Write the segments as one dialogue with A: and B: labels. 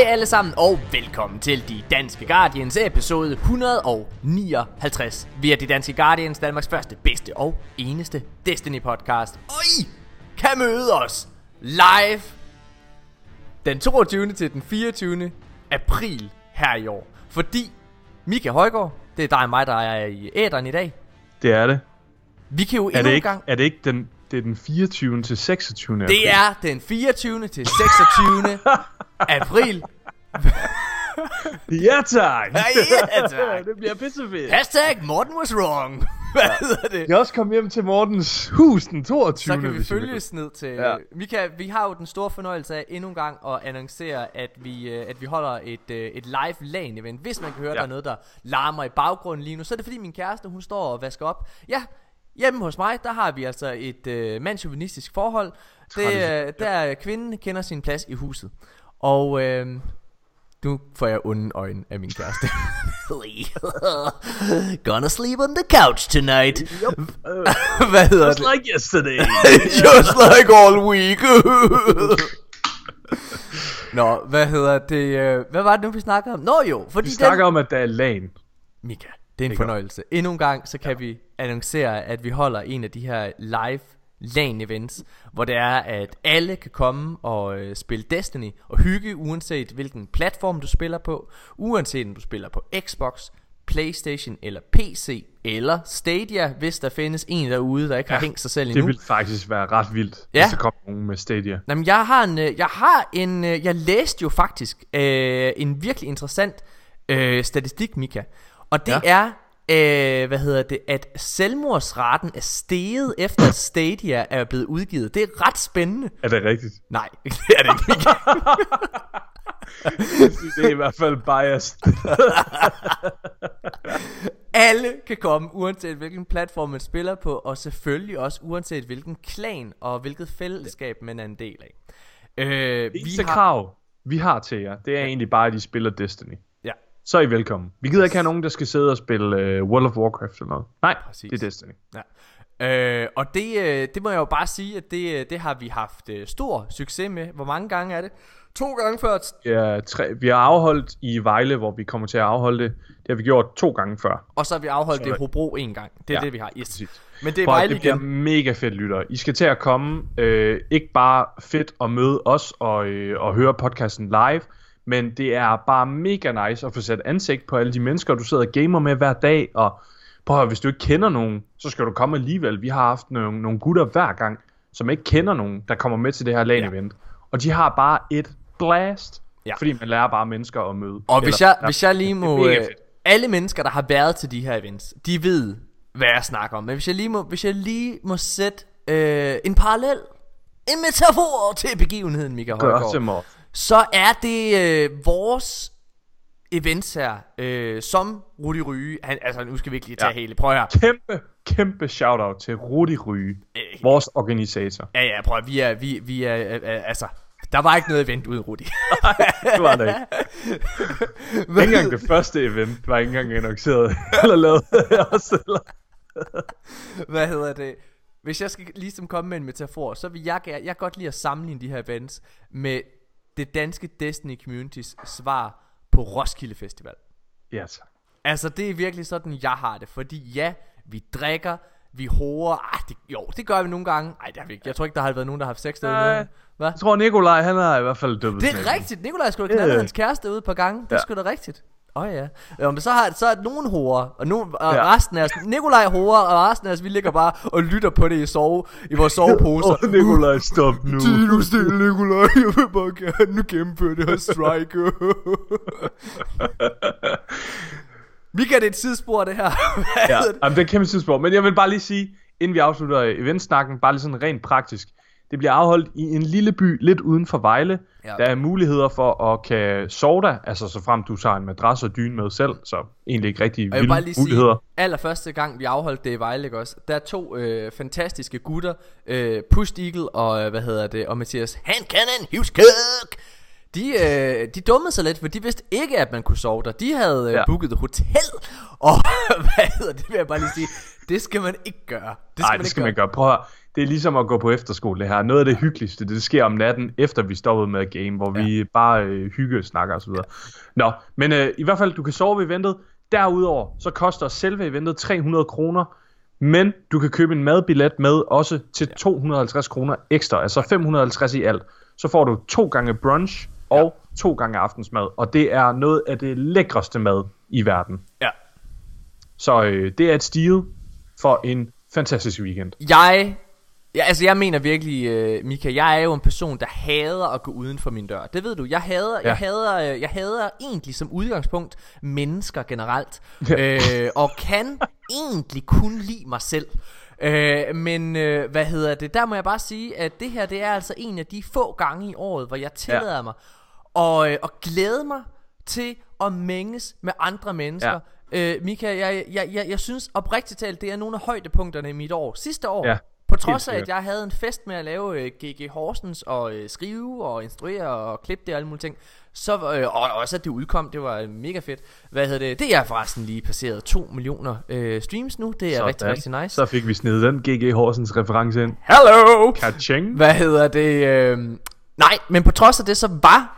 A: Hej alle sammen og velkommen til De Danske Guardians episode 159. Vi er De Danske Guardians, Danmarks første, bedste og eneste Destiny podcast. Og I kan møde os live den 22. til den 24. april her i år. Fordi Mika Højgaard, det er dig og mig, der er i æderen i dag.
B: Det er det.
A: Vi kan jo
B: Er
A: endnu
B: det
A: en
B: ikke,
A: gang...
B: er det ikke den, det er den 24. til 26. april?
A: Det er den 24. til 26. april.
B: Ja tak!
A: Ja, tak.
B: det bliver pissefedt.
A: Hashtag Morten was wrong. Hvad hedder det?
B: Jeg også komme hjem til Mortens hus den 22.
A: Så kan vi følges ned til...
B: Ja.
A: Ja. Vi, kan, vi har jo den store fornøjelse af endnu en gang at annoncere, at vi, øh, at vi holder et, øh, et live LAN event. Hvis man kan høre, ja.
B: Ja.
A: der er noget, der larmer i baggrunden lige nu, så er det fordi min kæreste, hun står og vasker op. Ja, hjemme hos mig, der har vi altså et øh, mandsjuvenistisk forhold. Det, øh, der kvinden kender sin plads i huset. Og øh, nu får jeg onde øjne af min kæreste. Gonna sleep on the couch tonight.
B: Yep. Uh,
A: Hvad hedder
B: just
A: det?
B: like yesterday.
A: Just like all week. Nå, hvad hedder det? øh, Hvad var det nu, vi snakkede om? Nå jo, fordi
B: vi snakker
A: den...
B: om, at der er LAN.
A: Mika, det er en
B: Ikke?
A: fornøjelse. Endnu en gang, så kan vi annoncere, at vi holder en af de her live LAN-events, hvor det er, at alle kan komme og øh, spille Destiny og hygge, uanset hvilken platform du spiller på, uanset om du spiller på Xbox, Playstation eller PC eller Stadia, hvis der findes en derude, der ikke har
B: Ja,
A: hængt sig selv
B: Det
A: endnu.
B: ville faktisk være ret vildt,
A: Ja.
B: hvis der kom nogen med Stadia.
A: Jamen, jeg har en, øh, jeg har en, øh, jeg læste jo faktisk øh, en virkelig interessant øh, statistik, Mika. Og det ja. er, øh, hvad hedder det, at selvmordsraten er steget efter at Stadia er blevet udgivet. Det er ret spændende.
B: Er det rigtigt?
A: Nej, det er det ikke,
B: det er i hvert fald biased.
A: Alle kan komme, uanset hvilken platform man spiller på, og selvfølgelig også uanset hvilken klan og hvilket fællesskab man er en del af. Øh,
B: Det eneste krav, vi har til jer, det er egentlig bare, at I spiller Destiny. Så er I velkommen. Vi gider ikke have nogen, der skal sidde og spille uh, World of Warcraft eller noget. Nej,
A: Præcis.
B: det er Destiny.
A: Ja. Øh, og det, øh, det må jeg jo bare sige, at det, øh, det har vi haft øh, stor succes med. Hvor mange gange er det? To gange før.
B: Ja, tre, vi har afholdt i Vejle, hvor vi kommer til at afholde det. Det har vi gjort to gange før.
A: Og så har vi afholdt
B: Så
A: det i Hobro en gang. Det er
B: Ja,
A: det, vi har. Yes.
B: præcis.
A: Men det er
B: For
A: Vejle
B: det bliver
A: igen.
B: mega fedt, lytter. I skal til at komme, øh, ikke bare fedt at møde os og, øh, og høre podcasten live, men det er bare mega nice at få sat ansigt på alle de mennesker, du sidder og gamer med hver dag, og prøv at høre, hvis du ikke kender nogen, så skal du komme alligevel. Vi har haft nogle, nogle gutter hver gang, som ikke kender nogen, der kommer med til det her LAN-event. Og de har bare et blast,
A: Ja.
B: fordi man lærer bare mennesker at møde.
A: Og hvis
B: Eller-
A: jeg,
B: ja,
A: hvis jeg lige må... Øh, alle mennesker, der har været til de her events, de ved, hvad jeg snakker om. Men hvis jeg lige må, hvis jeg lige må sætte øh, en parallel, en metafor til begivenheden, Mika
B: Gør
A: Højgaard.
B: det, mor.
A: Så er det øh, vores events her, øh, som Rudi Ryge, han, altså nu skal vi ikke lige tage ja. Hele, prøv her.
B: Kæmpe, kæmpe shout-out til Rudi Ryge,
A: Øh.
B: vores organisator.
A: Ja, ja, prøv at, vi er, vi, vi er, øh, øh, altså, der var ikke noget event uden Rudi.
B: Det var der ikke. Ikke engang det første event var ikke engang annonceret eller lavet af os. Eller.
A: Hvad hedder det? Hvis jeg skal ligesom komme med en metafor, så vil jeg, jeg kan godt lide at sammenligne de her events med det danske Destiny Communities svar på Roskilde Festival.
B: Ja, tak.
A: Altså, det er virkelig sådan, jeg har det. Fordi ja, vi drikker, vi horer. Ah, det, jo, det gør vi nogle gange. Nej, det har vi ikke. Jeg tror ikke, der har været nogen, der har haft sex derude. Hvad?
B: Jeg tror, Nikolaj, han har i hvert fald døbet
A: Det er rigtigt. Nikolaj skulle have knaldet hans kæreste derude et par gange. Det er
B: Ja.
A: sgu da rigtigt. Åh oh, ja. ja. men så har så er nogen horer, og, nogen, og
B: Ja.
A: resten af os, Nikolaj horer, og resten af os, vi ligger bare og lytter på det i, sove, i vores soveposer.
B: Åh, Nikolaj, stop nu.
A: Tid nu stille, Nikolaj. Jeg vil bare gerne gennemføre det her strike. Mika, det er et sidespor, det her.
B: Ja,
A: det?
B: jamen, det er et kæmpe tidspunkt. Men jeg vil bare lige sige, inden vi afslutter eventsnakken, bare lige sådan rent praktisk. Det bliver afholdt i en lille by lidt uden for Vejle.
A: Ja.
B: Der er muligheder for at kan sove der, altså så frem du tager en madras og dyne med selv, så egentlig ikke rigtig
A: Og jeg vil bare
B: vilde
A: lige sige,
B: muligheder.
A: allerførste gang vi afholdt det i Vejle, ikke også? Der er to øh, fantastiske gutter, øh, Pushed Eagle og, øh, hvad hedder det, og Mathias Handcannon Huskirk. De, øh, de dummede sig lidt, for de vidste ikke, at man kunne sove der. De havde øh,
B: Ja.
A: booket hotel, og hvad hedder det, vil jeg bare lige sige, det skal man ikke gøre. Det skal
B: Nej,
A: man
B: det
A: ikke
B: skal
A: gøre.
B: man gøre. Prøv at. Det er ligesom at gå på efterskole det her. Noget af det hyggeligste, det sker om natten, efter vi stoppede med at game, hvor ja. vi bare øh, hygge snakker osv. Ja. Nå, men øh, i hvert fald, du kan sove ved eventet. Derudover, så koster selve eventet 300 kroner, men du kan købe en madbillet med også til 250 kroner ekstra, altså 550 i alt. Så får du to gange brunch og ja. to gange aftensmad, og det er noget af det lækreste mad i verden.
A: Ja.
B: Så øh, det er et stil for en fantastisk weekend.
A: Jeg Ja, altså jeg mener virkelig, uh, Mika, jeg er jo en person, der hader at gå uden for min dør. Det ved du. Jeg hader, ja. jeg hader, uh, jeg hader egentlig som udgangspunkt mennesker generelt. Ja. Uh, og kan egentlig kun lide mig selv. Uh, men uh, hvad hedder det? Der må jeg bare sige, at det her det er altså en af de få gange i året, hvor jeg tillader ja. mig og, uh, at glæde mig til at mænges med andre mennesker. Ja. Uh, Mika, jeg, jeg, jeg, jeg synes oprigtigt talt, det er nogle af højdepunkterne i mit år. Sidste år, ja. På trods af, at jeg havde en fest med at lave øh, GG Horsens og uh, skrive og instruere og klippe det og alle mulige ting, så, uh, og også at det udkom, det var mega fedt. Hvad hedder det? Det er forresten lige passeret 2 millioner uh, streams nu. Det er Sådan. rigtig, rigtig nice.
B: Så fik vi snedet den GG Horsens reference ind.
A: Hello!
B: Kaching.
A: Hvad hedder det? Uh, nej, men på trods af det, så var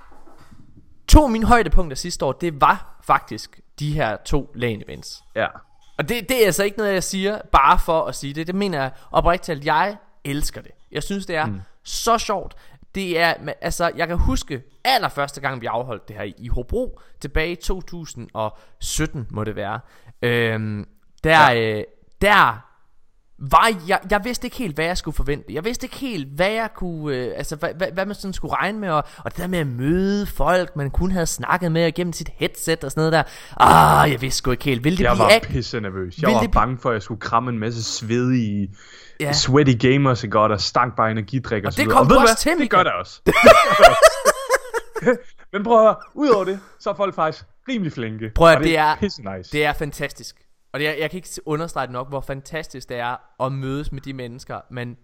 A: to af mine højdepunkter sidste år, det var faktisk de her to lane events.
B: Ja.
A: Og det, det er altså ikke noget, jeg siger bare for at sige det. Det mener jeg oprigtigt at jeg elsker det. Jeg synes, det er mm. så sjovt. Det er, altså, jeg kan huske allerførste gang, vi afholdt det her i Hobro, tilbage i 2017 må det være. Øhm, der, ja. øh, der var, jeg, jeg vidste ikke helt, hvad jeg skulle forvente. Jeg vidste ikke helt, hvad jeg kunne, øh, altså hvad, hvad, hvad man sådan skulle regne med, og, og det der med at møde folk, man kun havde snakket med gennem sit headset og sådan noget der. Ah, jeg vidste sgu ikke helt. Ville det
B: jeg
A: blive
B: var pisse nervøs. Jeg var det bange for, at jeg skulle kramme en masse svedige, ja. sweaty gamers, ikke godt, og stank bare energidrik og,
A: og så det kom du også til,
B: Det gør det også. Men prøv at høre, udover det, så er folk faktisk rimelig flinke.
A: Prøv at, det,
B: det
A: er,
B: nice.
A: det er fantastisk. Og er, jeg kan ikke understrege nok, hvor fantastisk det er at mødes med de mennesker, man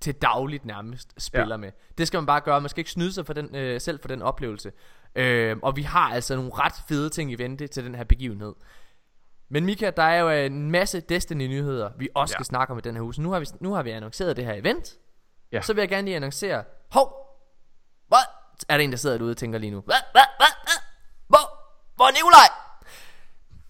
A: til dagligt nærmest spiller ja. med. Det skal man bare gøre. Man skal ikke snyde sig for den, øh, selv for den oplevelse. Øh, og vi har altså nogle ret fede ting i vente til den her begivenhed. Men Mika, der er jo en masse Destiny-nyheder, vi også ja. skal snakke om i den her. Så nu har vi, nu har vi annonceret det her event. Ja. Så vil jeg gerne lige annoncere. Hov! Hvad? Er der en, der sidder derude og tænker lige nu? Hvad? Hvad? Hvad? Hvor? Hvor er Nikolaj?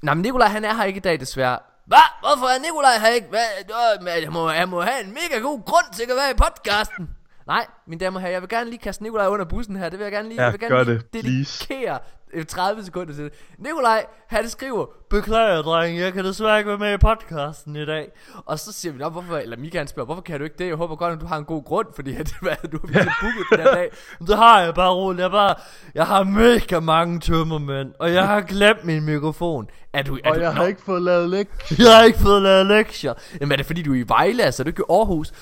A: Nej, men Nikolaj han er her ikke i dag desværre. Hvad? Hvorfor er Nikolaj her ikke? Hvad? Jeg må, jeg må have en mega god grund til at være i podcasten. Nej, mine damer og herrer, jeg vil gerne lige kaste Nikolaj under bussen her. Det vil jeg gerne lige,
B: ja,
A: jeg vil gerne
B: lige
A: det, dedikere 30 sekunder til det. Nikolaj, han skriver, beklager dreng, jeg kan desværre ikke være med i podcasten i dag. Og så siger vi, hvorfor, eller Mika spørger, hvorfor kan du ikke det? Jeg håber godt, at du har en god grund, fordi at, hvad, du har virkelig booket den her dag. Men det har jeg bare roligt. Jeg, bare, jeg har mega mange tømmermænd, og jeg har glemt min mikrofon. Er du, er
B: og
A: du,
B: jeg har ikke fået lavet lektier.
A: Jeg har ikke fået lavet lektier. Jamen er det fordi, du er i Vejle, altså? Du er ikke i Aarhus?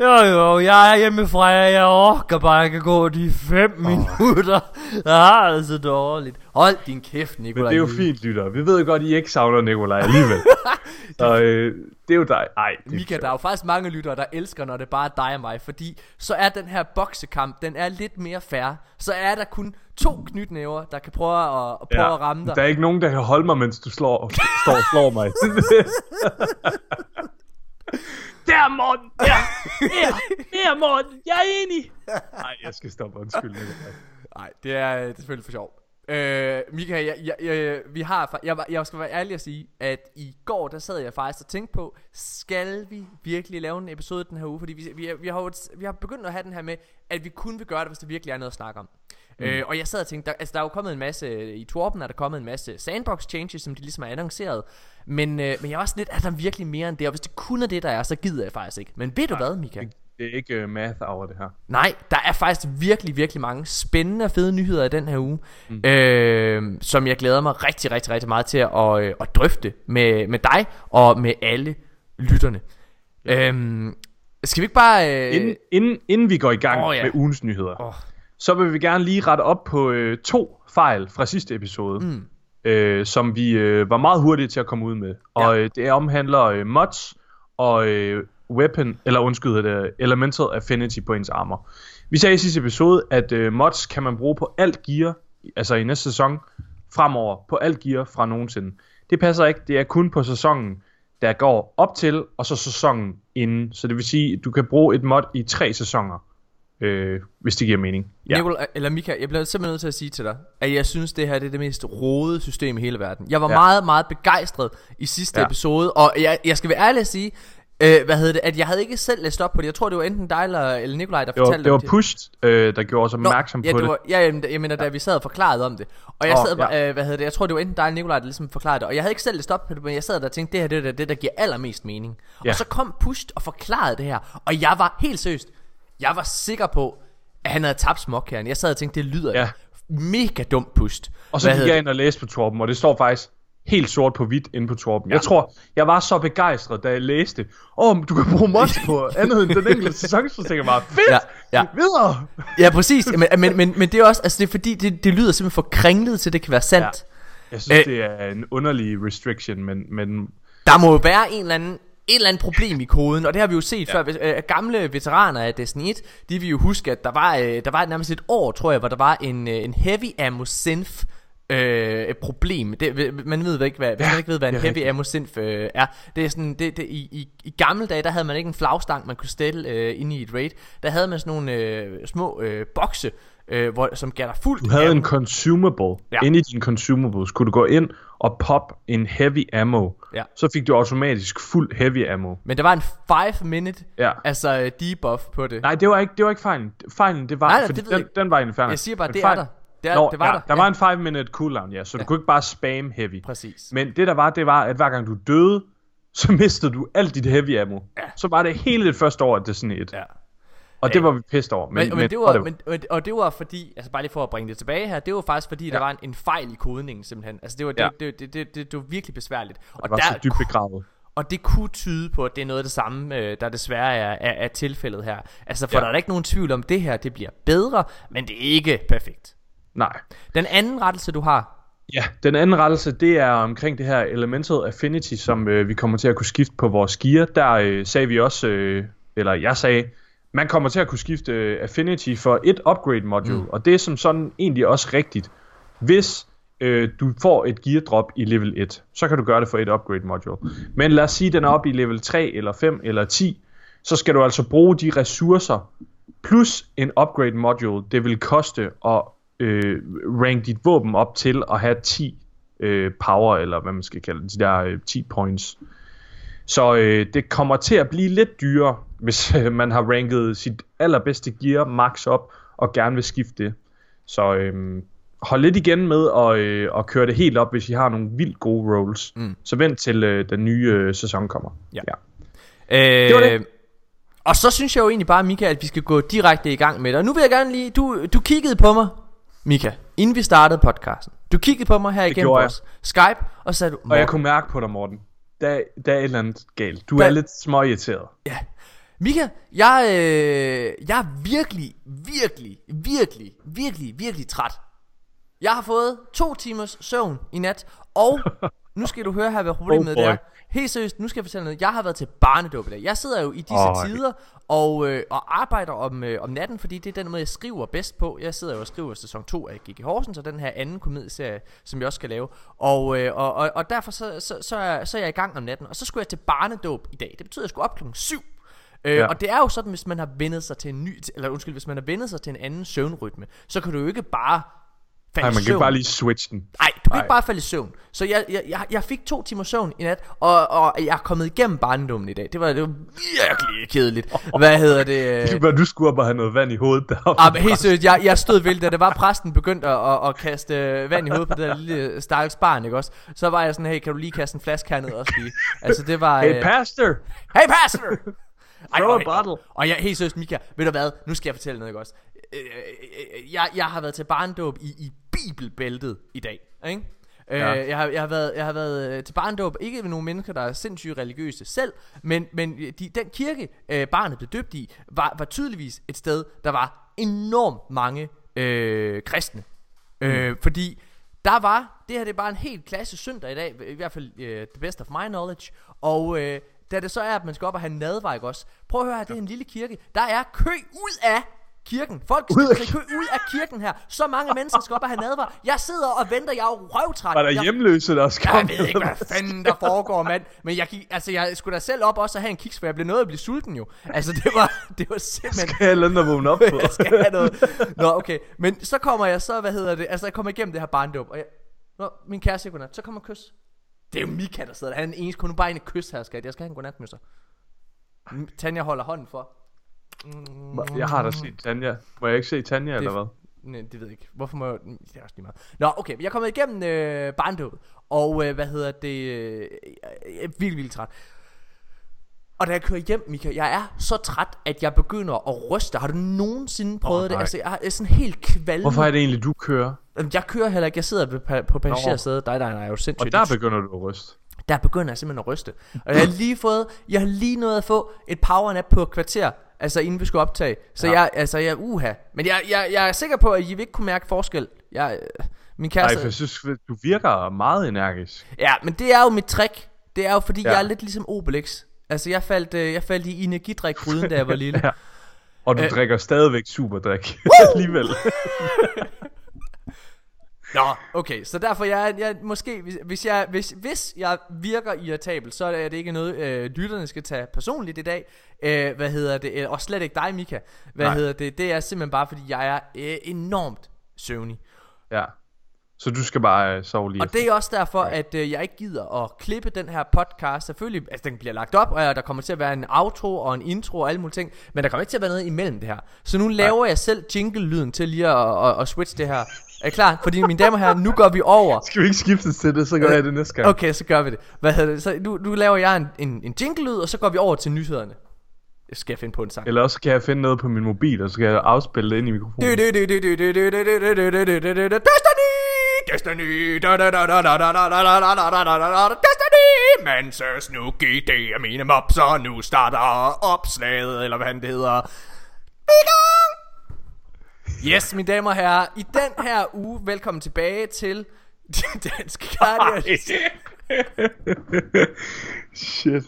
A: Jo jo, jeg er hjemmefra, jeg orker bare ikke gå de 5 oh. minutter. Jeg har det så dårligt. Hold din kæft, Nikolaj.
B: Men det er jo fint, lytter. Vi ved godt, I ikke savner Nikolaj alligevel. så øh, det er jo dig. Ej,
A: det Mika, der er jo faktisk mange lyttere, der elsker, når det bare er dig og mig. Fordi så er den her boksekamp, den er lidt mere fair. Så er der kun to knytnæver, der kan prøve at, at, prøve ja, at ramme dig.
B: Der er ikke nogen, der kan holde mig, mens du slår, står og slår mig. Der, Morten! Der! Der! Der, Morten! Jeg er enig! Nej, jeg skal stoppe. Undskyld.
A: Nej, det er, det er selvfølgelig for sjov. Øh, Mika, jeg, jeg, jeg, vi har, jeg, jeg skal være ærlig at sige, at i går, der sad jeg faktisk og tænkte på, skal vi virkelig lave en episode den her uge? Fordi vi, vi, vi, har, vi har begyndt at have den her med, at vi kun vil gøre det, hvis der virkelig er noget at snakke om. Mm. Øh, og jeg sad og tænkte, der, altså der er jo kommet en masse, i Torben er der kommet en masse sandbox changes, som de ligesom har annonceret. Men, øh, men jeg var også lidt, er der virkelig mere end det? Og hvis det kun er det, der er, så gider jeg faktisk ikke. Men ved du hvad, Mika?
B: Det er ikke uh, math over det her.
A: Nej, der er faktisk virkelig, virkelig mange spændende og fede nyheder i den her uge, mm. øh, som jeg glæder mig rigtig, rigtig, rigtig meget til at, øh, at drøfte med, med dig og med alle lytterne. Ja. Øh, skal vi ikke bare...
B: Øh... Inden, inden, inden vi går i gang oh, ja. med ugens nyheder, oh. Så vil vi gerne lige rette op på øh, to fejl fra sidste episode. Mm øh, som vi øh, var meget hurtige til at komme ud med. Og ja. øh, det omhandler øh, mods og øh, weapon, eller undskyld, det, elemental affinity på ens armor. Vi sagde i sidste episode, at øh, mods kan man bruge på alt gear, altså i næste sæson, fremover på alt gear fra nogensinde. Det passer ikke, det er kun på sæsonen der går op til, og så sæsonen inden. Så det vil sige, at du kan bruge et mod i tre sæsoner, øh, hvis det giver mening.
A: Ja. Nicol, eller Mika, jeg bliver simpelthen nødt til at sige til dig, at jeg synes, det her det er det mest rodede system i hele verden. Jeg var ja. meget, meget begejstret i sidste ja. episode, og jeg, jeg skal være ærlig at sige, Øh, hvad hedder det? At jeg havde ikke selv læst op på det. Jeg tror, det var enten dig eller, eller Nikolaj, der
B: det var,
A: fortalte
B: det. var Pushed, øh, der gjorde os opmærksom
A: Nå, ja,
B: på
A: det.
B: Var,
A: ja, jeg, jeg mener, da vi sad og forklarede om det. Og jeg oh, sad, ja. øh, hvad hedder det? Jeg tror, det var enten dig eller Nikolaj, der ligesom forklarede det. Og jeg havde ikke selv læst op på det, men jeg sad der og tænkte, det her det er det, det, der giver allermest mening. Ja. Og så kom Pushed og forklarede det her. Og jeg var helt seriøst, jeg var sikker på, at han havde tabt småkæren. Jeg sad og tænkte, det lyder ja. mega dumt Pushed.
B: Og så gik jeg ind og læste på Torben, og det står faktisk helt sort på hvidt inde på Torben. Ja. Jeg tror, jeg var så begejstret, da jeg læste, åh, oh, du kan bruge mods på andet end den enkelte sæson, så tænker jeg bare, fedt, ja, ja. videre.
A: Ja, præcis, men, men, men, men det er også, altså det er fordi, det, det lyder simpelthen for kringlet til, det kan være sandt. Ja.
B: Jeg synes, Æ, det er en underlig restriction, men, men...
A: Der må jo være en eller anden et eller andet problem i koden, og det har vi jo set ja. før. Øh, gamle veteraner af Destiny 1, de vil jo huske, at der var, øh, der var nærmest et år, tror jeg, hvor der var en, øh, en heavy ammo synth øh, et problem. Det, man ved ikke, hvad, ja, man ikke ved, hvad en heavy ammo synth øh, er. Det er sådan, det, det, i, i, i gamle dage, der havde man ikke en flagstang, man kunne stille øh, inde i et raid. Der havde man sådan nogle øh, små øh, bokse, øh, hvor, som gav dig fuldt
B: Du havde ammo. en consumable. Ja. Inde i din consumables kunne du gå ind og pop en heavy ammo. Ja. Så fik du automatisk fuld heavy ammo.
A: Men der var en 5 minute ja. altså debuff på det.
B: Nej, det var ikke det var ikke fejlen. Fejlen det var
A: Nej, nej,
B: fordi
A: det
B: den, den var infernal.
A: Jeg siger bare, det fejl, er der. Det, er,
B: Nå,
A: det var
B: ja,
A: der.
B: Der var en 5 minute cooldown, ja, så ja. du kunne ikke bare spam heavy.
A: Præcis.
B: Men det der var, det var, at hver gang du døde, så mistede du alt dit heavy ammo. Ja. Så var det hele det første år, at det sådan et. Ja. Og det var vi pissed over.
A: Men, men, men, det var, det var. Men, og det var fordi, altså bare lige for at bringe det tilbage her, det var faktisk fordi, ja. der var en, en fejl i kodningen simpelthen. Altså det var, det, ja. det, det, det, det, det var virkelig besværligt.
B: Og det var der, så dybt begravet.
A: Og det kunne tyde på, at det er noget af det samme, øh, der desværre er, er, er tilfældet her. Altså for ja. der er ikke nogen tvivl om, det her det bliver bedre, men det er ikke perfekt.
B: Nej.
A: Den anden rettelse, du har?
B: Ja, den anden rettelse, det er omkring det her Elemental Affinity, som øh, vi kommer til at kunne skifte på vores gear. Der øh, sagde vi også, øh, eller jeg sagde, man kommer til at kunne skifte øh, Affinity for et upgrade module, mm. og det er som sådan egentlig også rigtigt. Hvis øh, du får et gear drop i level 1, så kan du gøre det for et upgrade module. Men lad os sige, at den er oppe i level 3 eller 5 eller 10, så skal du altså bruge de ressourcer plus en upgrade module, det vil koste at øh, rank dit våben op til at have 10 øh, power, eller hvad man skal kalde det, de der øh, 10 points. Så øh, det kommer til at blive lidt dyrere, hvis øh, man har ranket sit allerbedste gear max op, og gerne vil skifte det. Så øh, hold lidt igen med at, øh, at køre det helt op, hvis I har nogle vildt gode rolls. Mm. Så vent til øh, den nye øh, sæson kommer.
A: Ja. ja. Øh, det var det. Og så synes jeg jo egentlig bare, Mika, at vi skal gå direkte i gang med det. Og nu vil jeg gerne lige... Du, du kiggede på mig Mika, inden vi startede podcasten, du kiggede på mig her igennem vores Skype, og sagde du,
B: Morten. Og jeg kunne mærke på dig, Morten. Der, der er et eller andet galt. Du der... er lidt småirriteret.
A: Ja. Mika, jeg, øh, jeg er virkelig, virkelig, virkelig, virkelig, virkelig træt. Jeg har fået to timers søvn i nat, og nu skal du høre her, hvad problemet oh er. Helt seriøst, nu skal jeg fortælle noget. Jeg har været til barnedåb i dag. Jeg sidder jo i disse oh, tider og, øh, og arbejder om, øh, om natten, fordi det er den måde, jeg skriver bedst på. Jeg sidder jo og skriver sæson 2 af Gigi Horsens, og den her anden komedieserie, som jeg også skal lave. Og, øh, og, og, og derfor så, så, så, er, så er jeg i gang om natten, og så skulle jeg til barnedåb i dag. Det betyder, at jeg skulle op klokken 7. Øh, ja. Og det er jo sådan, hvis man har vendet sig til en ny, eller undskyld, hvis man har vendet sig til en anden søvnrytme, så kan du jo ikke bare
B: falde Nej, man kan ikke bare lige switch den.
A: Nej, du kan Ej. ikke bare falde i søvn. Så jeg, jeg, jeg, jeg fik to timer søvn i nat, og, og jeg er kommet igennem barndommen i dag. Det var, det var virkelig kedeligt. Hvad hedder det?
B: Det var, du skulle op og have noget vand i hovedet
A: deroppe. Ah, men helt seriøst, jeg, jeg stod vildt, da det var præsten begyndte at, at, at kaste øh, vand i hovedet på det der lille stakkels barn, ikke også? Så var jeg sådan, hey, kan du lige kaste en flaske herned også lige? Altså, det var...
B: Hey, øh, pastor!
A: Hey, pastor!
B: Ej, Throw a bottle.
A: Og jeg, helt seriøst, Mika, ved du hvad? Nu skal jeg fortælle noget, ikke også? Øh, jeg, jeg har været til barndåb i, i bibelbæltet i dag, ikke? Øh, ja. Øh, jeg, har, jeg, har været, jeg har været øh, til barndåb, ikke med nogle mennesker, der er sindssygt religiøse selv, men, men de, den kirke, øh, barnet blev døbt i, var, var tydeligvis et sted, der var enormt mange øh, kristne. Mm. Øh, fordi der var, det her det er bare en helt klasse søndag i dag, i hvert fald øh, the best of my knowledge, og øh, da det så er, at man skal op og have nadvej også, prøv at høre her, det er en lille kirke, der er kø ud af kirken. Folk skal
B: Ud af
A: kø ud af kirken her. Så mange mennesker skal op og have nadver. Jeg sidder og venter, jeg er jo røvtræt.
B: Var der
A: jeg,
B: hjemløse, der kom?
A: jeg ved ikke, hvad fanden der foregår, mand. Men jeg, gik, altså, jeg skulle da selv op også og have en kiks, for jeg blev nødt at blive sulten jo. Altså, det var, det var simpelthen...
B: Skal jeg lade vågne op på?
A: jeg skal have noget. Nå, okay. Men så kommer jeg så, hvad hedder det, altså jeg kommer igennem det her barndåb, og jeg, Nå, min kæreste godnat, så kommer kys. Det er jo Mika, der sidder der. Han er den eneste, kun bare en kys her, skat. Jeg skal have en godnat med sig. Tanja holder hånden for.
B: Jeg har da set Tanja. Må jeg ikke se Tanja, eller hvad?
A: Nej, det ved jeg ikke. Hvorfor må jeg... Det er også lige meget. Nå, okay. Jeg er kommet igennem øh, barndåbet. Og øh, hvad hedder det... Øh, jeg er vildt, vildt træt. Og da jeg kører hjem, Mika, jeg er så træt, at jeg begynder at ryste. Har du nogensinde prøvet
B: Åh,
A: det?
B: nej.
A: Altså, jeg er sådan helt kvalme.
B: Hvorfor er det egentlig, du kører?
A: Jeg kører heller ikke. Jeg sidder pa- på passagersædet. Nej, nej, nej, jeg er jo sindssygt.
B: Og der begynder du at ryste.
A: der begynder jeg simpelthen at ryste. Og jeg har lige fået, jeg har lige nået at få et powernap på et kvarter, altså inden vi skulle optage. Så
B: Ja.
A: jeg, altså jeg, uha. Men jeg, jeg, jeg er sikker på, at I vil ikke kunne mærke forskel. Jeg, øh, min
B: Nej,
A: kæreste...
B: for jeg synes, du virker meget energisk.
A: Ja, men det er jo mit trick. Det er jo fordi,
B: ja.
A: jeg er lidt ligesom Obelix. Altså jeg faldt, øh, jeg faldt i energidrik-gryden, da jeg var lille.
B: Ja. Og du
A: Øh.
B: drikker stadigvæk superdrik. Alligevel.
A: Nå, okay, så derfor jeg, jeg måske hvis, hvis jeg hvis, hvis jeg virker irritabel, så er det ikke noget øh, lytterne skal tage personligt i dag. Øh, hvad hedder det? Øh, og slet ikke dig, Mika. Hvad
B: Nej.
A: hedder det? Det er simpelthen bare fordi jeg er øh, enormt søvnig.
B: ja. Så du skal bare øh, sove lige
A: Og det er også derfor, at øh, jeg ikke gider at klippe den her podcast. Selvfølgelig, altså den bliver lagt op, og der kommer til at være en outro og en intro og alle mulige ting. Men der kommer ikke til at være noget imellem det her. Så nu laver jeg selv jingle-lyden til lige at, at, at switch det her. Er I klar? Fordi mine damer og herrer, nu går vi over.
B: Skal vi ikke skifte til det, så gør jeg det næste gang.
A: Okay, så gør vi det. Hvad hedder det? Så nu, nu laver jeg en, en, en jingle-lyd, og så går vi over til nyhederne. Jeg skal finde på en sang.
B: Eller også kan jeg finde noget på min mobil, og så kan jeg afspille det ind i mikrofonen.
A: Destiny! Destiny! Da da da da da da da da da da da da da da Destiny! Manses nu GD mine mob, så nu starter opslaget, eller hvad han det hedder. Er! Yes, mine damer og herrer, i den her uge, velkommen tilbage til Danske Guardians.
B: Shit.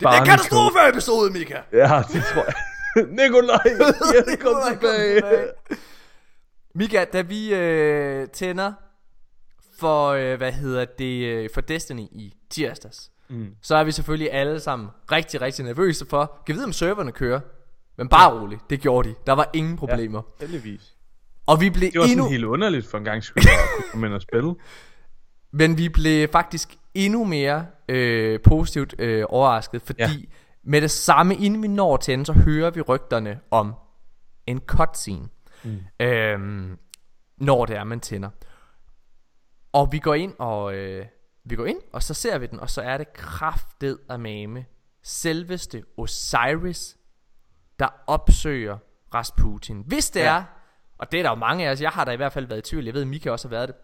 A: Det er en katastrofe-episode, Mika!
B: Ja, det tror jeg. Nikolaj, jeg kom tilbage.
A: Mika, da vi øh, tænder for, øh, hvad hedder det, øh, for Destiny i tirsdags, mm. så er vi selvfølgelig alle sammen rigtig, rigtig nervøse for, kan vi vide om serverne kører? Men bare roligt, det gjorde de. Der var ingen problemer. Ja.
B: Heldigvis.
A: Og vi blev
B: Det var
A: endnu,
B: sådan helt underligt for en gang skulle at komme ind og spille.
A: men vi blev faktisk endnu mere øh, positivt øh, overrasket, fordi
B: Ja.
A: med det samme, inden vi når til så hører vi rygterne om en cutscene, mm. øhm, når det er, man tænder. Og vi går ind, og øh, vi går ind, og så ser vi den, og så er det kraftet af mame. Selveste Osiris, der opsøger Rasputin. Hvis det
B: Ja.
A: er, og det er der jo mange af os, jeg har da i hvert fald været i tvivl, jeg ved, Mika også har været det.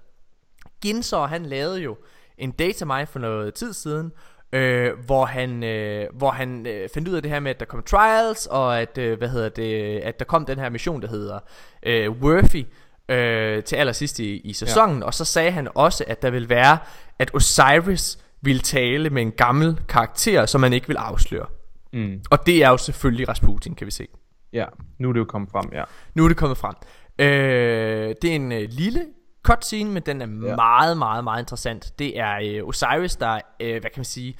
A: Ginzor, han lavede jo en datamine for noget tid siden, øh, hvor han, øh, hvor han øh, fandt ud af det her med, at der kom trials, og at, øh, hvad hedder det, at der kom den her mission, der hedder øh, Worthy, øh, til allersidst i, i sæsonen, ja. og så sagde han også, at der vil være, at Osiris ville tale med en gammel karakter, som man ikke vil afsløre.
B: Mm.
A: Og det er jo selvfølgelig Rasputin, kan vi se.
B: Ja, nu er det jo kommet frem, ja.
A: Nu er det kommet frem. Øh, det er en øh, lille cutscene, men den er ja. meget, meget, meget interessant. Det er øh, Osiris, der, øh, hvad kan man sige,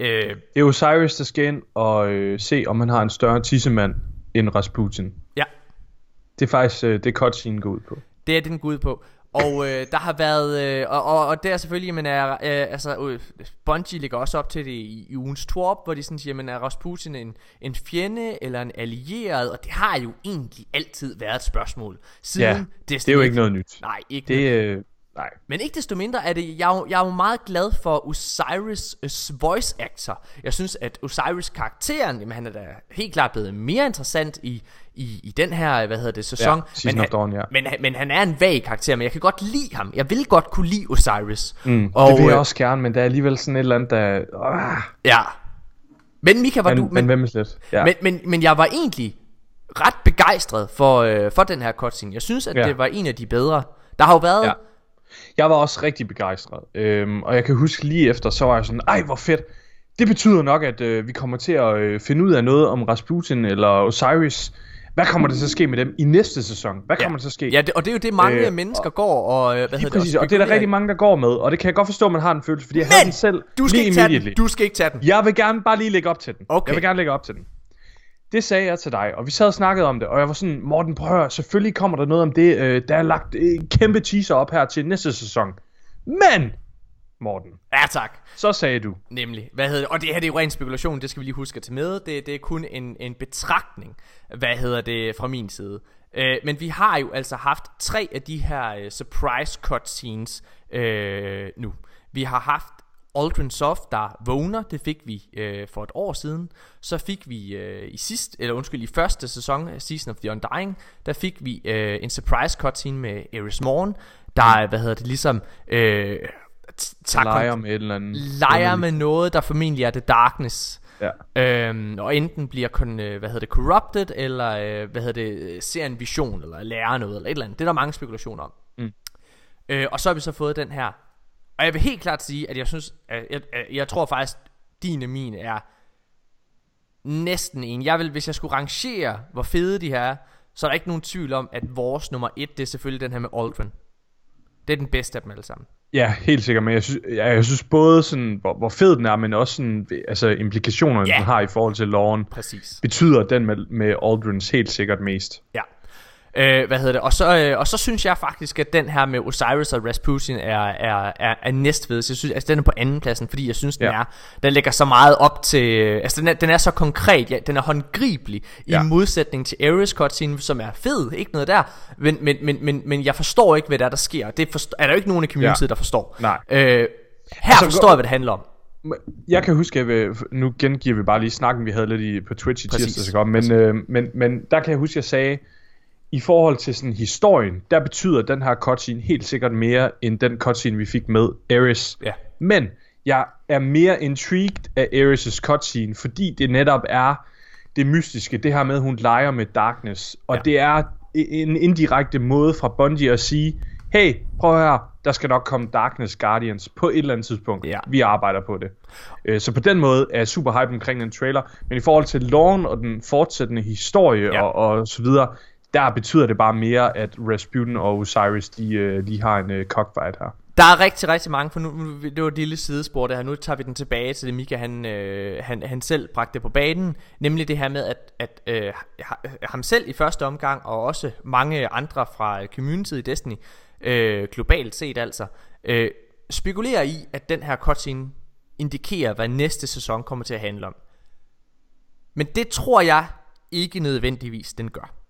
A: øh,
B: Det er Osiris, der skal ind og øh, se, om han har en større tissemand end Rasputin.
A: ja,
B: Det er faktisk øh, det, cutscene går ud på.
A: det er det, den går ud på. Og øh, der har været, øh, og, og, og det er selvfølgelig, men er, øh, altså, øh, Bungie ligger også op til det i, i ugens Torp, hvor de sådan siger, men er Rasputin en, en fjende eller en allieret? Og det har jo egentlig altid været et spørgsmål. Siden
B: Ja,
A: Destiny
B: Det er jo ikke noget nyt.
A: Nej, ikke
B: Det, øh, nej.
A: Men ikke desto mindre er det, jeg, er jo- jeg er jo meget glad for Osiris' voice actor. Jeg synes, at Osiris karakteren, jamen han er da helt klart blevet mere interessant i, i, i den her, hvad hedder det, sæson.
B: Ja,
A: men,
B: Dawn, ja.
A: men, han- men han er en vag karakter, men jeg kan godt lide ham. Jeg vil godt kunne lide Osiris.
B: Mm,
A: og,
B: det vil jeg
A: øh,
B: også gerne, men der er alligevel sådan et eller andet, der... Øh,
A: Ja. Men Mika, var
B: men,
A: du...
B: men
A: Men,
B: slet? Ja.
A: men, men, men jeg var egentlig ret begejstret for, øh, for den her cutscene. Jeg synes, at
B: Ja.
A: det var en af de bedre. Der har jo været...
B: Ja. Jeg var også rigtig begejstret. Øhm, og jeg kan huske lige efter, så var jeg sådan, ej hvor fedt. Det betyder nok, at øh, vi kommer til at øh, finde ud af noget om Rasputin eller Osiris. hvad kommer der til at ske med dem i næste sæson? Hvad kommer der til at ske?
A: Ja, det, og det er jo det, mange
B: Øh,
A: mennesker går og... øh, Hvad hedder
B: præcis,
A: det,
B: og det er der rigtig mange, der går med, og det kan jeg godt forstå, at man har en følelse, fordi jeg havde
A: Men
B: den selv
A: du skal
B: lige
A: ikke tage den. Du skal ikke tage den.
B: Jeg vil gerne bare lige lægge op til den.
A: Okay.
B: Jeg vil gerne lægge op til den. Det sagde jeg til dig, og vi sad og snakkede om det, og jeg var sådan, Morten, prøv at høre, selvfølgelig kommer der noget om det. Øh, der er lagt øh, kæmpe teaser op her til næste sæson. Men, Morten,
A: Ja, tak.
B: så sagde du,
A: Nemlig. Hvad hedder det? Og det her det er jo ren spekulation, det skal vi lige huske at tage med. Det, det er kun en, en betragtning, hvad hedder det, fra min side. Øh, men vi har jo altså haft tre af de her øh, surprise cutscenes øh, nu. Vi har haft Aldrin Soft, der vågner, det fik vi øh, for et år siden. Så fik vi øh, i sidst, eller undskyld, i første sæson af Season of the Undying, der fik vi øh, en surprise cutscene med Eris Morn, der, er, hvad hedder det, ligesom øh, tager
B: leger med et eller andet.
A: leger med noget, der formentlig er The Darkness.
B: Ja.
A: Øhm, og enten bliver kun, øh, hvad hedder det, corrupted, eller øh, hvad hedder det, øh, ser en vision, eller lærer noget, eller et eller andet. Det er der mange spekulationer om.
B: Mm.
A: Øh, og så har vi så fået den her. Og jeg vil helt klart sige, at jeg synes, at jeg, jeg, jeg tror faktisk, din og min er næsten en. Jeg vil, hvis jeg skulle rangere, hvor fede de her er, så er der ikke nogen tvivl om, at vores nummer et, det er selvfølgelig den her med Aldrin. Det er den bedste af dem alle sammen.
B: Ja, helt sikkert, men jeg synes, jeg, jeg synes både sådan, hvor, hvor fed den er, men også sådan, altså implikationerne,
A: Ja.
B: den har i forhold til loven,
A: Præcis.
B: betyder den med, med Aldrins helt sikkert mest.
A: Ja. Øh, hvad hedder det? Og så, øh, og så synes jeg faktisk, at den her med Osiris og Rasputin er, er, er, er næstfedest. Jeg synes, altså den er på anden pladsen, fordi jeg synes, den
B: Ja.
A: er, den lægger så meget op til, altså den er, den er så konkret, ja, den er håndgribelig,
B: Ja.
A: i modsætning til Ares cutscene, som er fed, ikke noget der, men, men, men, men, men jeg forstår ikke, hvad der, er, der sker. Det forstår, er der jo ikke nogen i communityet,
B: Ja.
A: der forstår.
B: Nej.
A: Øh, her
B: Altså,
A: forstår jeg, hvad det handler om.
B: Jeg kan huske, at vi, nu gengiver vi bare lige snakken, vi havde lidt i, på Twitch i tirsdags, men, øh, men, men der kan jeg huske, at jeg sagde, i forhold til sådan historien, der betyder den her cutscene helt sikkert mere, end den cutscene, vi fik med Ares.
A: Ja.
B: Men jeg er mere intrigued af Ares' cutscene, fordi det netop er det mystiske, det her med, at hun leger med Darkness. Og
A: Ja.
B: det er en indirekte måde fra Bungie at sige, hey, prøv her, der skal nok komme Darkness Guardians på et eller andet tidspunkt.
A: Ja.
B: Vi arbejder på det. Øh, Så på den måde er jeg super hype omkring den trailer. Men i forhold til loven og den fortsættende historie
A: Ja.
B: og, og så videre, der betyder det bare mere, at Rasputin og Osiris, de øh, de har en øh, cockfight her.
A: Der er rigtig, rigtig mange, for nu, det var et lille sidespor det her, nu tager vi den tilbage til det Mika, han, øh, han, han selv bragte på banen, nemlig det her med, at, at øh, ham selv i første omgang, og også mange andre fra communityet i Destiny, øh, globalt set altså, øh, spekulerer i, at den her cutscene indikerer, hvad næste sæson kommer til at handle om. Men det tror jeg ikke nødvendigvis, den gør.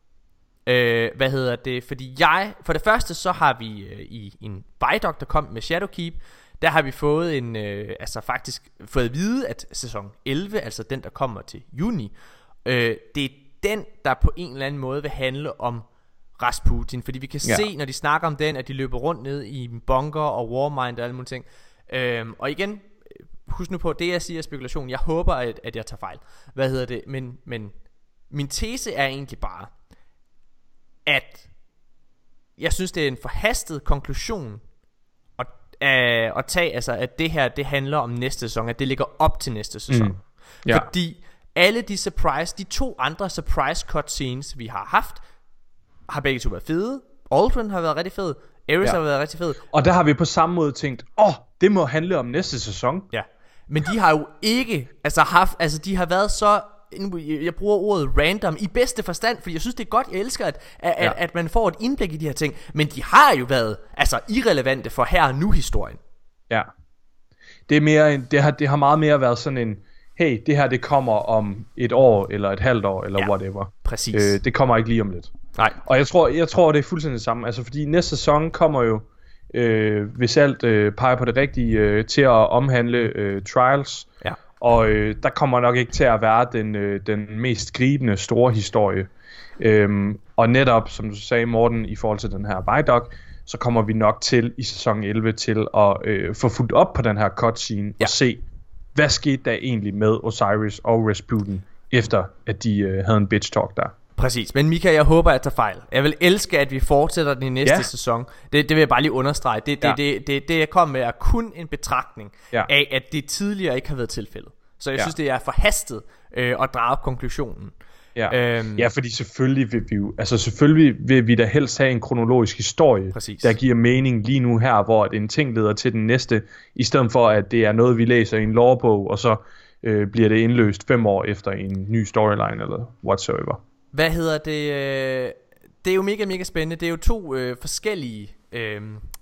A: Øh, hvad hedder det? Fordi jeg, for det første så har vi øh, i en Vidoc, der kom med Shadowkeep, der har vi fået en, øh, altså faktisk fået at vide, at sæson 11, altså den der kommer til juni, øh, det er den, der på en eller anden måde vil handle om Rasputin, fordi vi kan ja. Se, når de snakker om den, at de løber rundt ned i bunker og Warmind og alle mulige ting. Øhm, og igen, øh, husk nu på, det jeg siger er spekulation. Jeg håber, at, at jeg tager fejl. Hvad hedder det? Men, men min tese er egentlig bare, at jeg synes, det er en forhastet konklusion at, at, at tage, altså, at det her, det handler om næste sæson, at det ligger op til næste sæson.
B: Mm. Ja.
A: Fordi alle de surprise, de to andre surprise cutscenes, vi har haft, har begge to været fede. Aldrin har været rigtig fed. Ares. Ja. har været rigtig fed.
B: Og der har vi på samme måde tænkt, åh, oh, det må handle om næste sæson.
A: Ja. Men de har jo ikke altså haft, altså de har været så nu- jeg bruger ordet random i bedste forstand, fordi jeg synes det er godt, jeg elsker at, at, ja. At, at man får et indblik i de her ting, men de har jo været altså irrelevante for her og nu historien.
B: Ja. Det, er mere en, det, har, det har meget mere været sådan en, hey, det her det kommer om et år, eller et halvt år, eller
A: ja.
B: whatever.
A: Præcis.
B: Øh, det kommer ikke lige om lidt.
A: Nej.
B: Og jeg tror, jeg tror, det er fuldstændig det samme. Altså, fordi næste sæson kommer jo, øh, hvis alt øh, peger på det rigtige, øh, til at omhandle øh, Trials.
A: Ja.
B: Og øh, der kommer nok ikke til at være den, øh, den mest gribende store historie. Øhm, og netop, som du sagde, Morten, i forhold til den her Vidoc, så kommer vi nok til i sæson 11 til at øh, få fuldt op på den her cutscene
A: Ja.
B: og se, hvad skete der egentlig med Osiris og Rasputin, efter at de øh, havde en bitch talk der.
A: Præcis, men Mika, jeg håber, at jeg tager fejl. Jeg vil elske, at vi fortsætter den i næste ja. Sæson. Det, det vil jeg bare lige understrege. Det, det,
B: Ja.
A: det, det, det jeg kom med, er kun en betragtning
B: Ja.
A: af, at det tidligere ikke har været tilfældet. Så jeg ja.
B: Ja.
A: synes, det er forhastet øh, at drage konklusionen.
B: Ja. Øhm, ja, fordi selvfølgelig vil vi jo, altså selvfølgelig vil vi da helst have en kronologisk historie,
A: Præcis.
B: der giver mening lige nu her, hvor en ting leder til den næste, i stedet for at det er noget, vi læser i en lovbog, og så øh, bliver det indløst fem år efter en ny storyline eller whatsoever.
A: Hvad hedder det? Øh, det er jo mega, mega spændende. Det er jo to øh, forskellige, øh,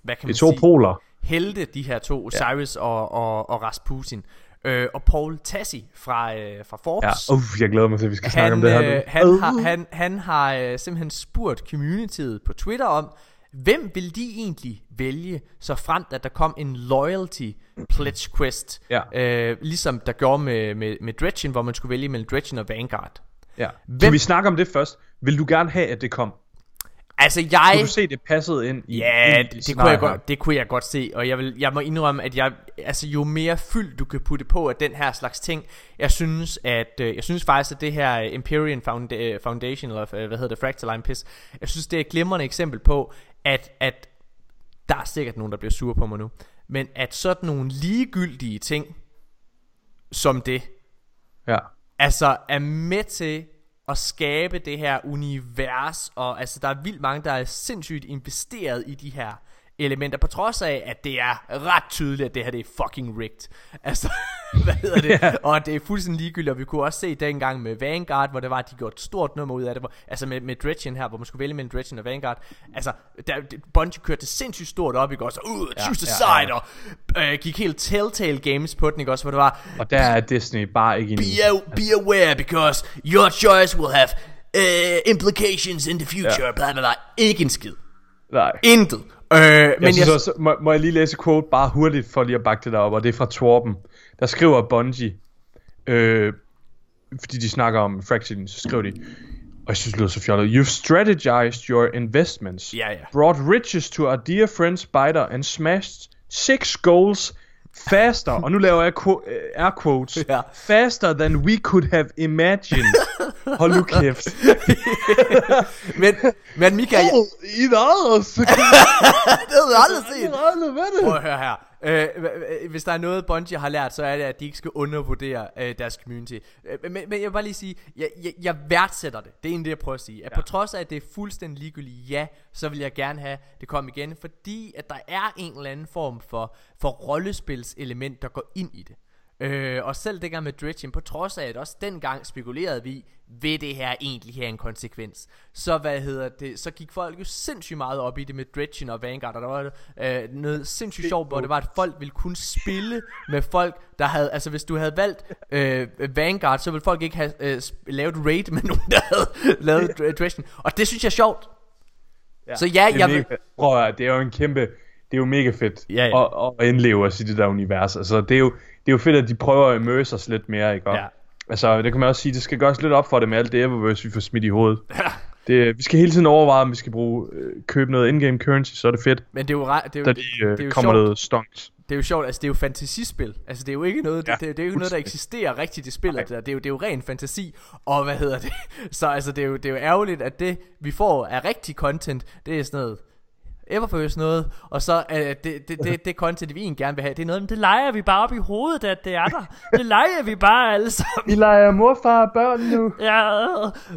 A: hvad kan man
B: Det er to
A: sige,
B: poler.
A: helte, de her to, Osiris og, og, og Rasputin. Øh, og Paul Tassi fra, øh, fra Forbes.
B: Ja, uh, jeg glæder mig til, at vi skal snakke
A: han,
B: om det her nu.
A: øh, han, har, han, han har øh, simpelthen spurgt communityet på Twitter om, hvem vil de egentlig vælge, så fremt at der kom en loyalty pledge quest,
B: Ja.
A: øh, ligesom der gjorde med, med, med Dredgen, hvor man skulle vælge mellem Dredgen og Vanguard.
B: Ja.
A: Hvem-
B: Kan vi snakke om det først? Vil du gerne have, at det kom?
A: Altså jeg...
B: Kunne du se, det passede ind i
A: Ja,
B: ind i
A: det, det, kunne jeg godt, det kunne jeg godt se, og jeg, vil, jeg må indrømme, at jeg, altså, jo mere fyld du kan putte på af den her slags ting, jeg synes, at, øh, jeg synes faktisk, at det her Empyrean Founda- øh, Foundation, eller øh, hvad hedder det, Fractaline Piss, jeg synes, det er et glimrende eksempel på, at, at der er sikkert nogen, der bliver sure på mig nu, men at sådan nogle ligegyldige ting, som det,
B: Ja
A: altså er med til at skabe det her univers, og altså der er vildt mange, der er sindssygt investeret i de her elementer, på trods af, at det er ret tydeligt, at det her det er fucking rigged. Altså, hvad hedder det?
B: Ja.
A: Og det er fuldstændig ligegyldigt, og vi kunne også se dengang med Vanguard, hvor det var, at de gjorde et stort nummer ud af det, hvor, altså med, med Dredgen her, hvor man skulle vælge mellem Dredgen og Vanguard, altså, der, Bungie kørte sindssygt stort op, ikke også? Uh, choose the
B: ja, ja,
A: side, og øh, gik helt Telltale Games på den, ikke også? Hvor det var,
B: Og der er Disney bare ikke
A: be, a, be aware because your choice will have uh, implications in the future,
B: Ja.
A: bla bla bla. Ikke en skid.
B: Nej.
A: Intet. Øh,
B: Jeg
A: men
B: synes
A: jeg,
B: også, må, må jeg lige læse quote bare hurtigt for lige at bakke det der op, og det er fra Torben. Der skriver Bungie, øh, fordi de snakker om Fraction, så skriver de, og jeg synes det lyder så fjollet, You've strategized your investments,
A: Ja, ja.
B: brought riches to our dear friend Spider, and smashed six goals faster, og nu laver jeg øh, air quotes,
A: Ja.
B: faster than we could have imagined. Hold nu kæft.
A: men, men Mika, jeg,
B: I others.
A: det havde jeg aldrig set.
B: Hvad
A: Prøv at høre her. Øh, hv- hvis der er noget Bungie har lært, så er det at de ikke skal undervurdere øh, deres community. Øh, men, men jeg vil bare lige sige jeg, jeg, jeg værdsætter det. Det er egentlig det jeg prøver at sige. At ja. på trods af at det er fuldstændig ligegyldigt Ja, så vil jeg gerne have det kom igen Fordi at der er en eller anden form for For rollespilselement der går ind i det Øh, og selv dengang med Dredgen, på trods af at også dengang spekulerede vi, vil det her egentlig have en konsekvens? Så hvad hedder det, så gik folk jo sindssygt meget op i det med Dredgen og Vanguard, og der var øh, noget sindssygt sjovt, hvor det var, at folk ville kunne spille med folk, der havde, altså hvis du havde valgt øh, Vanguard, så ville folk ikke have øh, lavet raid med nogen, der havde lavet Dre- Dredgen, og det synes jeg er sjovt.
B: Ja,
A: Så ja, jeg vil-.
B: Prøv at, det er jo en kæmpe, det er jo mega fedt
A: Ja, ja.
B: At, at indleve os i det der univers. Altså, det er jo, det er jo fedt, at de prøver at immerse os lidt mere, ikke? Og,
A: Ja.
B: Altså, det kan man også sige, det skal gøres lidt op for det med alt det Eververse, vi får smidt i hovedet. Det, vi skal hele tiden overveje, om vi skal bruge, øh, købe noget in-game currency, så er det fedt,
A: Men det er jo, re- det er jo,
B: da de øh,
A: det er jo
B: kommer
A: sjovt.
B: noget stonks.
A: det er jo sjovt, altså det er jo fantasispil. Altså det er jo ikke noget,
B: Ja,
A: det, det, det er jo ikke noget, der eksisterer rigtigt i spillet. Det er, det, er jo, det er jo ren fantasi. Og hvad hedder det? Så altså det er jo, det er jo ærgerligt, at det vi får af rigtig content, det er sådan noget Eververse noget, og så uh, det, det, det, det content vi egentlig gerne vil have, det er noget, det leger vi bare op i hovedet, at det er der. Det leger vi bare alle sammen.
B: Vi leger morfar og børn nu.
A: Ja.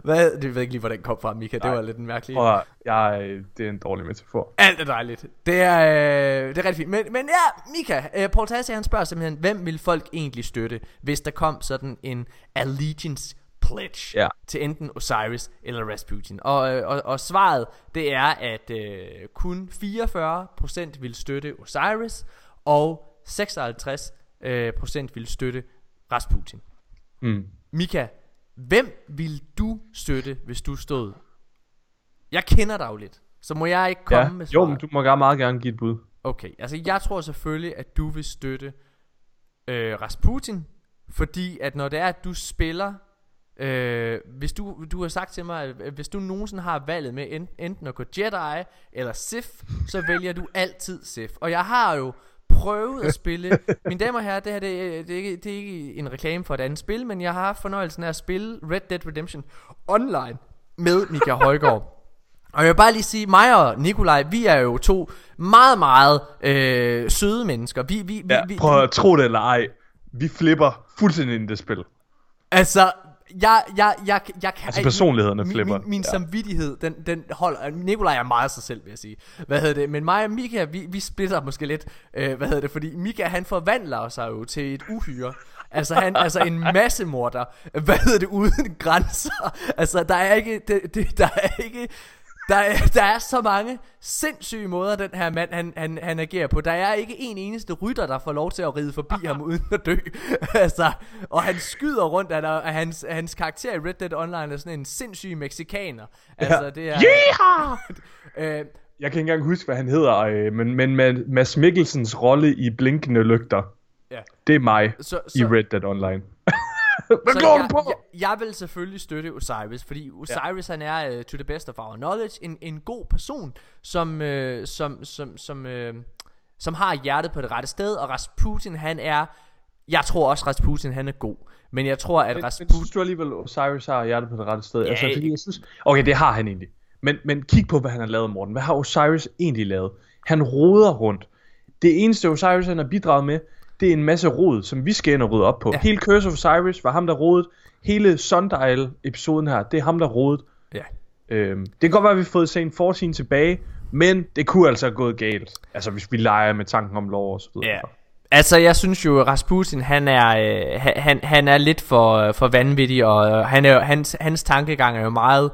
A: Hvad, det ved jeg ikke lige, hvor den kom fra, Mika. Det var lidt en mærkelig.
B: Prøv jeg, øh, det er en dårlig metafor.
A: Alt er dejligt. Det er, øh, det er rigtig fint. Men, men ja, Mika, øh, Paul Tassi, han spørger simpelthen, hvem vil folk egentlig støtte, hvis der kom sådan en allegiance pledge
B: Ja.
A: til enten Osiris eller Rasputin? Og, øh, og, og svaret, det er, at øh, kun 44% vil støtte Osiris, og 56% øh, vil støtte Rasputin.
B: Mm.
A: Mika, hvem vil du støtte, hvis du stod? Jeg kender dig jo lidt, så må jeg ikke komme
B: Ja.
A: med
B: Jo,
A: svaret.
B: men du må gerne meget gerne give et bud.
A: Okay, altså jeg tror selvfølgelig, at du vil støtte øh, Rasputin, fordi at når det er, at du spiller, øh, hvis du, du har sagt til mig, at hvis du nogensinde har valget med en, enten at gå Jedi eller Sith, så vælger du altid Sith. Og jeg har jo prøvet at spille, mine damer og herrer, det her det, er- det, er ikke, det er ikke en reklame for et andet spil, men jeg har haft fornøjelsen af at spille Red Dead Redemption online med Mika Højgaard. Og jeg vil bare lige sige, mig og Nikolaj, vi er jo to meget, meget øh, søde mennesker. Vi, vi,
B: Ja,
A: vi, vi,
B: prøv at tro det eller ej. Vi flipper fuldstændig ind i det spil.
A: Altså, jeg, jeg, jeg, jeg kan...
B: Altså, personlighederne
A: min,
B: flipper.
A: Min, min
B: Ja.
A: samvittighed, den, den holder... Nikolaj er meget sig selv, vil jeg sige. Hvad hedder det? Men mig og Mika, vi, vi splitter måske lidt. Øh, hvad hedder det? Fordi Mika, han forvandler sig jo til et uhyre. Altså, han, altså en massemorder. Hvad hedder det? Uden grænser. Altså, der er ikke... Det, det, der er ikke... Der er, der er så mange sindssyge måder, den her mand han, han, han agerer på. Der er ikke en eneste rytter, der får lov til at ride forbi ham uden at dø. altså, og han skyder rundt, at, at hans, hans karakter i Red Dead Online er sådan en sindssyg meksikaner. Altså,
B: Ja.
A: det er...
B: Yeehaw!
A: Øh,
B: Jeg kan ikke engang huske, hvad han hedder, øh, men, men Mads Mikkelsens rolle i Blinkende Lygter,
A: ja.
B: det er mig
A: Så,
B: i
A: så,
B: Red Dead Online. Hvad
A: så
B: går
A: jeg,
B: du på?
A: jeg, jeg vil selvfølgelig støtte Osiris, fordi Osiris ja. han er, uh, to the best of our knowledge, en, en god person, som, uh, som, som, som, uh, som har hjertet på det rette sted, og Rasputin han er, jeg tror også Rasputin han er god, men jeg tror at
B: Men, men
A: Rasputin,
B: synes du alligevel, Osiris har hjertet på det rette sted?
A: Ja,
B: altså, fordi jeg synes... Okay, det har han egentlig. Men, men kig på, hvad han har lavet, Morten. Hvad har Osiris egentlig lavet? Han roder rundt. Det eneste Osiris, han har bidraget med, det er en masse rod, som vi skal ind og rydde op på.
A: Ja.
B: Hele Curse of Osiris var ham, der rodede. Hele Sundial-episoden her, det er ham, der rodede.
A: ja,
B: Øhm, det kan godt være, at vi har fået scene 14 tilbage, men det kunne altså have gået galt. Altså, hvis vi leger med tanken om lov og så videre.
A: Ja. Altså, jeg synes jo, Rasputin, han er, øh, han- han, er lidt for, for vanvittig, og øh, han er, hans, hans tankegang er jo meget,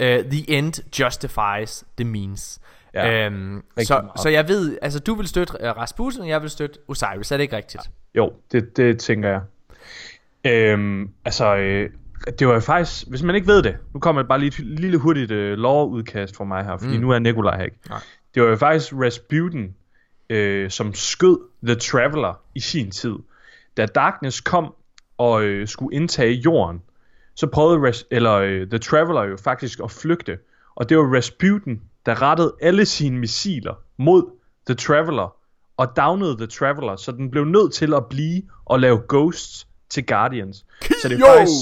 A: øh, the end justifies the means.
B: Ja,
A: øhm, så,
B: meget.
A: så jeg ved, altså du vil støtte øh, Rasputin, og jeg vil støtte Osiris, er det ikke rigtigt?
B: Jo, det, det tænker jeg. Øhm, altså, øh, det var jo faktisk, hvis man ikke ved det, nu kommer bare lige et lille hurtigt øh, lovudkast fra mig her, fordi
A: Mm.
B: nu er Nikolaj her ikke.
A: Nej.
B: Det var jo faktisk Rasputin, øh, som skød The Traveler i sin tid. Da Darkness kom og øh, skulle indtage jorden, så prøvede Ras- eller, øh, The Traveler jo faktisk at flygte. Og det var Rasputin, der rettede alle sine missiler mod The Traveler, og downede The Traveler, så den blev nødt til at blive og lave ghosts til Guardians. Så det er, faktisk,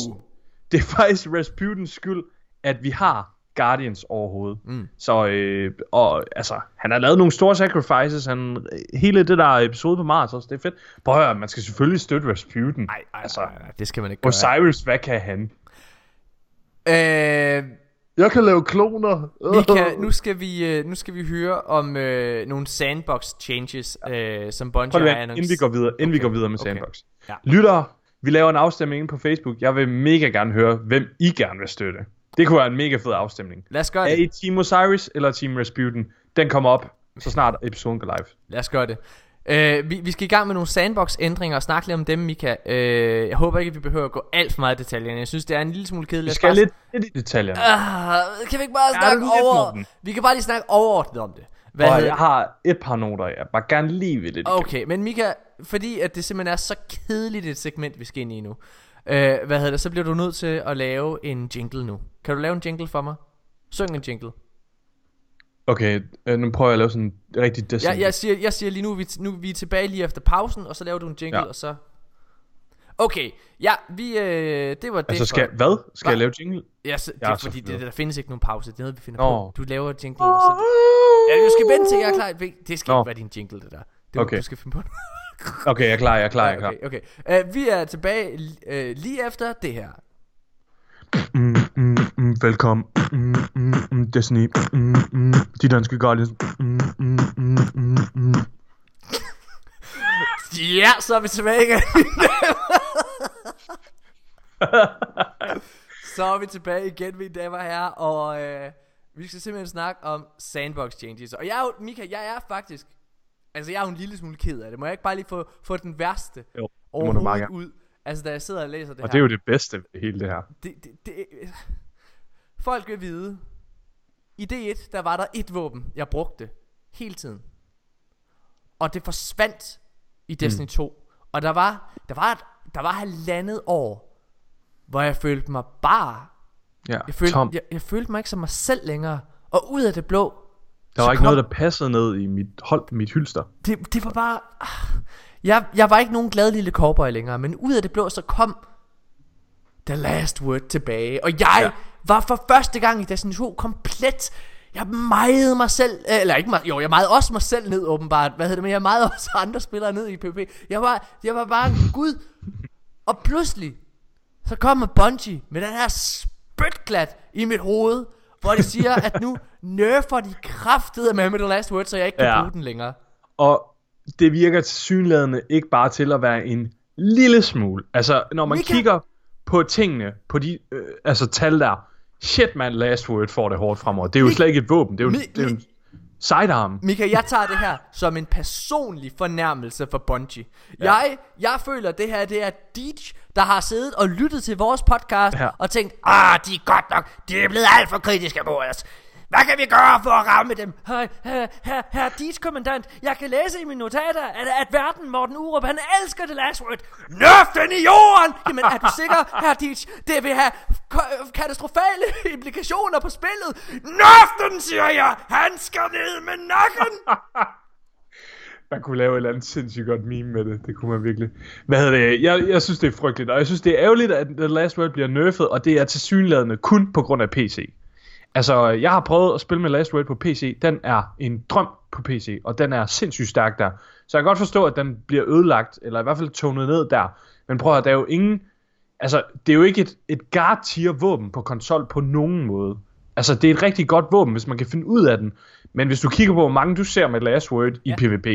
B: det er faktisk Rasputins skyld, at vi har Guardians overhovedet.
A: Mm.
B: Så, øh, og altså, han har lavet nogle store sacrifices, han, hele det der episode på Mars også, det er fedt. Prøv at høre, man skal selvfølgelig støtte Rasputin.
A: Nej,
B: altså,
A: det skal man ikke gøre.
B: Osiris, hvad kan han?
A: Øh,
B: Jeg kan lave kloner.
A: Mika, nu skal vi, øh, nu skal vi høre om øh, nogle sandbox changes, øh, som Bungie har annonceret.
B: inden vi går videre, inden vi
A: Okay,
B: går videre med
A: okay.
B: Sandbox.
A: Ja.
B: Lyttere, vi laver en afstemning på Facebook. Jeg vil mega gerne høre, hvem I gerne vil støtte. Det kunne være en mega fed afstemning.
A: Lad os gøre
B: Er
A: det.
B: I Team Osiris eller Team Rasputin? Den kommer op, så snart episoden går live.
A: Lad os gøre det. Øh, vi, vi skal i gang med nogle sandbox-ændringer og snakke lidt om dem, Mika. Øh, jeg håber ikke, at vi behøver at gå alt for meget i detaljerne. Jeg synes, det er en lille smule kedeligt.
B: Vi
A: at
B: skal
A: bare-
B: lidt, lidt i detaljerne.
A: Ah, kan vi ikke bare snakke over... Vi kan bare lige snakke overordnet om det. Hvad
B: Og
A: hedder
B: jeg har et par noter, jeg bare gerne lige vil lidt.
A: Okay, men Mika, fordi at det simpelthen er så kedeligt et segment, vi skal ind i nu. Øh, hvad hedder det, så bliver du nødt til at lave en jingle nu. Kan du lave en jingle for mig? Syng en jingle.
B: Okay, øh, nu prøver jeg at lave sådan en rigtig Destiny.
A: Jeg, jeg, siger, jeg siger lige nu, vi, nu vi er tilbage lige efter pausen, og så laver du en jingle,
B: Ja.
A: og så... Okay, ja, vi, øh, det var det
B: altså,
A: for-
B: skal, hvad? Skal
A: Hva?
B: jeg lave jingle?
A: Ja, så, det er fordi, det, der findes ikke nogen pause, det er noget, vi finder
B: Nå.
A: på. Du laver jingle, og så... Ja, du skal vente til, jeg er klar. Det skal
B: Nå.
A: ikke være din jingle, det der. Det er,
B: Okay.
A: Du skal finde på
B: Okay, jeg er klar, jeg er klar, jeg er klar.
A: Okay, okay. Uh, vi er tilbage uh, lige efter det her.
B: Mm, mm, mm, velkommen. Mm, mm, mm, Destiny. Mm, mm, de danske Guardians. Mm, mm, mm, mm, mm.
A: Ja, så er vi tilbage igen. så er vi tilbage igen, mine damer og herrer, og øh, vi skal simpelthen snakke om sandbox changes. Og jeg er jo, Mika, jeg er faktisk, altså jeg er jo en lille smule ked af det. Må jeg ikke bare lige få, få den værste
B: Jo, meget
A: overhovedet ud? Altså da jeg sidder og læser det
B: Og
A: her.
B: det er jo det bedste ved hele det her.
A: det, det, det, folk vil vide, i D1, der var der et våben, jeg brugte hele tiden. Og det forsvandt i Destiny mm. 2. Og der var, der var, et, der var halvandet år, hvor jeg følte mig bare,
B: Ja,
A: jeg følte,
B: Tom,
A: jeg, jeg følte mig ikke som mig selv længere. Og ud af det blå,
B: der var ikke
A: kom-
B: noget, der passede ned i mit hold, mit hylster.
A: det, det var bare... ah, Jeg, jeg var ikke nogen glad lille cowboy længere, men ud af det blå, så kom The Last Word tilbage. Og jeg ja. Var for første gang i Destiny 2 komplet... Jeg mejede mig selv, øh, eller ikke mig, jo, jeg mejede også mig selv ned åbenbart, hvad hedder det, men jeg mejede også andre spillere ned i PvP. Jeg var, jeg var bare en gud. Og pludselig, så kommer Bungie med den her spytklat i mit hoved, hvor de siger, at nu nerfer de kraftet med med The Last Word, så jeg ikke kan
B: Ja.
A: bruge den længere.
B: Og det virker til synlædende ikke bare til at være en lille smule. Altså, når man
A: Mika.
B: kigger på tingene, på de øh, altså tal der, shit man, Last Word får det hårdt fremover. Det er jo
A: Mi-
B: slet ikke et våben, det er jo,
A: Mi-
B: det er jo en sidearm.
A: Mika, jeg tager det her som en personlig fornærmelse for Bungie. Ja. Jeg, jeg føler, det her det er Deej, der har siddet og lyttet til vores podcast
B: Ja.
A: og tænkt, ah, de er godt nok, de er blevet alt for kritiske mod os. Hvad kan vi gøre for at ramme dem? Her, her, her, her kommandant, jeg kan læse i mine notater, at, at verden, Morten Urup, han elsker det last word. Nerf den i jorden! Jamen, er du sikker, her Dietz? Det vil have katastrofale implikationer på spillet. Nerf den, siger jeg! Han skal ned med nakken!
B: Man kunne lave et eller andet sindssygt godt meme med det. Det kunne man virkelig. Hvad hedder det? Jeg, jeg synes, det er frygteligt. Og jeg synes, det er ærgerligt, at The Last Word bliver nerfed. Og det er tilsyneladende kun på grund af PC. Altså, jeg har prøvet at spille med Last Word på PC. Den er en drøm på PC. Og den er sindssygt stærk der. Så jeg kan godt forstå, at den bliver ødelagt. Eller i hvert fald tonet ned der. Men prøv at der er jo ingen... Altså, det er jo ikke et, et guard tier våben på konsol på nogen måde. Altså, det er et rigtig godt våben, hvis man kan finde ud af den. Men hvis du kigger på, hvor mange du ser med Last Word i
A: Ja.
B: PvP,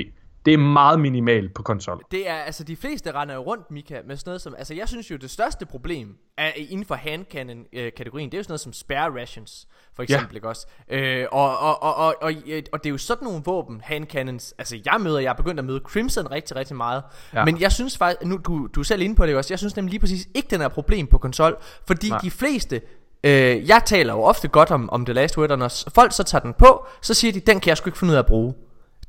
B: det er meget minimalt på konsol.
A: Det er, altså de fleste render jo rundt, Mika, med sådan noget som, altså jeg synes jo, det største problem er inden for handcannon øh, kategorien, det er jo sådan noget som spare rations, for eksempel, ikke også? Øh, og, og, og, og, og, øh, og det er jo sådan nogle våben, handcannons, altså jeg møder, jeg er begyndt at møde Crimson rigtig, rigtig meget, ja.
B: Ja.
A: men jeg synes faktisk, nu du, du er selv inde på det også, jeg synes nemlig lige præcis ikke, den er problem på konsol, fordi
B: Nej.
A: de fleste, øh, jeg taler jo ofte godt om, om The Last Word, og når folk så tager den på, så siger de, den kan jeg sgu ikke finde ud af at bruge.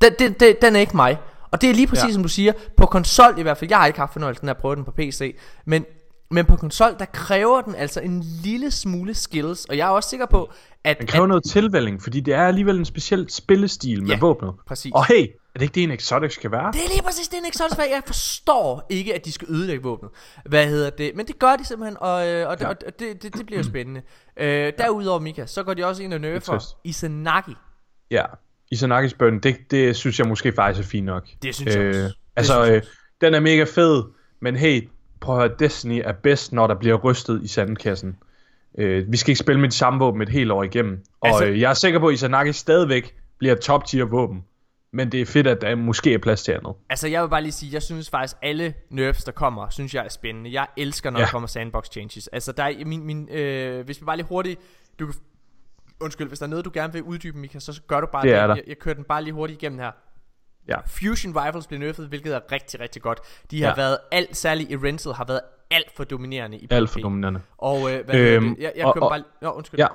A: Den, den, den, den er ikke mig. Og det er lige præcis ja. Som du siger, på konsol i hvert fald, jeg har ikke haft fornøjelsen af at prøve den på PC, men, men på konsol, der kræver den altså en lille smule skills, og jeg er også sikker på, at...
B: Den kræver
A: at
B: noget tilvælling, fordi det er alligevel en speciel spillestil med
A: Ja,
B: våbnet.
A: præcis.
B: Og hey, er det ikke det, en Exotic skal være?
A: det er lige præcis det, en Exotic Jeg forstår ikke, at de skal ødelægge våbnet. Hvad hedder det? Men det gør de simpelthen, og, øh, og, det,
B: Ja.
A: og det, det, det bliver jo spændende. Øh, derudover, Mika, så går de også ind og
B: er
A: nerfer
B: trist.
A: Izanagi.
B: Ja, Izanagis burn, det, det synes jeg måske faktisk er fint nok.
A: Det synes jeg også. Det
B: Altså,
A: synes jeg
B: øh, den er mega fed, men hey, prøv at høre, Destiny er bedst, når der bliver rystet i sandkassen. Øh, vi skal ikke spille med de samme våben et helt år igennem. Og
A: Altså-
B: øh, jeg er sikker på, at Izanagi stadigvæk bliver top tier våben. Men det er fedt, at der måske er plads til andet.
A: Altså jeg vil bare lige sige, jeg synes faktisk alle nerfs der kommer, synes jeg er spændende. Jeg elsker når. Ja. der kommer sandbox changes. Altså der er min, min øh, hvis vi bare lige hurtigt, du kan, undskyld, hvis der er noget du gerne vil uddybe, Mika, så gør du bare
B: Det der.
A: Jeg, jeg kører den bare lige hurtigt igennem her.
B: Ja.
A: Fusion Rifles blev nerfed, hvilket er rigtig, rigtig godt. De har
B: Ja.
A: været alt, særligt i Rental, har været alt for dominerende i
B: Alt
A: PvP.
B: for dominerende.
A: Og øh, hvad øhm, det? Jeg, jeg
B: og- og-
A: bare... Nå, undskyld.
B: Ja.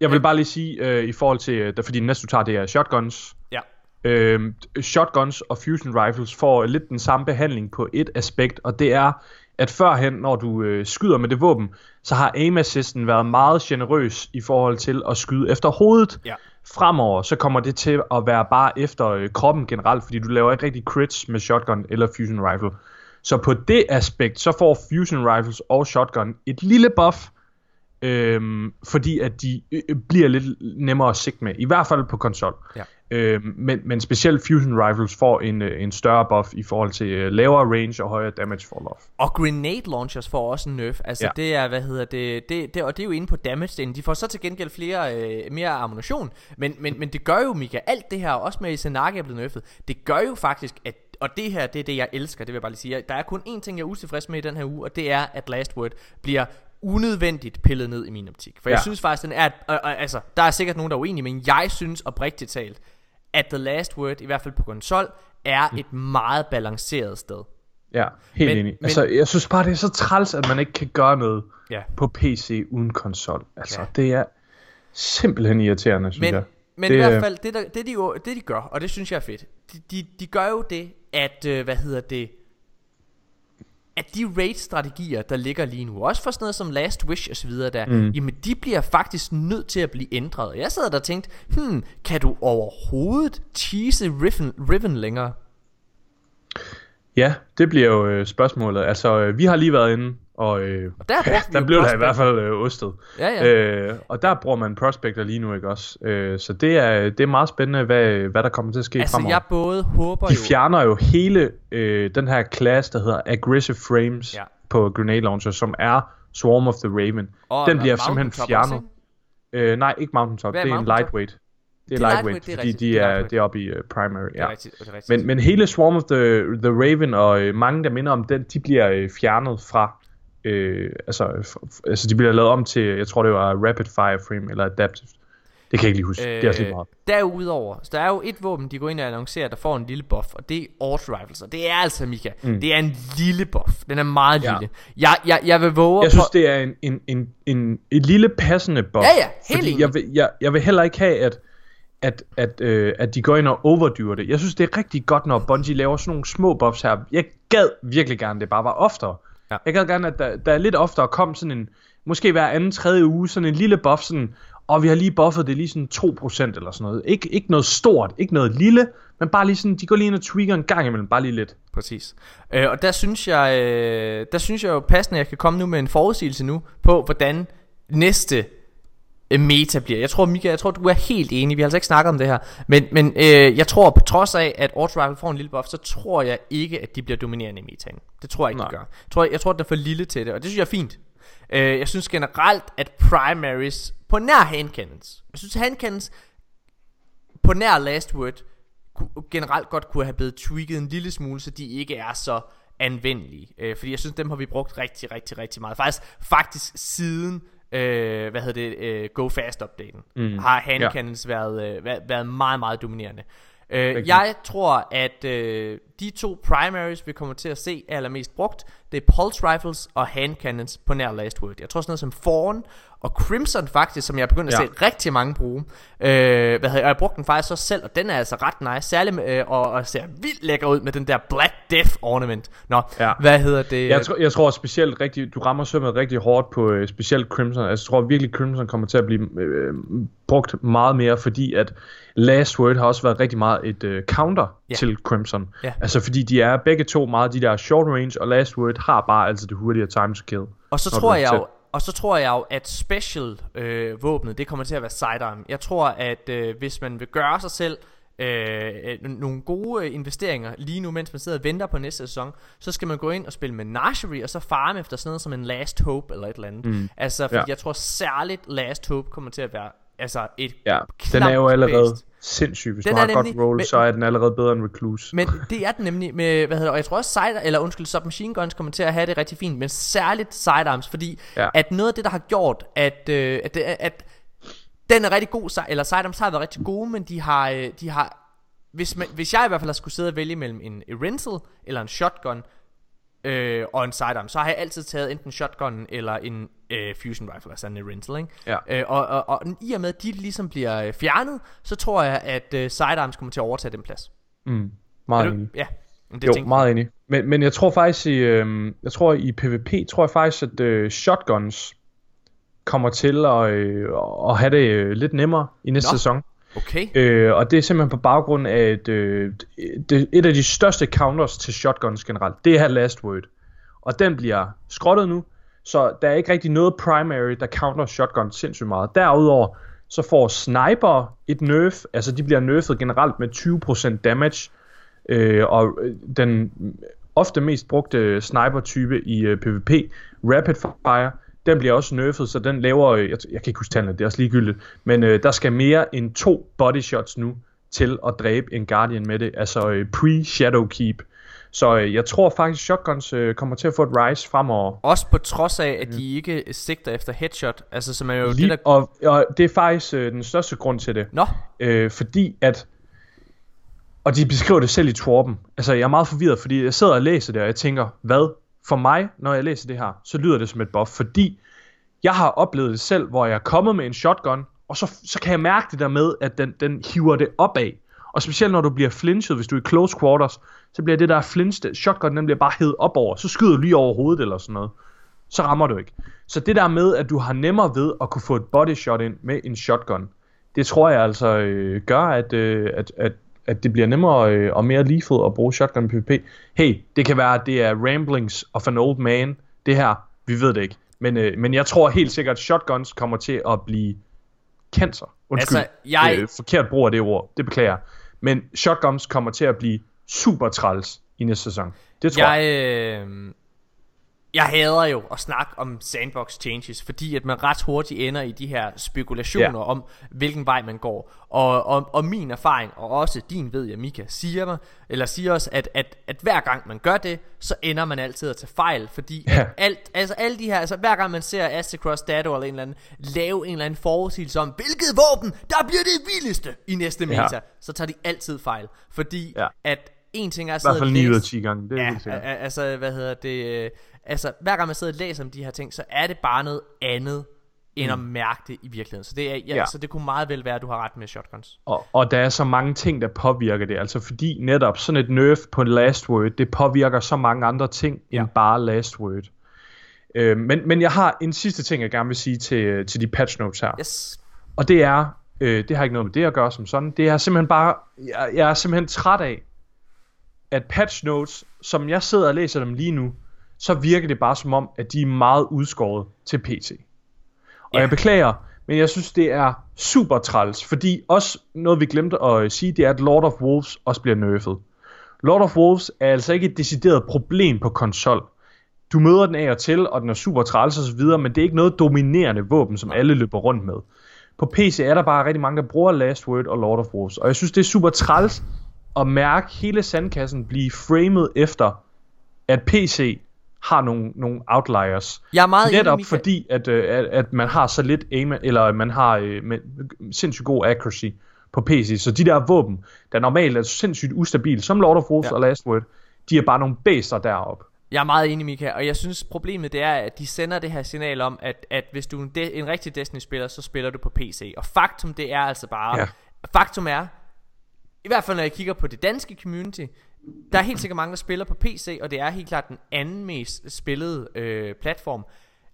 B: Jeg vil bare lige sige, øh, i forhold til, øh, fordi næste du tager, det er shotguns.
A: ja.
B: Øh, shotguns og fusion rifles får lidt den samme behandling på et aspekt, og det er, at førhen, når du øh, skyder med det våben, så har aim assisten været meget generøs i forhold til at skyde efter hovedet.
A: Ja.
B: Fremover, så kommer det til at være bare efter øh, kroppen generelt, fordi du laver ikke rigtig crits med shotgun eller fusion rifle. Så på det aspekt, så får fusion rifles og shotgun et lille buff, øhm, fordi at de øh, øh, bliver lidt nemmere at sigte med, i hvert fald på konsol.
A: Ja.
B: Øhm, men, men specielt fusion rifles får en, øh, en større buff i forhold til øh, lavere range og højere damage fall off.
A: Og grenade launchers får også en nerf. Altså ja. Det er, hvad hedder det, det, det, og det er jo inde på damage delen. De får så til gengæld flere, øh, mere ammunition. Men, men, men det gør jo, Mika, alt det her, også med Izanagi er blevet nerfed, det gør jo faktisk, at og det her, det er det, jeg elsker, det vil jeg bare lige sige. Der er kun én ting, jeg er utilfreds med i den her uge, og det er, at Last Word bliver unødvendigt pillet ned i min optik. For ja. jeg synes faktisk, den er, øh, øh, altså, der er sikkert nogen, der er uenige, men jeg synes oprigtigt talt, at The Last Word, i hvert fald på konsol, er et meget balanceret sted.
B: Ja, helt
A: Men-
B: enig.
A: men-
B: Altså, jeg synes bare, det er så træls, at man ikke kan gøre noget
A: Ja.
B: på PC uden konsol. Altså,
A: Ja.
B: det er simpelthen irriterende, synes
A: Men,
B: jeg.
A: men i
B: Det,
A: hvert
B: øh,
A: fald, det, der, det, de, jo- det de gør, og det synes jeg er fedt, de, de, de gør jo det, at, øh, hvad hedder det, at de raid-strategier, der ligger lige nu, også for sådan noget som Last Wish og så videre der, mm. jamen de bliver faktisk nødt til at blive ændret. Jeg sad der og tænkte, hmm, kan du overhovedet tease Riven, Riven længere?
B: Ja, det bliver jo øh, spørgsmålet. Altså, øh, vi har lige været inde, og øh,
A: Og der vi
B: der blev der i hvert fald øh, ostet.
A: Ja, ja.
B: Øh, og der bruger man Prospector lige nu, ikke også? Øh, så det er, det er meget spændende, hvad, hvad der kommer til at ske
A: Altså
B: fremover.
A: jeg både håber
B: De
A: jo...
B: fjerner jo hele øh, den her class, der hedder Aggressive Frames
A: Ja.
B: ja. på Grenade Launcher, som er Swarm of the Raven.
A: Og
B: den bliver
A: Mountain
B: simpelthen
A: Top
B: fjernet.
A: også?
B: Øh, nej, ikke Mountaintop.
A: Hvad er
B: Det er en
A: Mountaintop?
B: lightweight. Det er,
A: Det er
B: lightweight,
A: lightweight, det er
B: fordi de
A: det er
B: er,
A: lightweight.
B: det er oppe i uh, primary.
A: Det
B: Ja.
A: er rigtigt, det er rigtigt.
B: Men, men hele Swarm of the, the Raven og øh, mange, der minder om den, de bliver øh, fjernet fra... Øh, altså, altså, de bliver lavet om til, jeg tror det var Rapid Fire Frame eller Adaptive. Det kan jeg ikke lige huske. Øh, det er også lige meget.
A: Derudover, så der er jo et våben, de går ind og annoncerer, der får en lille buff, og det er Auto Rifles, og det er altså, Mika, mm. det er en lille buff. Den er meget
B: Ja.
A: lille. Jeg, jeg, jeg vil våge
B: Jeg
A: på...
B: synes, det er en, en, en, en, et lille passende buff.
A: Ja, ja, helt
B: fordi jeg vil, jeg, jeg vil heller ikke have, at, at, at, øh, at de går ind og overdyrer det. Jeg synes, det er rigtig godt, når Bungie laver sådan nogle små buffs her. Jeg gad virkelig gerne, det bare var oftere.
A: Ja.
B: Jeg gad gerne, at der, der lidt oftere kom sådan en, måske hver anden, tredje uge, sådan en lille buff, sådan, og vi har lige buffet det lige sådan 2% eller sådan noget. Ik- ikke noget stort, ikke noget lille, men bare lige sådan, de går lige ind og tweaker en gang imellem, bare lige lidt.
A: Præcis. Øh, og der synes jeg, øh, der synes jeg jo passende, at jeg kan komme nu med en forudsigelse nu på, hvordan næste meta bliver. Jeg tror, Mika, jeg tror, du er helt enig. Vi har altså ikke snakket om det her. Men, men øh, jeg tror, på trods af, at Auto Rifle får en lille buff, så tror jeg ikke, at de bliver dominerende i metaen. Det tror jeg ikke,
B: Nej.
A: de gør. Jeg tror, jeg tror, at der er for lille til det, og det synes jeg er fint. Øh, jeg synes generelt, at primaries på nær handcannons, jeg synes handcannons på nær last word generelt godt kunne have blevet tweaked en lille smule, så de ikke er så anvendelige. Øh, fordi jeg synes, dem har vi brugt rigtig, rigtig, rigtig meget. Faktisk, faktisk siden, øh, hvad hedder det, øh, Go Fast opdaten, mm. har handcannons ja. været, øh, været, meget, meget dominerende. Øh, jeg tror, at øh, de to primaries, vi kommer til at se er allermest brugt, det er pulse rifles og handcannons på nær last word. Jeg tror sådan noget som Fawn og Crimson faktisk, som jeg er begyndt at
B: Ja.
A: se rigtig mange bruge. Øh, hvad hedder, og jeg brugte den faktisk også selv, og den er altså ret nice. Særligt med, øh, og, og ser vildt lækker ud med den der Black Death ornament. Nå,
B: Ja.
A: hvad hedder det?
B: Jeg, tror, jeg tror specielt rigtig, du rammer sømmet rigtig hårdt på øh, specielt Crimson. Altså, jeg tror virkelig Crimson kommer til at blive øh, brugt meget mere, fordi at Last Word har også været rigtig meget et øh, counter
A: ja.
B: til Crimson.
A: Ja.
B: Altså fordi de er begge to meget de der short range, og Last Word har bare altså det hurtigere time to kill.
A: Og så tror jeg jo, og så tror jeg jo, at special øh, våbnet, det kommer til at være sidearm. Jeg tror, at øh, hvis man vil gøre sig selv øh, øh, nogle gode øh, investeringer lige nu, mens man sidder og venter på næste sæson, så skal man gå ind og spille med Nursery, og så farme efter sådan noget som en Last Hope eller et eller andet. Mm. Altså, fordi ja. Jeg tror særligt Last Hope kommer til at være altså et
B: Ja, den er jo allerede
A: based.
B: Sindssyg. Hvis
A: Den
B: du har et godt
A: nemlig-
B: roll,
A: men-
B: så er den allerede bedre end Recluse.
A: Men det er den nemlig med, hvad hedder og jeg tror også side, eller undskyld, submachine guns kommer til at have det rigtig fint, men særligt sidearms, fordi ja. At noget af det, der har gjort, at, øh, at, det- at den er rigtig god, eller sidearms har været rigtig gode, men de har, øh, de har hvis, man, hvis jeg i hvert fald har skulle sidde og vælge mellem en, en rental eller en shotgun øh, og en sidearm, så har jeg altid taget enten shotgun eller en øh, fusion rifle, altså en rental, ikke?
B: Ja.
A: Øh, og, og, og i og med, at de ligesom bliver øh, fjernet, så tror jeg, at øh, sidearms kommer til at overtage den plads.
B: Mm, meget enig.
A: Ja, men
B: Jo,
A: tænker-
B: meget enig. Men, men jeg tror faktisk i, øh, jeg tror i PvP, tror jeg faktisk, at øh, shotguns kommer til at, øh, at have det øh, lidt nemmere i næste
A: Nå.
B: sæson.
A: Okay.
B: Øh, og det er simpelthen på baggrund af, at øh, det, øh, et af de største counters til shotguns generelt, det er Last Word. Og den bliver skrottet nu, så der er ikke rigtig noget primary, der counter shotgun sindssygt meget. Derudover, så får sniper et nerf, altså de bliver nerfet generelt med 20% damage, øh, og øh, den ofte mest brugte sniper-type i øh, PvP, Rapid Fire, den bliver også nerfed, så den laver, øh, jeg, jeg kan ikke huske tallene, det er også ligegyldigt, men øh, der skal mere end to body shots nu til at dræbe en Guardian med det, altså øh, pre-Shadow Keep. Så øh, jeg tror faktisk, shotguns øh, kommer til at få et rise fremover.
A: Også på trods af, at de ikke sigter efter headshot. Altså, som er jo
B: Lige,
A: det, der...
B: og, og det er faktisk øh, den største grund til det.
A: Nå,
B: Øh, fordi at og de beskriver det selv i Torben. Altså jeg er meget forvirret, fordi jeg sidder og læser det, og jeg tænker, hvad? For mig, når jeg læser det her, så lyder det som et buff, fordi jeg har oplevet det selv, hvor jeg er kommet med en shotgun, og så, så kan jeg mærke det der med, at den, den hiver det opad. Og specielt når du bliver flinchet, hvis du er i close quarters, så bliver det der flinched, shotgun, den bliver bare hævet op over, så skyder du lige over hovedet eller sådan noget. Så rammer du ikke. Så det der med, at du har nemmere ved at kunne få et body shot ind med en shotgun, det tror jeg altså øh, gør, at, øh, at, at, at det bliver nemmere øh, og mere lethal at bruge shotgun i PvP. Hey, det kan være, at det er ramblings of an old man, det her. Vi ved det ikke. Men, øh, men jeg tror helt sikkert, at shotguns kommer til at blive cancer. Undskyld,
A: Altså, jeg-
B: øh, forkert brug af det ord. Det beklager jeg. Men shotguns kommer til at blive super træls i næste sæson. Det tror jeg.
A: jeg... Øh, jeg hader jo at snakke om sandbox changes, fordi at man ret hurtigt ender i de her spekulationer ja. om, hvilken vej man går. Og, og, og min erfaring, og også din ved jeg, Mika, siger mig, eller siger os, at, at, at hver gang man gør det, så ender man altid at tage fejl, fordi at alt, altså alle de her, altså hver gang man ser Astacross Dado eller en eller anden, lave en eller anden forudsigelse om, hvilket våben, der bliver det vildeste i næste meta, så tager de altid fejl, fordi ja. at en ting er at sidde
B: I hvert fald 9 ud af 10 gange, det er
A: ja, altså, hvad hedder det, altså, hver gang man sidder og læser om de her ting, så er det bare noget andet, end mm. at mærke det i virkeligheden. Så det, er, ja, ja. så det kunne meget vel være, at du har ret med shotguns.
B: Og, og der er så mange ting, der påvirker det. Altså fordi netop sådan et nerf på en last word, det påvirker så mange andre ting, ja. end bare last word. Øh, men, men jeg har en sidste ting, jeg gerne vil sige til, til de patch notes her.
A: Yes.
B: Og det er, øh, det har ikke noget med det at gøre som sådan, det er simpelthen bare, jeg, jeg er simpelthen træt af, at patch notes, som jeg sidder og læser dem lige nu, så virker det bare som om, at de er meget udskåret til PC. Og ja. jeg beklager, men jeg synes, det er super træls, fordi også noget, vi glemte at sige, det er, at Lord of Wolves også bliver nerfed. Lord of Wolves er altså ikke et decideret problem på konsol. Du møder den af og til, og den er super træls osv., men det er ikke noget dominerende våben, som alle løber rundt med. På PC er der bare rigtig mange, der bruger Last Word og Lord of Wolves, og jeg synes, det er super træls at mærke hele sandkassen blive framed efter, at PC har nogle, nogle outliers.
A: Jeg er meget
B: Netop
A: enig,
B: fordi, at, øh, at, at man har så lidt aim, eller man har øh, med, sindssygt god accuracy på PC. Så de der våben, der normalt er sindssygt ustabil, som Lord of Wolves ja. og Last Word, de er bare nogle baser derop.
A: Jeg er meget enig, Mika, og jeg synes problemet det er, at de sender det her signal om, at, at hvis du er en, de, en rigtig Destiny-spiller, så spiller du på PC. Og faktum det er altså bare, ja. faktum er, i hvert fald når jeg kigger på det danske community, der er helt sikkert mange, der spiller på PC, og det er helt klart den anden mest spillede øh, platform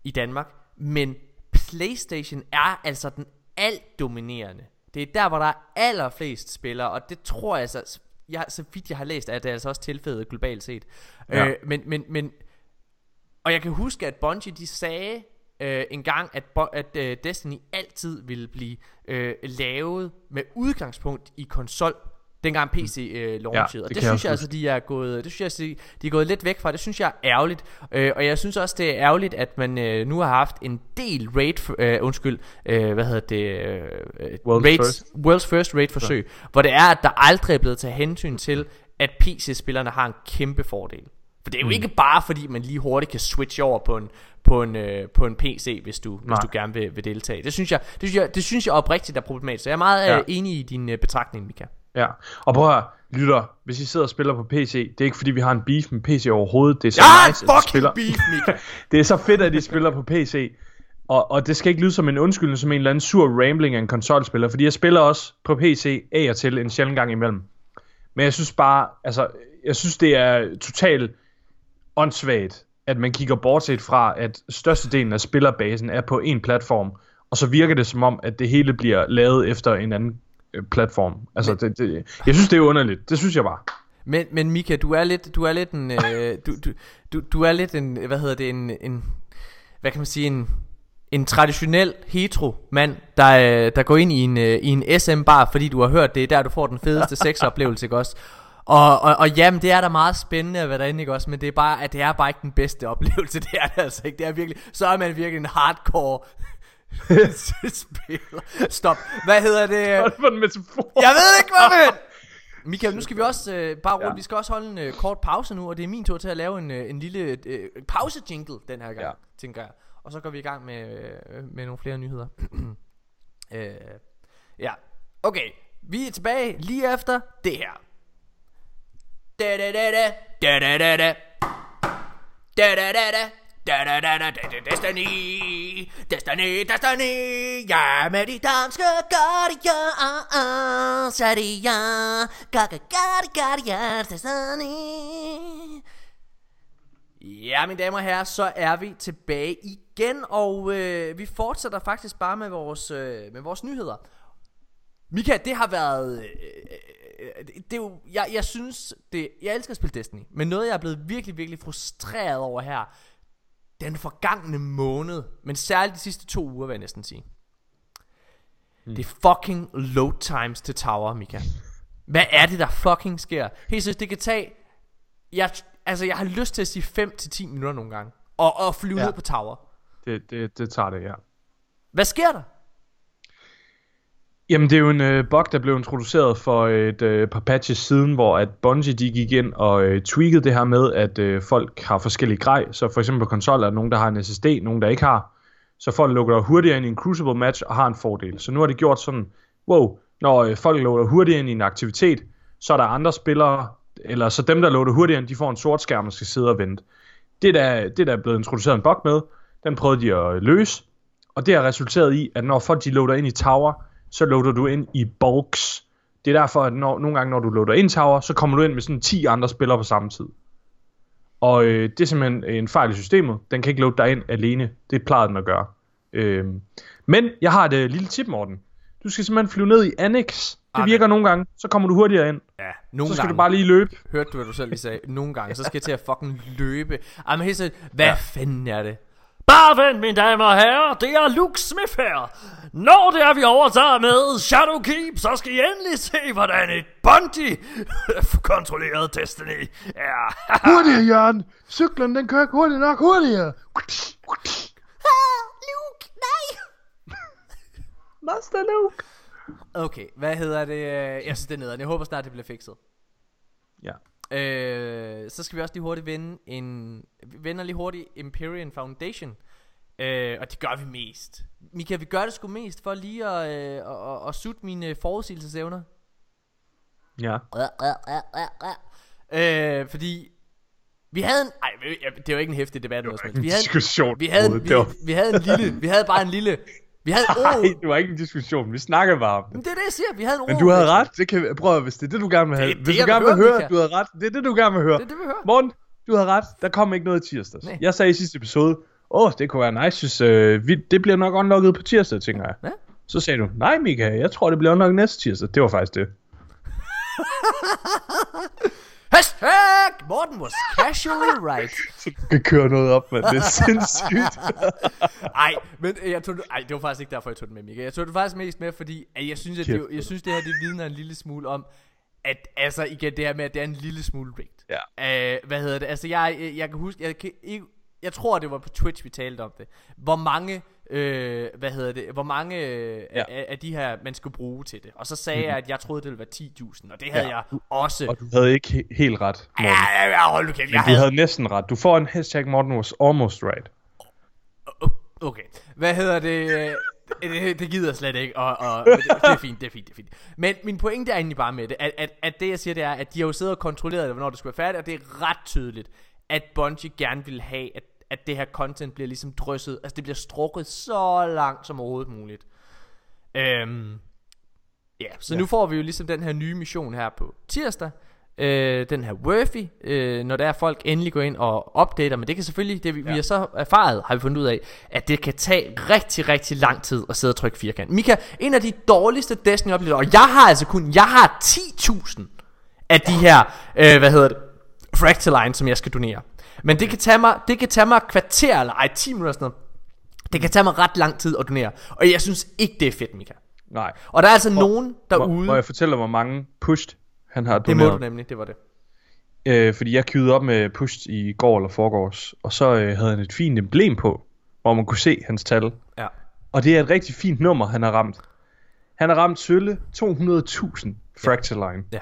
A: i Danmark. Men PlayStation er altså den alt dominerende. Det er der, hvor der er allerflest spillere, og det tror jeg altså, jeg, så vidt jeg har læst, at det er altså også tilfældet globalt set. Ja. Øh, men, men, men, og jeg kan huske, at Bungie de sagde øh, en gang, at, at øh, Destiny altid ville blive øh, lavet med udgangspunkt i konsol dengang PC øh, launchede. Ja, det og det synes jeg altså, de er gået, det synes jeg, de er gået lidt væk fra. Det synes jeg er ærgerligt. Øh, og jeg synes også, det er ærgerligt, at man øh, nu har haft en del raid, øh, undskyld, øh, hvad hedder det? Øh,
B: World's, raids, first.
A: World's First Raid forsøg. Ja. Hvor det er, at der aldrig er blevet taget hensyn til, at PC-spillerne har en kæmpe fordel. For det er jo mm. ikke bare fordi man lige hurtigt kan switch over på en på en øh, på en PC hvis du Nej. hvis du gerne vil, vil deltage. Det synes jeg det synes jeg det synes jeg oprigtigt er problematisk. Så jeg er meget ja. øh, enig i din øh, betragtning, Mika.
B: Ja, og prøv at lytter, hvis I sidder og spiller på PC, det er ikke fordi vi har en beef med PC overhovedet, det er så
A: ja,
B: nice,
A: at de spiller. beef,
B: det er så fedt, at de spiller på PC, og, og det skal ikke lyde som en undskyldning, som en eller anden sur rambling af en konsolspiller, fordi jeg spiller også på PC af og til en sjældent gang imellem. Men jeg synes bare, altså, jeg synes det er totalt åndssvagt, at man kigger bortset fra, at størstedelen af spillerbasen er på en platform, og så virker det som om, at det hele bliver lavet efter en anden platform. Altså, det, det, jeg synes, det er underligt. Det synes jeg bare.
A: Men, men Mika, du er lidt, du er lidt en, øh, du, du, du, du er lidt en, hvad hedder det, en, en hvad kan man sige, en, en traditionel hetero mand, der, øh, der går ind i en, øh, i en SM-bar, fordi du har hørt, det er der, du får den fedeste sexoplevelse, ikke også? Og, og, og jamen, det er da meget spændende at være derinde, ikke også? Men det er bare, at det er bare ikke den bedste oplevelse, det er det altså ikke. Det er virkelig, så er man virkelig en hardcore spiller. Stop. Hvad hedder det?
B: Hvad for en metafor?
A: Jeg ved ikke, hvad med. Michael, nu skal vi også øh, bare rundt, ja. vi skal også holde en øh, kort pause nu, og det er min tur til at lave en, øh, en lille øh, pause-jingle den her gang, ja. tænker jeg. Og så går vi i gang med, øh, med nogle flere nyheder. øh, ja, okay. Vi er tilbage lige efter det her. Da da da da da da da da da da da da Da da da da Destiny Destiny Destiny. Ja med de danske guardians Er det ja Guardians Destiny. Ja, mine damer og herrer, så er vi tilbage igen, og øh, vi fortsætter faktisk bare med vores, øh, med vores nyheder. Mika, det har været... Øh, det, det er jo, jeg, jeg synes, det, jeg elsker at spille Destiny, men noget jeg er blevet virkelig, virkelig frustreret over her, den forgangne måned, men særligt de sidste to uger, vil jeg næsten sige. Mm. Det er fucking load times til tower, Mika. Hvad er det, der fucking sker? Helt seriøst, det kan tage... Jeg, altså, jeg har lyst til at sige 5 til 10 minutter nogle gange. Og, og flyve
B: Ja.
A: ned på tower.
B: Det, det, det tager det, ja.
A: Hvad sker der?
B: Jamen, det er jo en øh, bug, der blev introduceret for et øh, par patches siden, hvor at Bungie de gik ind og øh, tweakede det her med, at øh, folk har forskellige grej. Så for eksempel på konsoller er der nogen, der har en SSD, nogen, der ikke har. Så folk lukker hurtigere ind i en Crucible match og har en fordel. Så nu har de gjort sådan, wow, når øh, folk lukker hurtigere ind i en aktivitet, så er der andre spillere, eller så dem, der lukker hurtigere ind, de får en sort skærm og skal sidde og vente. Det der, det der er blevet introduceret en bug med, den prøvede de at øh, løse, og det har resulteret i, at når folk de loader ind i tower, så loader du ind i bulks. Det er derfor, at når, nogle gange, når du loader ind tower, så kommer du ind med sådan 10 andre spillere på samme tid. Og øh, det er simpelthen en fejl i systemet. Den kan ikke loade dig ind alene. Det plejede den at gøre. Øh, men jeg har et øh, lille tip, Morten. Du skal simpelthen flyve ned i Annex. Det virker nogle gange. Så kommer du hurtigere ind.
A: Ja, nogle
B: Så skal
A: gange.
B: du bare lige løbe.
A: Hørte du, hvad du selv lige sagde? Nogle gange, så skal jeg til at fucking løbe. Ej, men helt seriøst, hvad ja. fanden er det? Bare vent, mine damer og herrer, det er Luke Smith her. Når det er, vi overtager med Shadowkeep, så skal I endelig se, hvordan et Bungie kontrolleret Destiny er.
B: Hurtigere, Jørgen. Cyklen, den kører ikke hurtigt nok. Hurtigere.
A: Luke, nej!
B: Master Luke.
A: Okay, hvad hedder det? Jeg synes, det er nederen. Jeg håber snart, det bliver fikset.
B: Ja.
A: Øh, så skal vi også lige hurtigt vende en... Vi vender lige hurtigt Empyrean Foundation. Øh, og det gør vi mest. Mika, vi gør det sgu mest for lige at, øh, at, at, at sutte mine forudsigelsesevner.
B: Ja.
A: Øh, fordi vi havde en... Ej, det er jo ikke en hæftig debat. eller sådan noget. Vi havde,
B: diskussion.
A: vi havde, vi,
B: Det var-
A: vi havde en lille... Vi havde bare en lille... Vi havde
B: Nej,
A: ord.
B: det var ikke en diskussion. Vi snakkede bare om det.
A: Men det er det, jeg siger. Vi havde en
B: Men du havde ret. Det kan, prøv at, hvis det er det, du gerne vil have.
A: Det er det,
B: hvis du gerne
A: vil høre,
B: høre, du havde ret. Det er det, du gerne vil høre.
A: Det er det, vi hører.
B: Morten, du havde ret. Der kom ikke noget i tirsdags.
A: Nej.
B: Jeg sagde i sidste episode, åh, oh, det kunne være nice, hvis øh, vi, det bliver nok unlocket på tirsdag, tænker jeg.
A: Ja.
B: Så sagde du, nej Mika, jeg tror, det bliver unlocket næste tirsdag. Det var faktisk det.
A: Hashtag Morten was casually right.
B: Så kan køre noget op, men det er sindssygt.
A: Ej, men øh, jeg tog ej, det var faktisk ikke derfor, jeg tog det med, Mika. Jeg tog det faktisk mest med, fordi at jeg synes, at det, jeg synes, det her det vidner en lille smule om, at altså igen det her med, at det er en lille smule rigged.
B: Ja.
A: Øh, hvad hedder det? Altså jeg, jeg, jeg kan huske, jeg, kan ikke, jeg tror, det var på Twitch, vi talte om det. Hvor mange, øh, hvad hedder det, hvor mange øh,
B: Ja. Mhm.
A: af, af de her, man skulle bruge til det. Og så sagde jeg, at jeg troede, det ville være 10.000, og det havde
B: Ja.
A: jeg også.
B: Og du havde ikke he- helt ret,
A: Ja,
B: Morten.
A: ja, ja, hold nu kæft,
B: Men
A: jeg
B: du
A: havde,
B: havde næsten ret. Du får en hashtag, Morten was almost right.
A: Okay, hvad hedder det? Det, det gider jeg slet ikke, og, og det, det er fint, det er fint, det er fint. Men min pointe er egentlig bare med det, at, at, at det jeg siger, det er, at de har jo siddet og kontrolleret det, hvornår det skulle være færdigt, og det er ret tydeligt, at Bungie gerne vil have, at, at det her content bliver ligesom drysset, altså det bliver strukket så langt som overhovedet muligt. Øhm, ja, så ja. nu får vi jo ligesom den her nye mission her på tirsdag, øh, den her Worthy, øh, når der er folk endelig går ind og opdater, men det kan selvfølgelig, det vi, ja. vi har så erfaret, har vi fundet ud af, at det kan tage rigtig, rigtig lang tid at sidde og trykke firkant. Mika, en af de dårligste Destiny oplevelser, og jeg har altså kun, jeg har 10.000 af de her, øh, hvad hedder det, Fractaline, som jeg skal donere. Men det kan tage mig, det kan tage mig et kvarter, eller ej, 10 minutter sådan noget. Det kan tage mig ret lang tid at donere, og jeg synes ikke, det er fedt, Mika.
B: Nej.
A: Og der er altså nogen
B: Må,
A: derude,
B: må jeg fortælle, hvor mange pushed han har
A: det må
B: doneret?
A: du nemlig, det var det.
B: Øh, fordi jeg queuede op med pushed i går eller forgårs, og så øh, havde han et fint emblem på, hvor man kunne se hans tal.
A: Ja.
B: Og det er et rigtig fint nummer, han har ramt. Han har ramt sølle 200.000 Fractaline.
A: Ja.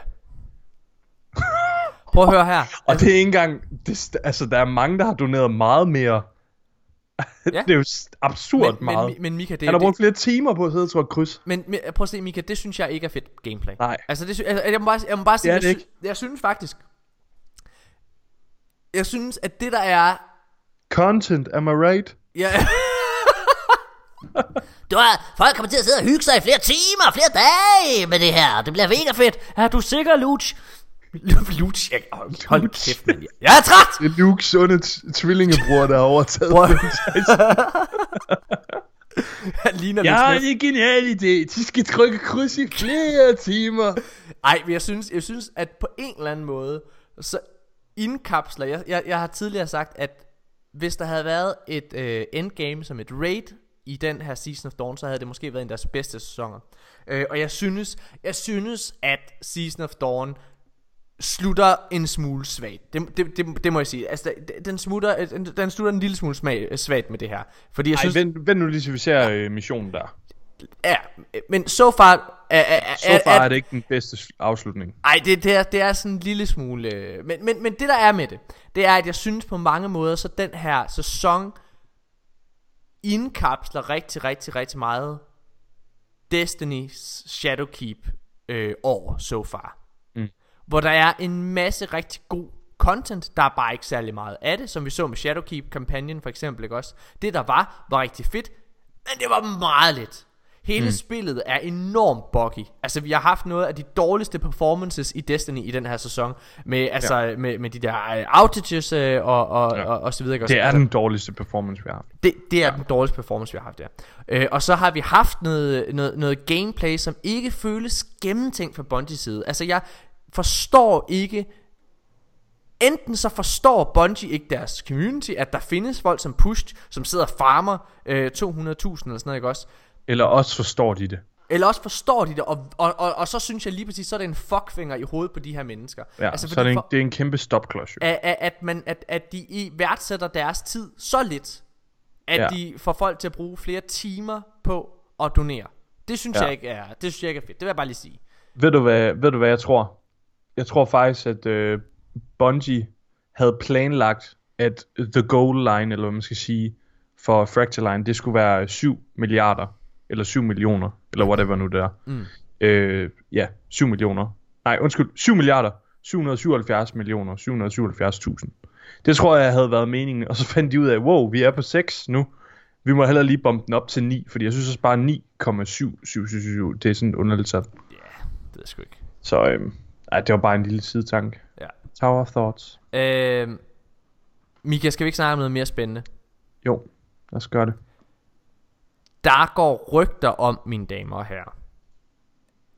A: Prøv at høre her.
B: Og det er ikke engang... Det, altså, der er mange, der har doneret meget mere.
A: Ja.
B: det er jo absurd
A: men,
B: meget.
A: Men, men Mika, det,
B: han har
A: det,
B: brugt flere timer på at sidde og trykke kryds.
A: men, men prøv at se, Mika, det synes jeg ikke er fedt gameplay.
B: Nej.
A: Altså, det, altså jeg, må bare, jeg må bare sige,
B: Det er
A: jeg,
B: det
A: sy- jeg synes faktisk, jeg synes, at det der er,
B: Content, am I right?
A: ja,
C: Du har, folk kommer til at sidde og hygge sig i flere timer, flere dage med det her. Det bliver mega fedt.
A: er du sikker, Luch? Luch, jeg, hold, hold kæft, mand. Jeg er træt!
B: Det er Luke's t- tvillingebror, der har overtaget.
A: Han ligner
B: Jeg
A: Luke
B: har en genial idé. De skal trykke kryds i flere timer.
A: Ej, men jeg synes, jeg synes, at på en eller anden måde, så indkapsler, jeg, jeg, jeg har tidligere sagt, at hvis der havde været et øh, endgame som et raid i den her Season of Dawn, så havde det måske været en af deres bedste sæsoner. Øh, og jeg synes, jeg synes, at Season of Dawn slutter en smule svagt. Det, det, det, det må jeg sige. Altså, den- smutter, den, slutter en lille smule smag, svagt med det her. Fordi jeg
B: Ej,
A: synes...
B: vent, vent nu lige til vi ser øh, missionen der.
A: Ja, men so far... Er, er,
B: Så far er det ikke den bedste afslutning.
A: Ej, det, det, er, det er sådan en lille smule... øh, Men, men, men det der er med det, det er, at jeg synes på mange måder, så den her sæson indkapsler rigtig, rigtig, rigtig meget Destiny's Shadowkeep øh, år so far. Hvor der er en masse rigtig god content, der er bare ikke særlig meget af det, som vi så med Shadowkeep-kampagnen for eksempel, ikke også? Det der var, var rigtig fedt, men det var meget lidt. Hele mm. spillet er enormt buggy. Altså, vi har haft noget af de dårligste performances i Destiny i den her sæson. Med, altså, ja. med, med de der øh, outages øh, og, og,
B: Ja.
A: ja. og, og så videre. ikke også?
B: Det er
A: altså,
B: den dårligste performance, vi har haft.
A: det, det er ja. den dårligste performance, vi har haft der. Øh, og så har vi haft noget, noget, noget gameplay, som ikke føles gennemtænkt fra Bungies side. Altså, jeg forstår ikke... Enten så forstår Bungie ikke deres community, at der findes folk som Pushed, som sidder og farmer øh, 200.000 eller sådan noget, ikke også?
B: Eller også forstår de det.
A: Eller også forstår de det, og, og, og, og så synes jeg lige præcis, så er det en fuckfinger i hovedet på de her mennesker.
B: Ja, altså, så er det, en,
A: for-
B: det er en kæmpe stopklods jo.
A: at, at, at, man, at, at de i værdsætter deres tid så lidt, at
B: Ja.
A: de får folk til at bruge flere timer på at donere. Det synes
B: ja.
A: jeg ikke er, det synes jeg ikke er fedt. Det vil jeg bare lige sige.
B: Ved du hvad, ved du hvad jeg tror? Jeg tror faktisk, at øh, Bungie havde planlagt, at the goal line, eller hvad man skal sige, for Fractal Line, det skulle være 7 milliarder, eller 7 millioner, eller whatever nu det er.
A: Mm.
B: Øh, ja, 7 millioner. Nej, undskyld, 7 milliarder. 777 millioner, 777.000. Det tror jeg havde været meningen, og så fandt de ud af, wow, vi er på 6 nu. Vi må heller lige bombe den op til 9, fordi jeg synes også bare 9,7777, det er sådan underligt tal.
A: Det ved jeg sgu ikke.
B: Så øhm, ej, det var bare en lille sidetank.
A: Ja.
B: Tower of Thoughts.
A: Øh, Mika, skal vi ikke snakke om noget mere spændende?
B: Jo, lad os gøre det.
A: Der går rygter om, mine damer og herrer,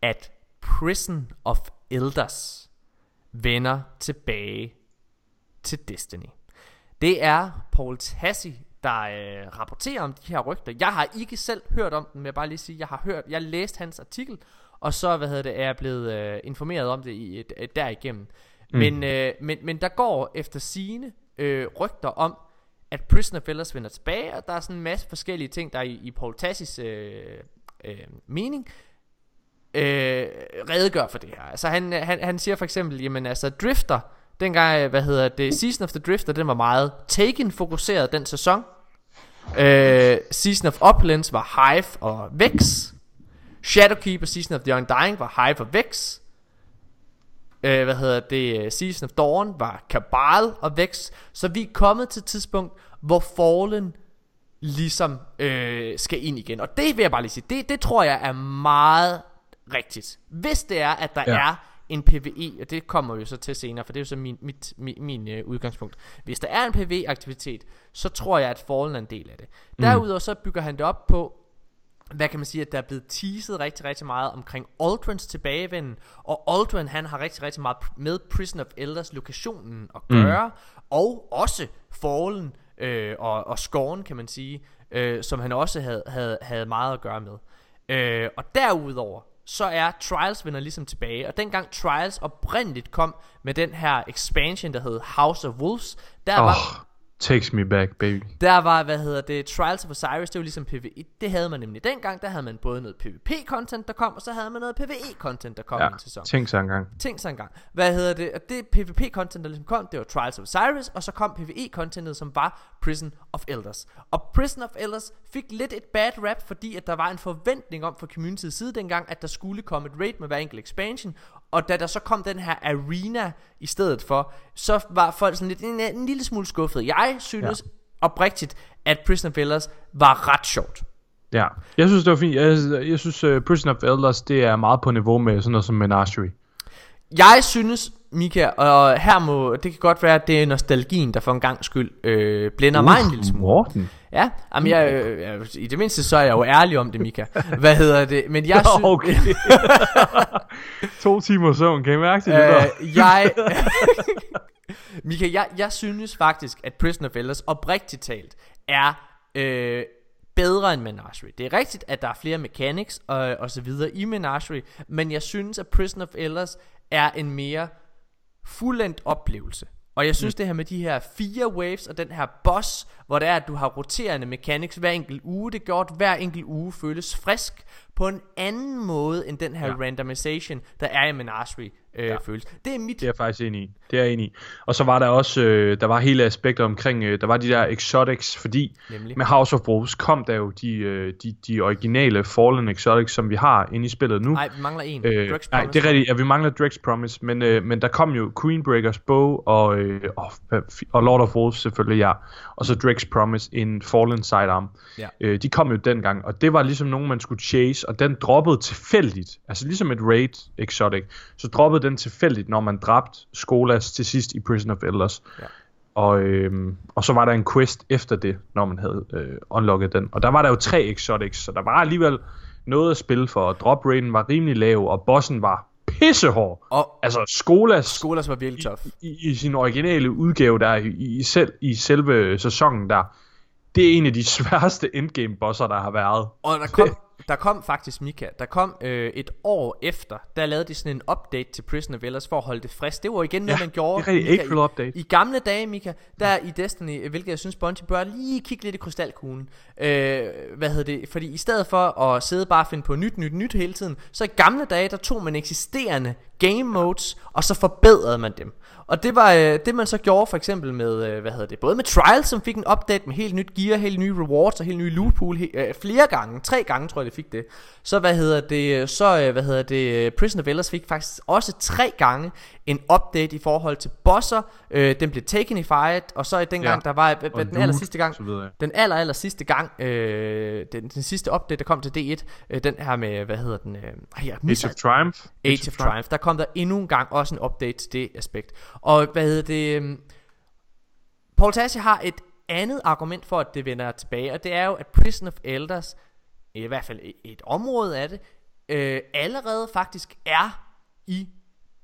A: at Prison of Elders vender tilbage til Destiny. Det er Paul Tassi, der øh, rapporterer om de her rygter. Jeg har ikke selv hørt om dem, men jeg bare lige sige, jeg har hørt, jeg læste hans artikel, og så hvad hedder det, er jeg blevet øh, informeret om det i et, et derigennem. Mm. Men, øh, men, men der går efter sine øh, rygter om, at Prison of Elders vender tilbage, og der er sådan en masse forskellige ting, der er i, i Paul Tassis øh, øh, mening, øh, redegør for det her. Altså han, han, han siger for eksempel, jamen altså Drifter, dengang, hvad hedder det, Season of the Drifter, den var meget Taken-fokuseret den sæson. Øh, Season of Uplands var Hive og Vex. Shadowkeep og Season of the Undying var Hive og Vex. Øh, hvad hedder det, Season of Dawn var Cabal og Vex. Så vi er kommet til et tidspunkt, hvor Fallen ligesom øh, skal ind igen. Og det vil jeg bare lige sige, det, det tror jeg er meget rigtigt. Hvis det er, at der
B: Ja.
A: ja. er en PvE, og det kommer vi jo så til senere, for det er jo så min, mit, min, min øh, udgangspunkt. Hvis der er en PvE-aktivitet, så tror jeg, at Fallen er en del af det. Derudover så bygger han det op på, hvad kan man sige, at der er blevet teaset rigtig, rigtig meget omkring Aldrins tilbagevenden, og Aldrin, han har rigtig, rigtig meget med Prison of Elders lokationen at gøre, mm. og også Fallen øh, og, og Scorn, kan man sige, øh, som han også havde, havde, havde meget at gøre med. Øh, og derudover, så er Trials vender ligesom tilbage, og dengang Trials oprindeligt kom med den her expansion, der hed House of Wolves, der
B: Åh,
A: var...
B: takes me back, baby.
A: Der var, hvad hedder det, Trials of Osiris, det var ligesom PvE. Det havde man nemlig dengang. Der havde man både noget PvP-content, der kom, og så havde man noget PvE-content, der kom
B: Ja,
A: i en sæson.
B: tænk sig engang.
A: Tænk sig engang. Hvad hedder det? Og det PvP-content, der ligesom kom, det var Trials of Osiris, og så kom PvE-contentet, som var Prison of Elders. Og Prison of Elders fik lidt et bad rap, fordi at der var en forventning om fra community's side dengang, at der skulle komme et raid med hver enkelt expansion, og da der så kom den her arena i stedet for, så var folk sådan lidt en, en lille smule skuffet. Jeg synes ja. oprigtigt, at Prison of Elders var ret sjovt.
B: Ja, jeg synes det var fint. Jeg, jeg synes uh, Prison of Elders, det er meget på niveau med sådan noget som Menagerie.
A: Jeg synes, Mika, og her må, det kan godt være, at det er nostalgien, der for en gang skyld øh, blænder mig en lille smule.
B: Morten.
A: Ja, jamen jeg, øh, jeg, i det mindste så er jeg jo ærlig om det, Mika. Hvad hedder det? Men jeg synes...
B: Okay. to timer søvn, kan I mærke det der?
A: Øh, jeg... Mika, jeg, jeg synes faktisk, at Prison of Elders oprigtigt talt er øh, bedre end Menagerie. Det er rigtigt, at der er flere mechanics og, og så videre i Menagerie, men jeg synes, at Prison of Elders er en mere fuldendt oplevelse. Og jeg synes mm. det her med de her fire waves og den her boss, hvor det er, at du har roterende mechanics hver enkelt uge, det gør, at hver enkelt uge føles frisk på en anden måde end den her ja. randomization, der er i Menagerie øh, ja. føles. Det er mit...
B: Det er jeg faktisk enig i. Det er jeg enig i. Og så var der også, øh, der var hele aspekter omkring, øh, der var de der exotics, fordi Nemlig. med House of Wolves kom der jo de, øh, de, de originale Fallen exotics, som vi har inde i spillet nu.
A: Nej, vi mangler en. Øh,
B: Drake's nej, det er rigtigt. Ja, vi mangler Drake's Promise, men, øh, men der kom jo Queenbreakers Bow og, øh, og, og Lord of Wolves selvfølgelig, ja. Og så Drake's Promise en Fallen Sidearm. Ja. Øh, de kom jo dengang, og det var ligesom nogen, man skulle chase, og den droppede tilfældigt. Altså ligesom et raid exotic, så droppede den tilfældigt, når man dræbte Skolas til sidst i Prison of Elders. Ja. Og, øhm, og så var der en quest efter det, når man havde øh, unlocket den. Og der var der jo tre exotics, så der var alligevel noget at spille for. Og drop raten var rimelig lav, og bossen var pissehård. Og altså Skolas,
A: Skolas var virkelig tough.
B: I, i, i sin originale udgave der, i, i, selv, i selve sæsonen der, det er en af de sværeste endgame bosser, der har været.
A: Og der kom, der kom faktisk, Mika, der kom øh, et år efter, der lavede de sådan en update til Prison of Velas for at holde det frisk. Det var igen noget,
B: ja,
A: man gjorde.
B: det er Mika, update.
A: I, I gamle dage, Mika, der i Destiny, hvilket jeg synes, Bungie bør lige kigge lidt i krystalkuglen. Øh, hvad hedder det? Fordi i stedet for at sidde bare og finde på nyt, nyt, nyt hele tiden, så i gamle dage, der tog man eksisterende game modes, og så forbedrede man dem. Og det var øh, det man så gjorde for eksempel med øh, hvad hedder det, både med Trials som fik en update med helt nyt gear, helt nye rewards og helt nye loot pool he, øh, flere gange, tre gange tror jeg det fik det. Så hvad hedder det, så øh, hvad hedder det, Prison of Elders fik faktisk også tre gange en update i forhold til bosser. Øh, den blev taken i fight, og så i den gang ja. der var øh, den aller sidste gang, den aller aller sidste gang, øh, den, den sidste update der kom til D1, øh, den her med hvad hedder den, øh,
B: ja, Age of Triumph.
A: Age, Age of Triumph. Der kom der endnu en gang også en update til det aspekt. Og hvad hedder det... Um, Paul Tassi har et andet argument for, at det vender tilbage, og det er jo, at Prison of Elders, i hvert fald et område af det, øh, allerede faktisk er i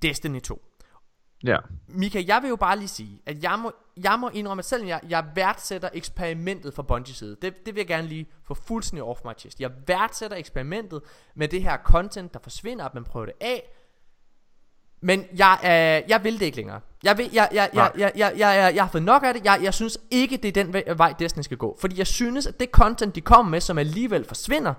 A: Destiny 2.
B: Ja.
A: Mika, jeg vil jo bare lige sige, at jeg må, jeg må indrømme, at selvom jeg, jeg værdsætter eksperimentet fra Bungie side, det, det vil jeg gerne lige få fuldstændig off my chest. Jeg værdsætter eksperimentet med det her content, der forsvinder, at man prøver det af, men jeg, øh, jeg vil det ikke længere. Jeg, vil, jeg, jeg, jeg, jeg, jeg, jeg, jeg, jeg har fået nok af det. Jeg, jeg synes ikke, det er den vej, Destiny skal gå. Fordi jeg synes, at det content, de kommer med, som alligevel forsvinder,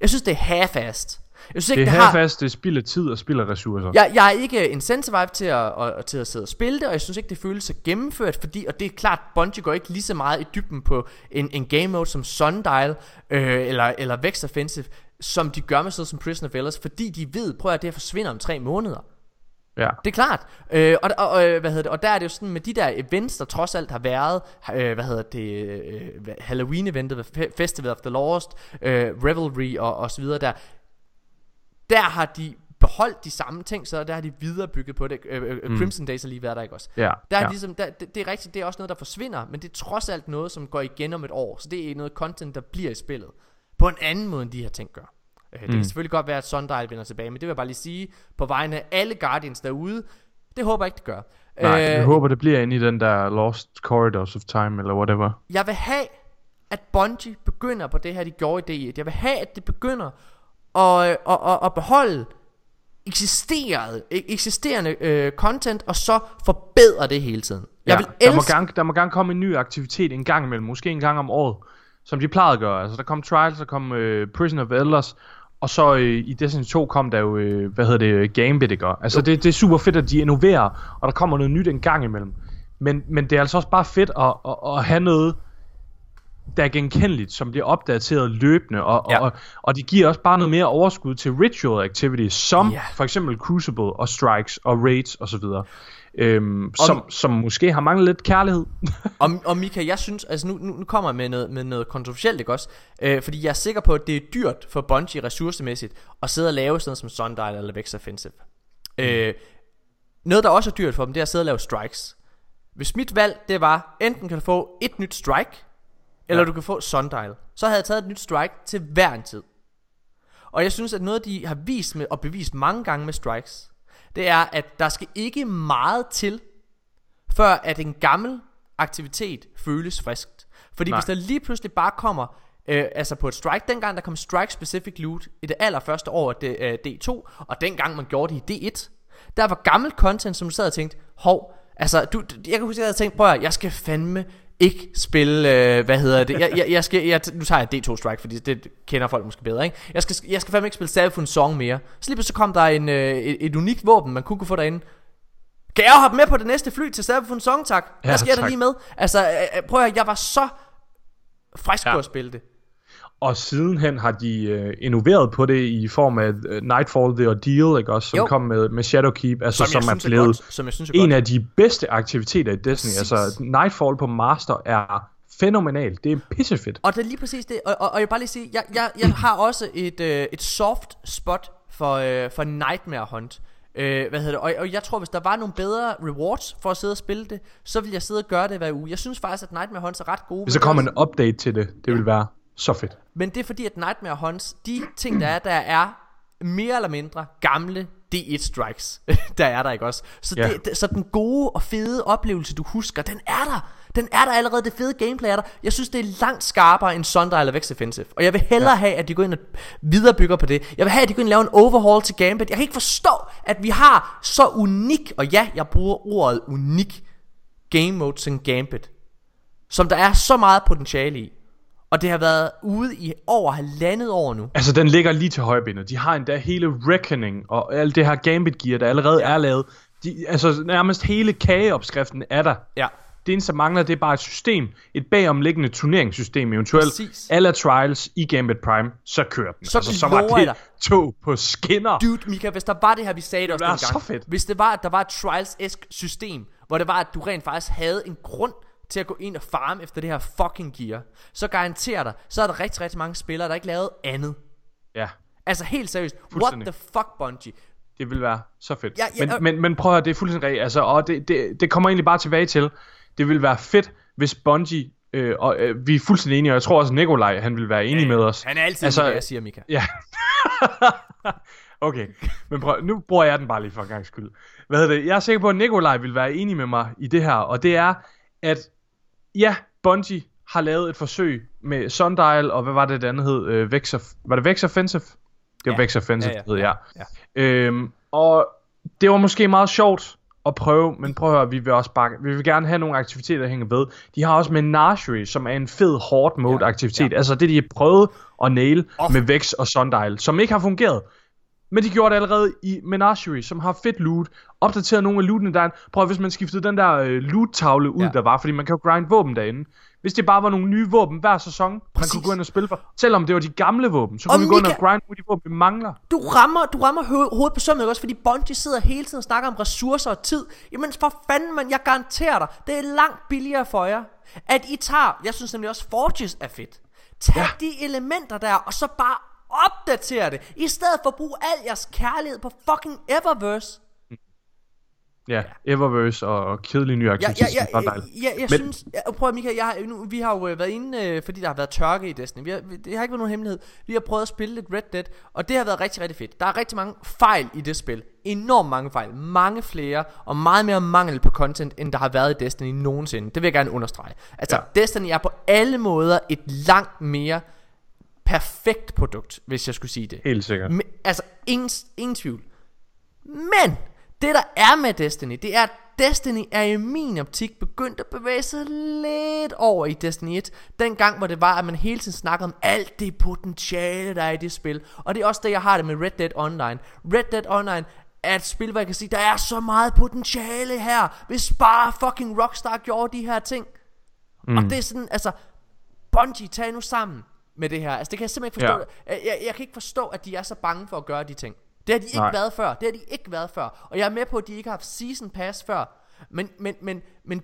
A: jeg synes, det er half-fast. Jeg synes
B: ikke, det er det half-fast, det spilder tid og spilder ressourcer.
A: Jeg, jeg er ikke incentivized til at, at, til at sidde og spille det, og jeg synes ikke, det føles så gennemført, fordi, og det er klart, Bungie går ikke lige så meget i dybden på en, en game mode som Sundial, øh, eller, eller Vex Offensive, som de gør med sådan som Prison of Velas, fordi de ved, prøv at det her forsvinder om tre måneder.
B: Ja.
A: Det er klart. Øh, og, og, og, hvad hedder det? og der er det jo sådan med de der events, der trods alt har været, øh, hvad hedder det, øh, Halloween-eventet, Festival of the Lost, øh, Revelry og, og så videre der. Der har de beholdt de samme ting, så der har de viderebygget på det. Øh, øh, mm. Crimson Days har lige været der, ikke også?
B: Ja.
A: Der er
B: ja.
A: ligesom, der, det, det er rigtigt, det er også noget, der forsvinder, men det er trods alt noget, som går igen om et år. Så det er noget content, der bliver i spillet. På en anden måde, end de her ting gør. Øh, det mm. kan selvfølgelig godt være, at Sundial vender tilbage, men det vil jeg bare lige sige på vegne af alle Guardians derude. Det håber jeg ikke, det gør.
B: Nej, øh, jeg håber, det bliver inde i den der Lost Corridors of Time, eller whatever.
A: Jeg vil have, at Bungie begynder på det her, de gjorde i D1. Jeg vil have, at det begynder at, at, at, at beholde eksisterende, eksisterende øh, content, og så forbedre det hele tiden.
B: Jeg ja, vil elske... der, må gerne, der må gerne komme en ny aktivitet en gang imellem, måske en gang om året, som de plejede at gøre. Altså, der kom Trials, der kom øh, Prison of Elders, og så øh, i Destiny 2 kom der jo, øh, hvad hedder det, Gambit, ikke? Altså det, det er super fedt, at de innoverer, og der kommer noget nyt en gang imellem. Men, men det er altså også bare fedt at, at, at have noget, der er genkendeligt, som bliver opdateret løbende, og, ja. og, og det giver også bare noget mere overskud til ritual activities, som ja. for eksempel Crucible og Strikes og Raids osv. Øhm, som, som måske har manglet lidt kærlighed.
A: og, og Mika, jeg synes, altså nu, nu kommer jeg med noget, med noget kontroversielt, ikke også? Øh, fordi jeg er sikker på, at det er dyrt for Bungie ressourcemæssigt at sidde og lave sådan noget som Sundial eller Vex Offensive. Mm. Øh, noget, der også er dyrt for dem, det er at sidde og lave strikes. Hvis mit valg, det var, enten kan du få et nyt strike, eller ja. du kan få Sundial. Så havde jeg taget et nyt strike til hver en tid. Og jeg synes, at noget, de har vist med, og bevist mange gange med strikes, det er, at der skal ikke meget til, før at en gammel aktivitet føles friskt. Fordi Nej. hvis der lige pludselig bare kommer, øh, altså på et strike, dengang der kom strike specific loot i det allerførste år af D, øh, D2, og dengang man gjorde det i D1, Der var gammelt content, som du sad og tænkte, hov, altså, du, jeg kan huske, at jeg havde tænkt, prøv at, jeg skal fandme ikke spille, øh, hvad hedder det, jeg, jeg, jeg skal, jeg, nu tager jeg D2 Strike, fordi det kender folk måske bedre, ikke? Jeg skal, jeg skal fandme ikke spille en song mere. Så lige pludselig kom der en, øh, et, et unikt våben, man kunne kunne få derinde. Kan jeg hoppe med på det næste fly til en song, tak?
B: Ja,
A: Hvad sker der lige med? Altså, øh, prøv at, jeg var så frisk ja.
B: Ja.
A: på at spille det.
B: Og sidenhen har de øh, innoveret på det i form af øh, Nightfall The Ordeal, ikke også, som
A: Jo.
B: kom med, med Shadowkeep, altså som, som er
A: er
B: blevet
A: godt, som jeg synes er
B: en
A: godt.
B: af de bedste aktiviteter i Destiny.
A: Præcis.
B: Altså Nightfall på Master er fænomenalt. Det er pissefedt.
A: Og det er lige præcis det, og, og, og jeg vil bare lige sige, jeg, jeg, jeg har også et, øh, et soft spot for, øh, for Nightmare Hunt. Øh, hvad hedder det? Og, og jeg tror, hvis der var nogle bedre rewards for at sidde og spille det, så ville jeg sidde og gøre det hver uge. Jeg synes faktisk, at Nightmare Hunts er ret gode.
B: Hvis der kommer en update til det, det vil være så fedt.
A: Men det er fordi, at Nightmare Hunts, de ting, der er, der er mere eller mindre gamle D1 strikes, der er der ikke også. Så,
B: Ja.
A: det, så den gode og fede oplevelse, du husker, den er der. Den er der allerede, det fede gameplay er der. Jeg synes, det er langt skarpere end Sundial eller Vex Offensive. Og jeg vil hellere ja. have, at de går ind og viderebygger på det. Jeg vil have, at de går ind og laver en overhaul til Gambit. Jeg kan ikke forstå, at vi har så unik, og ja, jeg bruger ordet unik, game mode som Gambit. Som der er så meget potentiale i. Og det har været ude i over halvandet år nu.
B: Altså, den ligger lige til højbenet. De har endda hele Reckoning og alt det her Gambit Gear, der allerede ja. er lavet. De, altså, nærmest hele kageopskriften er der.
A: Ja.
B: Det eneste, der mangler, det er bare et system. Et bagomliggende turneringssystem, eventuelt.
A: Præcis.
B: Alle Trials i Gambit Prime, så kører den.
A: Så
B: altså, så var det tog på skinner.
A: Dude, Mika, hvis der var det her, vi sagde det også
B: være
A: dengang.
B: så fedt.
A: Hvis det var, at der var et Trials-esk system, hvor det var, at du rent faktisk havde en grund til at gå ind og farme efter det her fucking gear, så garanterer dig, så er der rigtig, rigtig mange spillere, der ikke lavede andet.
B: Ja,
A: Altså helt seriøst, what the fuck, Bungie?
B: det vil være så fedt.
A: Ja, ja,
B: men,
A: og-
B: men, men prøv at høre, det er fuldstændig rigtigt. Altså, og det, det, det kommer egentlig bare tilbage til, det vil være fedt, hvis Bungie, øh, og øh, vi er fuldstændig enige, og jeg tror også, Nikolaj, han vil være enig med os.
A: Han er altid
B: Altså,
A: det, jeg siger, Mika.
B: Ja. okay, men prøv, nu bruger jeg den bare lige for en gang skyld. Hvad hedder det? Jeg er sikker på, at Nikolaj vil være enig med mig i det her, og det er, at ja, Bungie har lavet et forsøg med Sundial, og hvad var det, det andet hed? Øh, Vex of, var det Vex Offensive? Det var
A: Ja.
B: Vex Offensive,
A: Ja,
B: ja, hed
A: Ja.
B: ja. Øhm, og det var måske meget sjovt at prøve, men prøv at høre, vi vil også bare, vi vil gerne have nogle aktiviteter, der hænger ved. De har også Menagerie, som er en fed hard mode aktivitet.
A: ja.
B: Altså det, de har prøvet at
A: Off.
B: med Vex og Sundial, som ikke har fungeret. Men de gjorde det allerede i Menagerie, som har fedt loot. Opdateret nogle af lootene derinde. Prøv at, hvis man skiftede den der øh, loot-tavle ud,
A: Ja.
B: der var, fordi man kan jo grind våben derinde. Hvis det bare var nogle nye våben hver sæson, man
A: Præcis.
B: kunne gå ind og spille for. Selvom det var de gamle våben, så
A: Og
B: kunne vi gå ind og grind med de våben, vi mangler.
A: Du rammer, du rammer ho- hovedet på sømmet også, fordi Bungie sidder hele tiden og snakker om ressourcer og tid. Jamen for fanden, man, jeg garanterer dig, det er langt billigere for jer, at I tager, jeg synes nemlig også Forges er fedt. Tag. Ja. de elementer der, og så bare opdater det, i stedet for at bruge al jeres kærlighed på fucking Eververse.
B: Ja, Eververse og, og kedelige nye
A: Ja, ja, ja, ja, ja, jeg
B: Men-
A: synes, ja, prøv at Michael, jeg har, nu, vi har jo øh, været inde, øh, fordi der har været tørke i Destiny. Vi har, det har ikke været nogen hemmelighed. Vi har prøvet at spille lidt Red Dead, og det har været rigtig, rigtig fedt. Der er rigtig mange fejl i det spil. Enormt mange fejl. Mange flere, og meget mere mangel på content, end der har været i Destiny nogensinde. Det vil jeg gerne understrege. Altså. Ja. Destiny er på alle måder et langt mere perfekt produkt, hvis jeg skulle sige det.
B: Helt sikkert.
A: Men, altså, ingen, ingen tvivl. Men, det der er med Destiny, det er, at Destiny er i min optik begyndt at bevæge sig lidt over i Destiny 1. Den gang, hvor det var, at man hele tiden snakkede om alt det potentiale, der er i det spil. Og det er også det, jeg har det med Red Dead Online. Red Dead Online er et spil, hvor jeg kan sige, der er så meget potentiale her, hvis bare fucking Rockstar gjorde de her ting. Mm. Og det er sådan, altså, Bungie, tag nu sammen med det her. Altså, det kan jeg simpelthen ikke forstå. Ja. Jeg, jeg, jeg kan ikke forstå, at de er så bange for at gøre de ting. Det har de ikke Nej. Været før. Det har de ikke været før. Og jeg er med på, at de ikke har haft Season Pass før. Men, men, men, men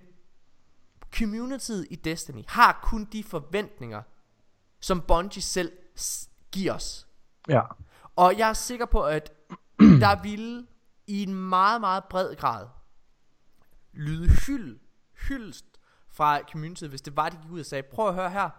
A: communityet i Destiny har kun de forventninger, som Bungie selv giver os.
B: Ja.
A: Og jeg er sikker på, at der ville i en meget, meget bred grad lyde hyld, hyldest fra communityet, hvis det var, de gik ud og sagde, prøv at høre her,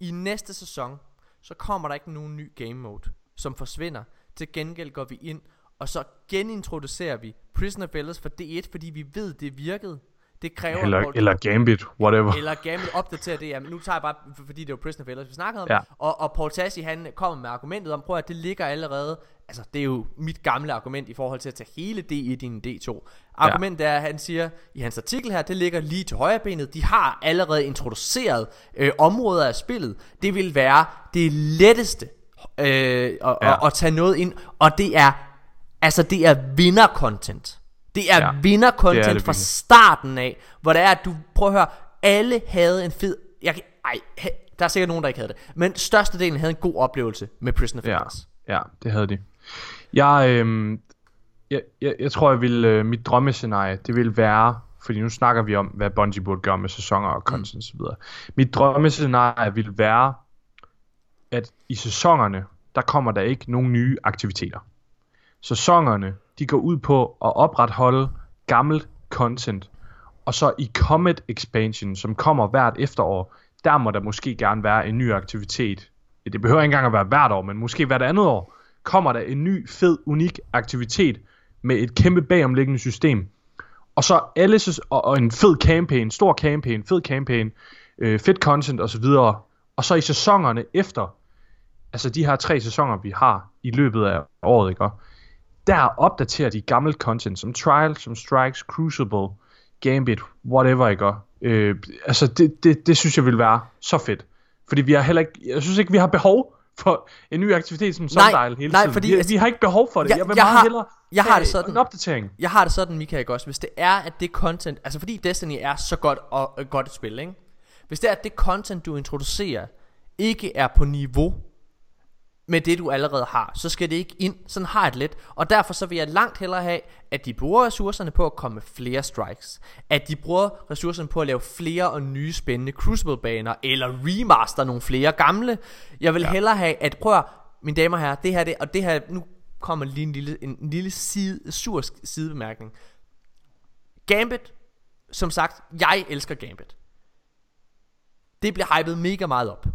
A: i næste sæson, så kommer der ikke nogen ny game mode, som forsvinder. Til gengæld går vi ind, og så genintroducerer vi Prisoner Fellas for D1, fordi vi ved, det virkede. Det kræver...
B: Eller,
A: hvor-
B: eller Gambit, whatever.
A: eller Gambit opdaterer det. Jamen, nu tager jeg bare, fordi det var Prisoner of Elders, vi snakkede om.
B: Ja.
A: Og, og Paul Tassi, han kommer med argumentet om, prøv at det ligger allerede, altså det er jo mit gamle argument i forhold til at tage hele D1 i en D2. Argumentet er, at han siger i hans artikel her, det ligger lige til højre benet. De har allerede introduceret øh, områder af spillet. Det vil være det letteste øh, at,
B: Ja.
A: ja. at, at tage noget ind, og det er, altså det er vinder-content. Det er
B: Ja.
A: ja.
B: Det er
A: vinder-content
B: det
A: fra starten af, hvor det er, at du prøv at høre, alle havde en fed, jeg, ej, der er sikkert nogen, der ikke havde det, men størstedelen havde en god oplevelse med Prisoner of
B: Ja, ja, det havde de. Jeg, øhm, jeg, jeg, jeg tror, jeg vil, øh, mit drømmescenarie, det vil være, fordi nu snakker vi om, hvad Bungie burde gøre med sæsoner og content osv. Mit drømmescenarie vil være, at i sæsonerne, der kommer der ikke nogen nye aktiviteter. Sæsonerne, de går ud på at opretholde gammelt content, og så i Comet Expansion, som kommer hvert efterår, der må der måske gerne være en ny aktivitet. Det behøver ikke engang at være hvert år, men måske hvert andet år, kommer der en ny, fed, unik aktivitet med et kæmpe bagomliggende system. Og så alle, og, og en fed campaign, stor campaign, fed campaign, øh, fedt content osv. Og så i sæsonerne efter, altså de her tre sæsoner, vi har i løbet af året, ikke? Der opdaterer de gammelt content, som Trials, som Strikes, Crucible, Gambit, whatever, ikke? Øh, altså, det, det, det synes jeg vil være så fedt. Fordi vi har heller ikke, jeg synes ikke, vi har behov for en ny aktivitet som Sundial hele
A: nej,
B: tiden.
A: fordi
B: vi,
A: altså-
B: vi har ikke behov for det.
A: Jeg-
B: Jeg, vil
A: jeg
B: meget
A: har-
B: hellere
A: jeg har det sådan-
B: en opdatering.
A: Jeg har det sådan, ikke også? Hvis det er, at det content, altså fordi Destiny er så godt og øh, godt et spil, ikke? Hvis det er, at det content, du introducerer, ikke er på niveau med det, du allerede har, så skal det ikke ind. Sådan har jeg det lidt. Og derfor så vil jeg langt hellere have, at de bruger ressourcerne på at komme med flere strikes. At de bruger ressourcerne på at lave flere og nye spændende Crucible-baner, eller remaster nogle flere gamle. Jeg vil ja. hellere have, at prøv at, mine damer og herrer, det her, det, og det her, nu kommer lige en lille, en, en lille side, sur sidebemærkning. Gambit, som sagt, jeg elsker Gambit. Det bliver hypet mega meget op.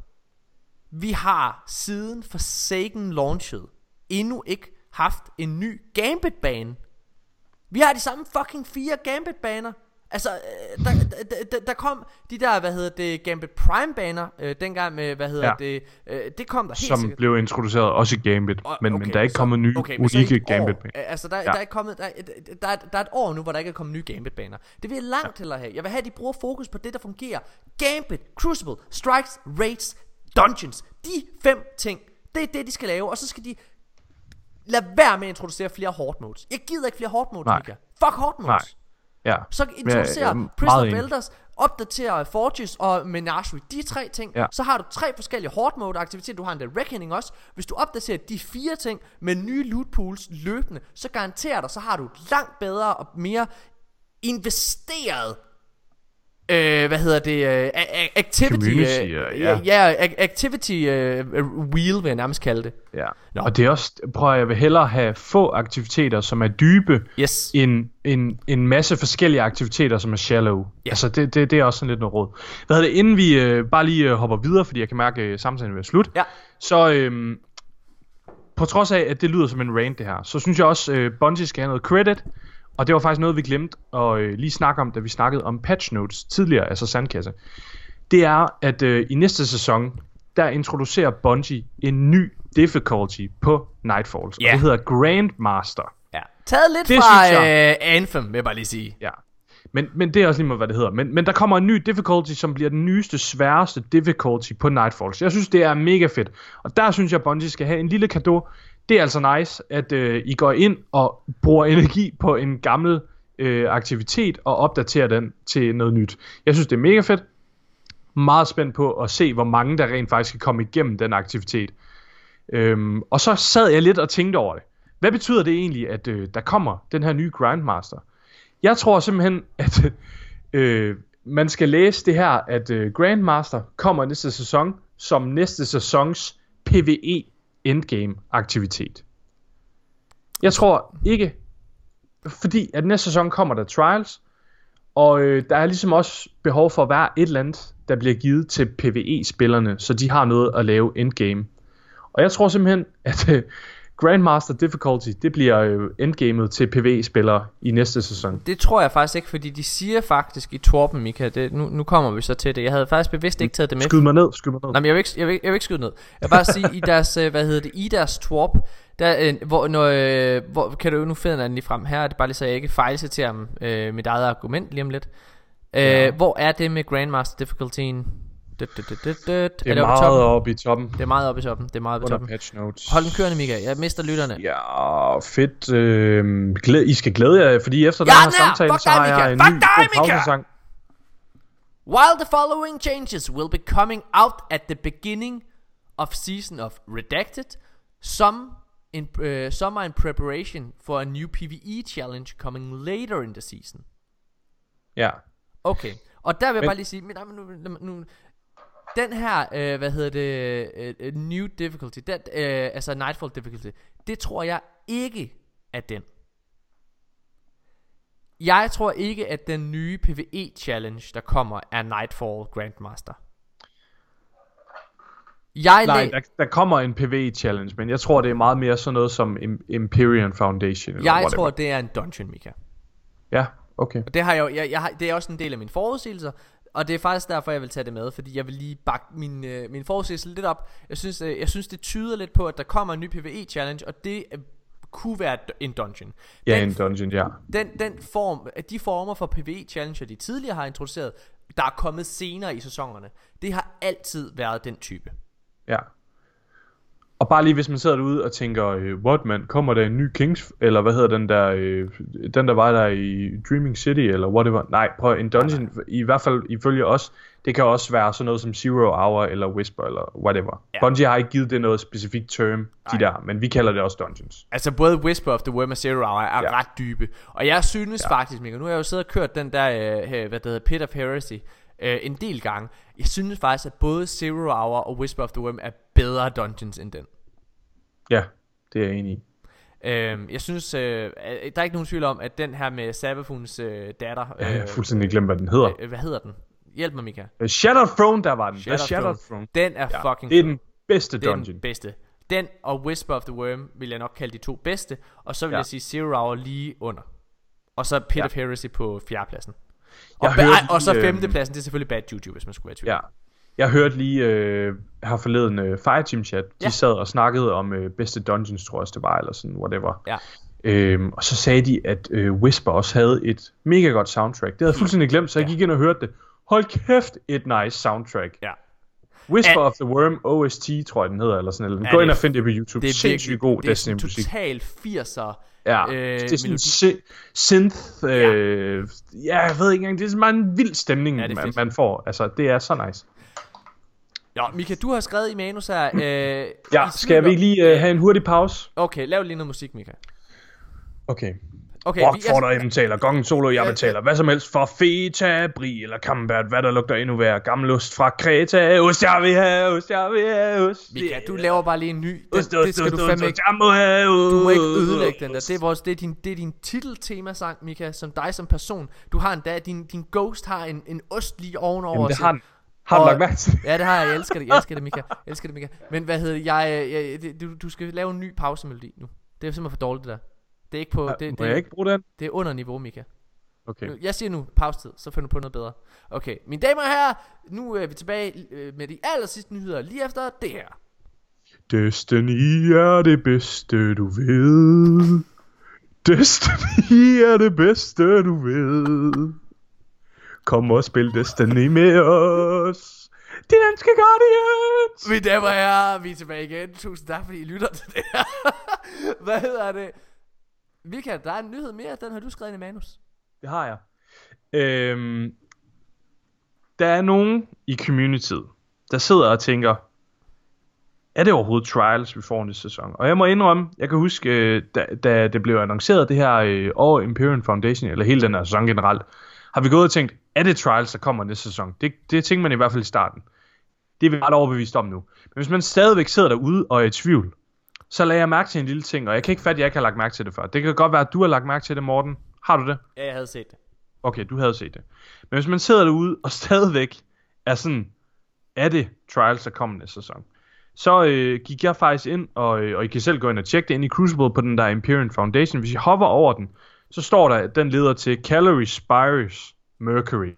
A: Vi har siden Forsaken launchet endnu ikke haft en ny Gambit-bane. Vi har de samme fucking fire Gambit-baner. Altså, øh, der, der, der, der kom de der, hvad hedder det, Gambit Prime-baner, øh, dengang med, hvad hedder
B: Ja.
A: det, øh, det kom der helt
B: Som
A: sikkert.
B: blev introduceret også i Gambit,
A: Og-
B: men, men der er ikke
A: så-
B: kommet nye,
A: okay,
B: unikke
A: i et år,
B: Gambit.
A: øh, Altså der,
B: Ja.
A: der er ikke kommet der, der, er, der er et år nu Hvor der ikke er kommet nye Gambit-baner Det vil jeg langt ja. til at have Jeg vil have at de bruger fokus på det der fungerer Gambit, Crucible, Strikes, Raids, Dungeons De fem ting Det er det de skal lave Og så skal de Lad være med at introducere flere hard modes Jeg gider ikke flere hard modes
B: Nej.
A: Mika Fuck hard modes
B: Nej. Ja.
A: så introducerer
B: er
A: ja,
B: meget
A: Prisoner of
B: enig.
A: Elders, opdaterer Forges og Menagerie. De tre ting.
B: Ja.
A: Så har du tre forskellige hard mode aktiviteter. Du har en der Reckoning også. Hvis du opdaterer de fire ting med nye loot pools løbende, så garanterer dig, så har du et langt bedre og mere investeret Øh, hvad hedder det? Øh, activity. Øh,
B: ja.
A: ja, activity øh, wheel, vil jeg nærmest kalde det.
B: Ja.
A: Nå.
B: Og det er også, prøv at jeg vil hellere have få aktiviteter, som er dybe,
A: Yes.
B: end en, en masse forskellige aktiviteter, som er shallow.
A: Ja.
B: Altså, det, det, det er også sådan lidt noget råd. Hvad hedder det, inden vi øh, bare lige øh, hopper videre, fordi jeg kan mærke, at øh, samtalen være slut,
A: Ja.
B: så øhm, på trods af, at det lyder som en rant det her, så synes jeg også, øh, Bungie skal have noget credit, og det var faktisk noget, vi glemte at øh, lige snakke om, da vi snakkede om patch notes tidligere, altså sandkasse. Det er, at øh, i næste sæson, der introducerer Bungie en ny difficulty på Nightfalls,
A: Ja.
B: og det hedder Grandmaster.
A: ja. Taget lidt
B: Det
A: fra
B: synes
A: øh, Anthem, vil jeg bare lige sige.
B: Ja. Men, men det er også lige meget, hvad det hedder. Men, men der kommer en ny difficulty, som bliver den nyeste, sværeste difficulty på Nightfalls. Jeg synes, det er mega fedt. Og der synes jeg, Bungie skal have en lille gave. Det er altså nice, at øh, I går ind og bruger energi på en gammel øh, aktivitet og opdaterer den til noget nyt. Jeg synes, det er mega fedt. Meget spændt på at se, hvor mange der rent faktisk kan komme igennem den aktivitet. Øhm, og så sad jeg lidt og tænkte over det. Hvad betyder det egentlig, at øh, der kommer den her nye Grandmaster? Jeg tror simpelthen, at øh, man skal læse det her, at øh, Grandmaster kommer næste sæson som næste sæsons PvE endgame aktivitet. Jeg tror ikke, fordi at næste sæson kommer der Trials, og øh, der er ligesom også behov for at være et eller andet, der bliver givet til PvE-spillerne, så de har noget at lave endgame. Og jeg tror simpelthen, at øh, Grandmaster Difficulty, det bliver øh, endgamet til PvE-spillere i næste sæson.
A: Det tror jeg faktisk ikke, fordi de siger faktisk i Torben, Mika, det, nu, nu kommer vi så til det. Jeg havde faktisk bevidst ikke taget det med.
B: Skyd mig ned, skyd mig ned.
A: Nej, men jeg vil ikke, jeg vil, jeg vil ikke skyde ned. Jeg vil bare sige, i deres, øh, hvad hedder det, i deres twerp, der, øh, hvor, når, øh, hvor, kan du nu finde den lige frem her, er det bare lige så jeg ikke fejlciterer dem, øh, mit eget argument lige om lidt. Øh,
B: Ja.
A: Hvor er det med Grandmaster difficultyen? Dut, dut, dut, dut.
B: det er,
A: oppe i
B: meget
A: toppen?
B: oppe i toppen.
A: Det er meget oppe i toppen. Det er meget oppe i toppen.
B: patch notes.
A: Hold den kørende, Mika. Jeg mister lytterne.
B: Ja, fedt. Øh, I skal glæde jer, fordi efter
A: Ja,
B: den her
A: er!
B: samtale,
A: Fuck
B: så
A: dig,
B: har jeg en
A: Fuck
B: ny
A: dig,
B: pausesang.
A: While the following changes will be coming out at the beginning of season of Redacted, some in uh, some are in preparation for a new PvE challenge coming later in the season.
B: Ja.
A: Okay, og der vil jeg
B: Men-
A: bare lige sige, men nu, nu, den her, øh, hvad hedder det, øh, øh, new difficulty, den, øh, altså Nightfall difficulty, det tror jeg ikke er den. Jeg tror ikke, at den nye PvE challenge, der kommer, er Nightfall Grandmaster. Jeg
B: Nej, der, der kommer en PvE-challenge, men jeg tror, det er meget mere sådan noget som Im- Imperium Foundation. Eller
A: jeg
B: whatever.
A: tror, det er en dungeon, Mika.
B: Ja, okay.
A: Og det har jeg, jo- jeg, jeg har, det er også en del af mine forudsigelser, og det er faktisk derfor, jeg vil tage det med, fordi jeg vil lige bakke min, øh, min forudsigelse lidt op. Jeg synes, øh, jeg synes, det tyder lidt på, at der kommer en ny PvE-challenge, og det øh, kunne være en dungeon.
B: Ja,
A: den,
B: en dungeon, ja.
A: den, den form, de former for PvE-challenger, de tidligere har introduceret, der er kommet senere i sæsonerne, det har altid været den type.
B: Ja. Og bare lige hvis man sidder derude og tænker, øh, what man, kommer der en ny Kings, eller hvad hedder den der, øh, den der var der i Dreaming City, eller whatever. Nej, prøv en dungeon, i hvert fald ifølge os, det kan også være sådan noget som Zero Hour, eller Whisper, eller whatever.
A: Ja.
B: Ja. Bungie har ikke givet det noget specifikt term, de
A: Nej.
B: der, men vi kalder det også dungeons.
A: Altså både Whisper of the Worm og Zero Hour er ja.
B: Ja.
A: ret dybe. Og jeg synes ja. faktisk, Mikkel, nu har jeg jo siddet og kørt den der, øh, hvad det hedder, Pit of Heresy, øh, en del gange. Jeg synes faktisk, at både Zero Hour og Whisper of the Worm er bedre dungeons end den.
B: Ja, det er jeg enig i.
A: Øhm, jeg synes, øh, at- der er ikke nogen tvivl om, at den her med Sabafuns øh, datter...
B: Ja, jeg har fuldstændig glemt, hvad den hedder.
A: øh, hvad hedder den? Hjælp mig, Mika.
B: Øh, Shattered Throne, der var den.
A: Shattered
B: Shattered,
A: Throne.
B: Throne.
A: Den er
B: Ja,
A: fucking
B: det er den bedste
A: Det er
B: dungeon.
A: den bedste. Den og Whisper of the Worm vil jeg nok kalde de to bedste. Og så vil ja. Jeg sige Zero Hour lige under. Og så Pit ja. Of Heresy på fjerdepladsen. Og, ba-
B: hørte
A: og så
B: lige, øh,
A: femtepladsen, det er selvfølgelig Bad Juju, hvis man skulle være i tvivl.
B: Ja. Jeg hørte lige øh, her forleden øh, Fireteam Chat. De
A: Ja.
B: sad og snakkede om øh, bedste dungeons, tror jeg det var, eller sådan, whatever.
A: Ja.
B: Øhm, og så sagde de, at øh, Whisper også havde et mega godt soundtrack. Det havde jeg fuldstændig glemt, så jeg
A: Ja.
B: gik ind og hørte det. Hold kæft, et nice soundtrack.
A: ja.
B: Whisper
A: An-
B: of the Worm OST, tror jeg den hedder, eller sådan noget.
A: Ja,
B: Gå ind og find det på YouTube.
A: Det er
B: Sindssygt god
A: det er total 80'er.
B: Ja,
A: øh,
B: det er sådan
A: melodi.
B: synth, øh, ja. jeg ved ikke engang, det er sådan meget en vild stemning,
A: Ja,
B: ja, man, man får. Altså, det er så nice.
A: Ja, Mika, du har skrevet i manus her. Øh,
B: Ja,
A: i
B: skal vi
A: tvivl
B: lige øh, have en hurtig pause?
A: Okay, lav lige noget musik, Mika.
B: Okay.
A: Okay,
B: Rock
A: vi,
B: for dig betaler, gongen solo, jeg betaler hvad som helst for feta, brie eller camembert, hvad der lugter endnu værre, gammel ost fra Kreta, ost jeg vil have, ost jeg vil have, ost.
A: Mika, du laver bare lige en ny. Den,
B: Ost, ost,
A: det skal
B: ost,
A: du
B: ost,
A: fandme
B: ost,
A: ikke.
B: jeg må have,
A: Du må ikke ødelægge den der. Det er, vores, det er din, det er din titeltemasang, Mika, som dig som person. Du har en dag, din, din ghost har en, en ost lige ovenover.
B: Jamen, det har, den- har du
A: Og-
B: lagt mærke til?
A: Ja, det har jeg. Jeg elsker det. Jeg elsker det, Mika. Jeg elsker det, Mika. Men hvad hedder det? Jeg, jeg, det, du, du skal lave en ny pausemelodi nu. Det er simpelthen for dårligt, det der. Det er ikke på... det,
B: Må
A: det,
B: jeg ikke bruge den?
A: det er under niveau, Mika.
B: Okay.
A: Jeg siger nu pausetid, så finder du på noget bedre. Okay, mine damer og herrer, nu er vi tilbage øh, med de aller sidste nyheder lige efter det her.
B: Destiny er det bedste, du ved. Destiny er det bedste, du ved. Kom og spil Destiny med os. De danske Guardians.
A: Mine damer og herrer, vi er tilbage igen. Tusind tak, fordi I lytter til det her. Hvad hedder det? Mika, der er en nyhed mere, den har du skrevet i manus.
B: Det har jeg. Øhm, der er nogen i communityet, der sidder og tænker, er det overhovedet Trials, vi får næste sæson? Og jeg må indrømme, jeg kan huske, øh, da, da det blev annonceret det her øh, over Imperial Foundation, eller hele den her sæson generelt, har vi gået og tænkt, er det Trials, der kommer næste sæson? Det, det tænkte man i hvert fald i starten. Det er vi ret overbevist om nu. Men hvis man stadigvæk sidder derude og er i tvivl, så lagde jeg mærke til en lille ting, og jeg kan ikke fatte, at jeg ikke har lagt mærke til det før. Det kan godt være, at du har lagt mærke til det, Morten. Har du det?
A: Ja, jeg havde set det.
B: Okay, du havde set det. Men hvis man sidder derude og stadigvæk er sådan, er det Trials, der kommer næste sæson? så øh, gik jeg faktisk ind, og, øh, og I kan selv gå ind og tjekke det ind i Crucible på den der Empyrean Foundation. Hvis I hopper over den, så står der, at den leder til Calorie Spires Mercury.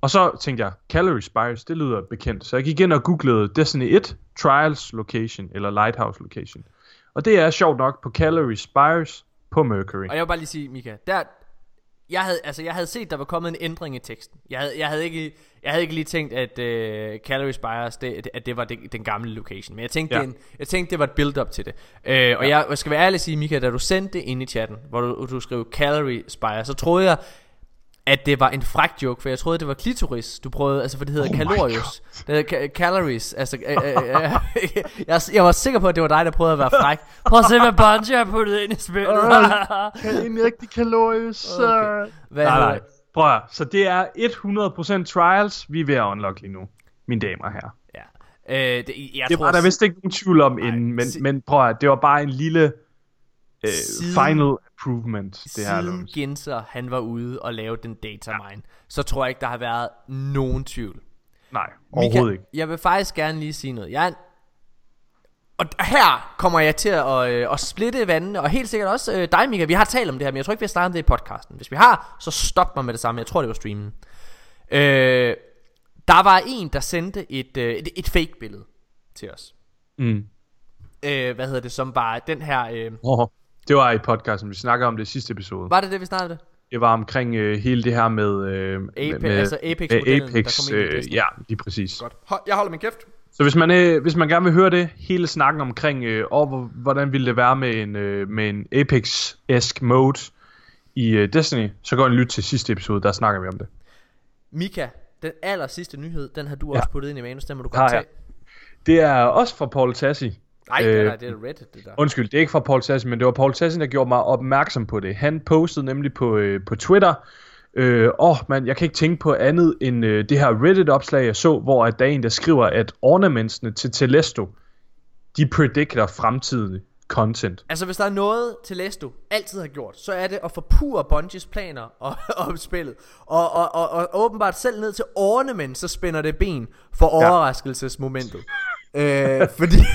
B: Og så tænkte jeg, Calorie Spires, det lyder bekendt. Så jeg gik ind og googlede Destiny 1 Trials Location, eller Lighthouse Location. Og det er sjovt nok på Calorie Spires på Mercury.
A: Og jeg vil bare lige sige, Mika, der, jeg havde, altså, jeg havde set, der var kommet en ændring i teksten. Jeg havde, jeg havde, ikke, jeg havde ikke lige tænkt, at uh, Calorie Spires, det, at det var det, den gamle location. Men jeg tænkte,
B: Ja.
A: ja. det, en, jeg tænkte det var et build-up til det. Uh, og jeg, jeg skal være ærlig og sige, Mika, da du sendte det ind i chatten, hvor du, du skrev Calorie Spires, så troede jeg, at det var en fræk joke, for jeg troede, det var klitoris, du prøvede, altså for det hedder
B: Oh my
A: kalorius. Det hedder ka- calories, altså, øh, øh, øh, jeg, jeg var sikker på, at det var dig, der prøvede at være fræk. Prøv at se, hvad Bungie har puttet ind i spillet.
B: en rigtig kalorius.
A: Okay. Hvad
B: Nej, nej. Prøv at, så det er 100% trials, vi er ved at unlock lige nu, mine damer og herrer.
A: Ja. Øh, det, jeg
B: Det
A: tror,
B: var der vist ikke nogen tvivl om inden, men, men prøv at, det var bare en lille øh, final improvement, det her.
A: siden
B: Lums.
A: Genser han var ude og lave den data mine, så tror jeg ikke, der har været nogen tvivl.
B: Nej, overhovedet ikke.
A: Jeg vil faktisk gerne lige sige noget. Jeg. Og her kommer jeg til at, øh, at splitte vandene, og helt sikkert også øh, dig, Mika. Vi har talt om det her, men jeg tror ikke, vi har snakket om det i podcasten. Hvis vi har, så stop mig med det samme. Jeg tror, det var streamen. Øh, der var en, der sendte et, øh, et, et fake billede til os.
B: Mm.
A: Øh, hvad hedder det, som var den her... Øh,
B: det var i podcasten, vi snakkede om det i sidste episode.
A: var det det, vi snakkede det?
B: Det var omkring øh, hele det her med... Øh,
A: Ape-
B: med,
A: altså
B: Apex
A: kom ind i
B: øh, ja, lige præcis.
A: Godt. Hold, jeg holder min kæft.
B: Så hvis man, øh, hvis man gerne vil høre det, hele snakken omkring, øh, og hvor- hvordan ville det være med en, øh, med en Apex-esk mode i øh, Destiny, så gå og lyt til sidste episode, der snakker vi om det.
A: Mika, den aller sidste nyhed, den har du
B: Ja.
A: også puttet ind i manus, den må du godt
B: jeg.
A: tage.
B: Det er også fra Paul Tassi.
A: Nej,
B: Øh,
A: nej, det er Reddit, det der.
B: Undskyld, det er ikke fra Paul Tassi, men det var Paul Tassi, der gjorde mig opmærksom på det. Han postede nemlig på, øh, på Twitter, øh, åh man, jeg kan ikke tænke på andet end øh, det her Reddit-opslag, jeg så, hvor at der er en, der skriver, at ornamentsene til Telesto, de predicter fremtidig content.
A: Altså, hvis der er noget, Telesto altid har gjort, så er det at forpure Bungies planer og, om spillet. Og, og, og, og åbenbart selv ned til ornament, så spænder det ben for overraskelsesmomentet. Øh, fordi...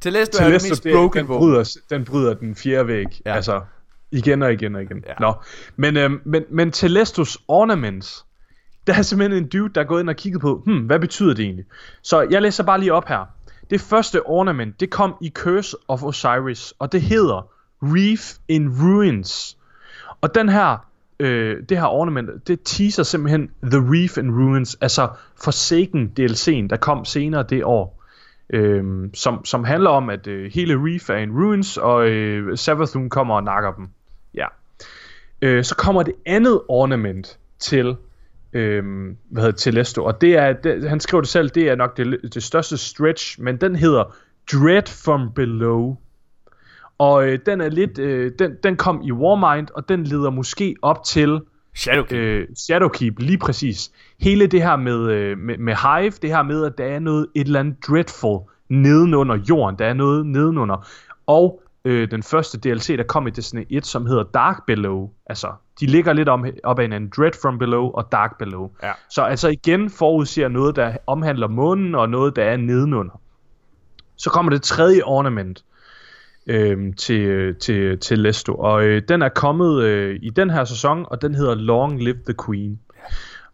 A: Telesto, er det mest broken
B: den,
A: våben.
B: bryder, den bryder den fjerde væg.
A: Ja.
B: Altså, igen og igen og igen.
A: Ja.
B: Nå. Men, øhm, men, men Telestos ornaments, der er simpelthen en dude, der er gået ind og kigget på, hmm, hvad betyder det egentlig? Så jeg læser bare lige op her. Det første ornament, det kom i Curse of Osiris, og det hedder Reef in Ruins. Og den her, øh, det her ornament, det teaser simpelthen The Reef in Ruins, altså Forsaken DLC'en, der kom senere det år. Øh, som, som handler om, at øh, hele Reef er en ruins, og øh, Savathun kommer og nakker dem. Ja. Øh, så kommer det andet ornament til, øh, hvad hedder Telesto, og det er, det, han skriver det selv, det er nok det, det største stretch, men den hedder Dread from Below. Og øh, den er lidt, øh, den, den kom i Warmind, og den leder måske op til
A: Shadowkeep.
B: øh, Shadowkeep, lige præcis. Hele det her med, øh, med, med Hive, det her med, at der er noget, et eller andet dreadful nedenunder jorden, der er noget nedenunder. Og øh, den første DLC, der kom i Destiny 1, som hedder Dark Below. Altså, de ligger lidt om, op ad hinanden. Dread from Below og Dark Below.
A: Ja.
B: Så altså igen forudser noget, der omhandler månen, og noget, der er nedenunder. Så kommer det tredje ornament øh, til, til, til Lesto. Og øh, den er kommet øh, i den her sæson, og den hedder Long Live the Queen.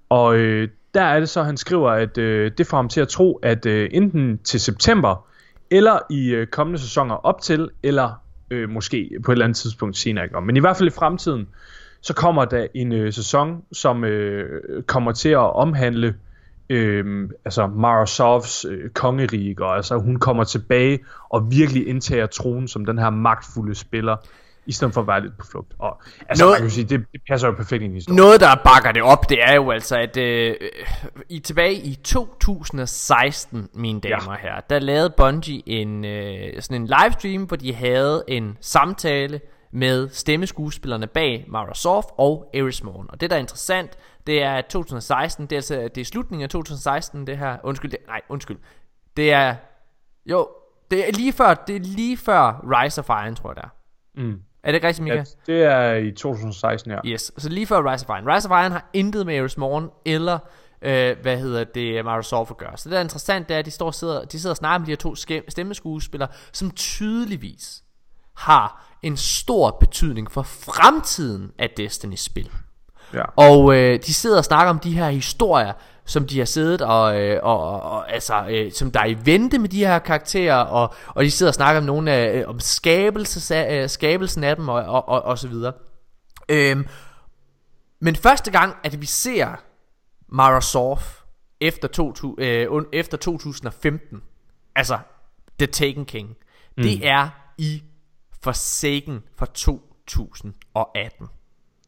B: Og øh, der er det så, han skriver, at øh, det får ham til at tro, at øh, enten til september, eller i øh, kommende sæsoner op til, eller øh, måske på et eller andet tidspunkt senere. Ikke? Men i hvert fald i fremtiden, så kommer der en øh, sæson, som øh, kommer til at omhandle øh, altså Marasovs øh, kongerige, og altså hun kommer tilbage og virkelig indtager tronen som den her magtfulde spiller, i stedet for at være lidt på flugt. Og altså,
A: Noget-
B: man kan sige, det, det passer jo perfekt ind i historien.
A: Noget, der bakker det op, det er jo altså, at øh, i tilbage i 2016, mine damer og herrer, der lavede Bungie en, øh, sådan en livestream, hvor de havde en samtale med stemmeskuespillerne bag Mara Soft og Eris Morn. Og det, der er interessant, det er at 2016, det er, altså, det er slutningen af 2016, det her, undskyld, det, nej, undskyld, det er, jo, det er lige før, det er lige før Rise of Iron, tror jeg det er.
B: Mm.
A: Er det ikke rigtigt, Mika?
B: Ja, det er i 2016, ja.
A: Yes, så lige før Rise of Iron. Rise of Iron har intet med Eris Morn eller øh, hvad hedder det, Microsoft gør. Så det der er interessant, det er, at de, står og sidder, de sidder og snakker med de her to stemmeskuespillere, som tydeligvis har en stor betydning for fremtiden af Destiny-spil.
B: Ja.
A: Og øh, de sidder og snakker om de her historier, som de har siddet og, øh, og, og, og altså, øh, som der er i vente med de her karakterer, og, og de sidder og snakker om nogle af, øh, om skabelses, øh, skabelsen af dem, og, og, og, og så videre. Øhm, men første gang, at vi ser Mara Sof efter, to, øh, efter 2015, altså The Taken King, mm. det er i Forsaken fra 2018.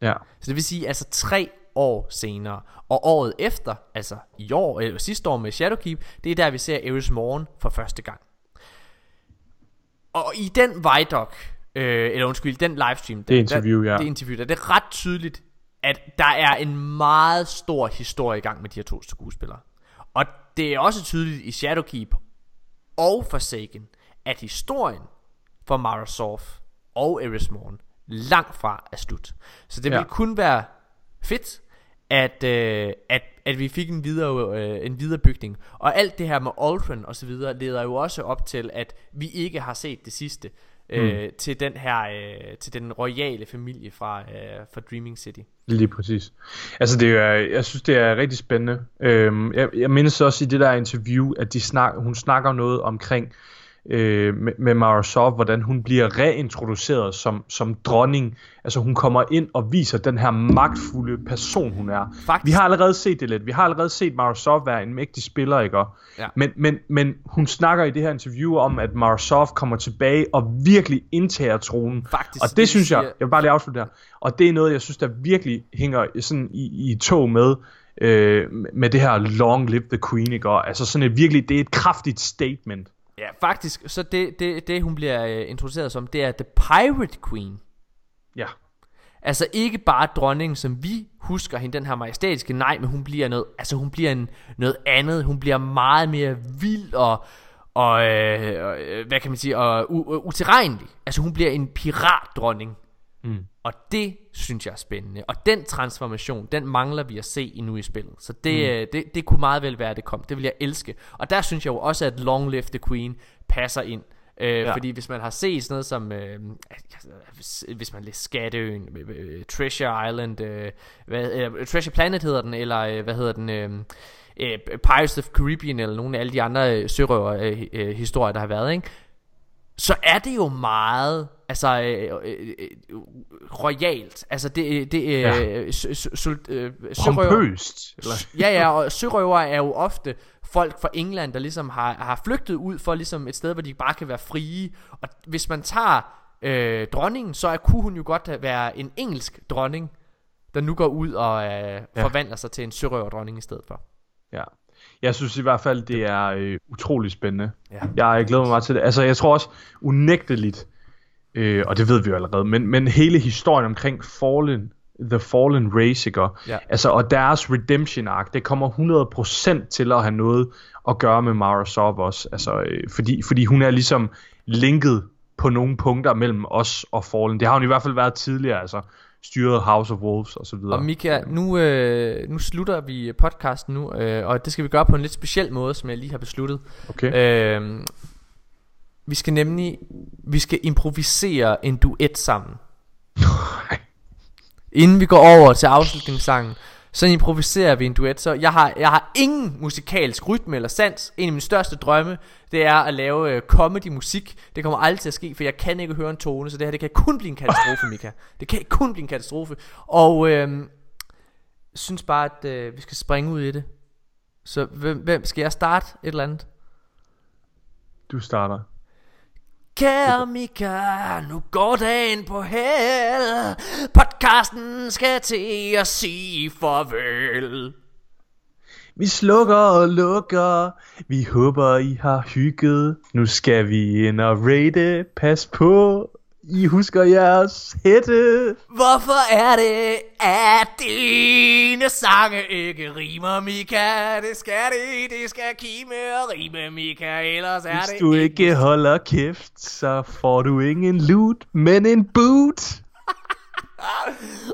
B: Ja.
A: Så det vil sige altså tre år senere. Og året efter, altså i år, eller sidste år med Shadowkeep, det er der vi ser Eris Morn for første gang. Og i den Vidoc, øh, eller undskyld, den livestream,
B: Det interview,
A: der,
B: ja.
A: Det interview, der, det er ret tydeligt, at der er en meget stor historie i gang med de her to skuespillere. Og det er også tydeligt i Shadowkeep og Forsaken, at historien for Mara Sof og Eris Morn langt fra er slut. Så det
B: Ja.
A: vil kun være fedt, at, øh, at, at vi fik en videre, øh, en videre bygning. Og alt det her med Aldrin og så videre leder jo også op til, at vi ikke har set det sidste øh, til den her øh, til den royale familie fra, øh, fra Dreaming City.
B: Lige præcis. Altså det er, jeg synes det er rigtig spændende. Øhm, jeg, jeg mindes også i det der interview, at de snak, hun snakker noget omkring øh, med, med Mara Sov, hvordan hun bliver reintroduceret som, som dronning. Altså hun kommer ind og viser den her magtfulde person hun er.
A: Faktisk-
B: Vi har allerede set det lidt. Vi har allerede set Mara Sov være en mægtig spiller, ikke?
A: Ja.
B: Men, men, men hun snakker i det her interview om, at Mara Sov kommer tilbage og virkelig indtager tronen.
A: Faktisk,
B: og
A: det
B: det synes jeg, jeg vil bare lige afslutte der. Og det er noget, jeg synes, der virkelig hænger sådan i, i tog med, øh, med det her long live the queen, ikke? Og altså sådan et virkelig, det er et kraftigt statement.
A: Ja, faktisk, så det, det, det hun bliver øh, introduceret som, det er The Pirate Queen.
B: Ja.
A: Altså ikke bare dronningen, som vi husker hende, den her majestætiske, nej, men hun bliver noget, altså hun bliver en, noget andet, hun bliver meget mere vild og, og øh, øh, hvad kan man sige, og u- u- utilregnelig. Altså hun bliver en piratdronning.
B: Mm.
A: Og det synes jeg er spændende. Og den transformation, den mangler vi at se endnu i spillet. Så det, mm. det, det kunne meget vel være, at det kom. Det vil jeg elske. Og der synes jeg jo også, at Long Live the Queen passer ind. Øh, ja. Fordi hvis man har set sådan noget som øh, hvis, hvis man læser Skatteøen, øh, øh, Treasure Island, øh, hvad, øh, Treasure Planet hedder den, eller øh, hvad hedder den, øh, øh, Pirates of Caribbean, eller nogle af alle de andre øh, sørøver øh, øh, historier, der har været, ikke? så er det jo meget altså øh, øh, øh, royalt. Altså det det øh,
B: Ja.
A: sø, øh,
B: Pompøst. Eller?
A: Ja, ja, og sørøver er jo ofte folk fra England, der ligesom har, har flygtet ud for ligesom et sted, hvor de bare kan være frie. Og hvis man tager øh, dronningen, så er, kunne hun jo godt være en engelsk dronning, der nu går ud og øh, forvandler sig til en sørøverdronning i stedet for.
B: Ja. Jeg synes i hvert fald, det er øh, utrolig spændende.
A: Ja.
B: Jeg glæder mig meget til det. Altså, jeg tror også unægteligt, øh, og det ved vi jo allerede, men, men hele historien omkring Fallen, The Fallen Race, ikke?
A: Ja.
B: Altså, og deres redemption arc, det kommer 100% til at have noget at gøre med Mara Sov også. Altså, øh, fordi, fordi hun er ligesom linket på nogle punkter mellem os og Fallen. Det har hun i hvert fald været tidligere, altså styret House of Wolves og så videre.
A: Og Mika, nu, øh, nu slutter vi podcasten nu, øh, og det skal vi gøre på en lidt speciel måde, som jeg lige har besluttet.
B: Okay.
A: Øh, vi skal nemlig vi skal improvisere en duet sammen. Inden vi går over til afslutningssangen, så improviserer vi en duet. Så jeg har, jeg har ingen musikalsk rytme eller sans. En af mine største drømme, det er at lave øh, comedy musik. Det kommer aldrig til at ske, for jeg kan ikke høre en tone, så det her det kan kun blive en katastrofe, Mika. Det kan kun blive en katastrofe. Og øh, synes bare, at øh, vi skal springe ud i det. Så hvem, hvem skal jeg starte et eller andet?
B: Du starter.
A: Kære Mika, nu går dagen på hel. Podcasten skal til at sige farvel.
B: Vi slukker og lukker. Vi håber, I har hygget. Nu skal vi ind og rate. Pas på. I husker jeres hætte.
A: Hvorfor er det, at dine sange ikke rimer, Mika? Det skal det, det skal kime og rime, Mika, ellers er
B: Hvis
A: det
B: du ikke holder kæft, så får du ingen loot, men en boot.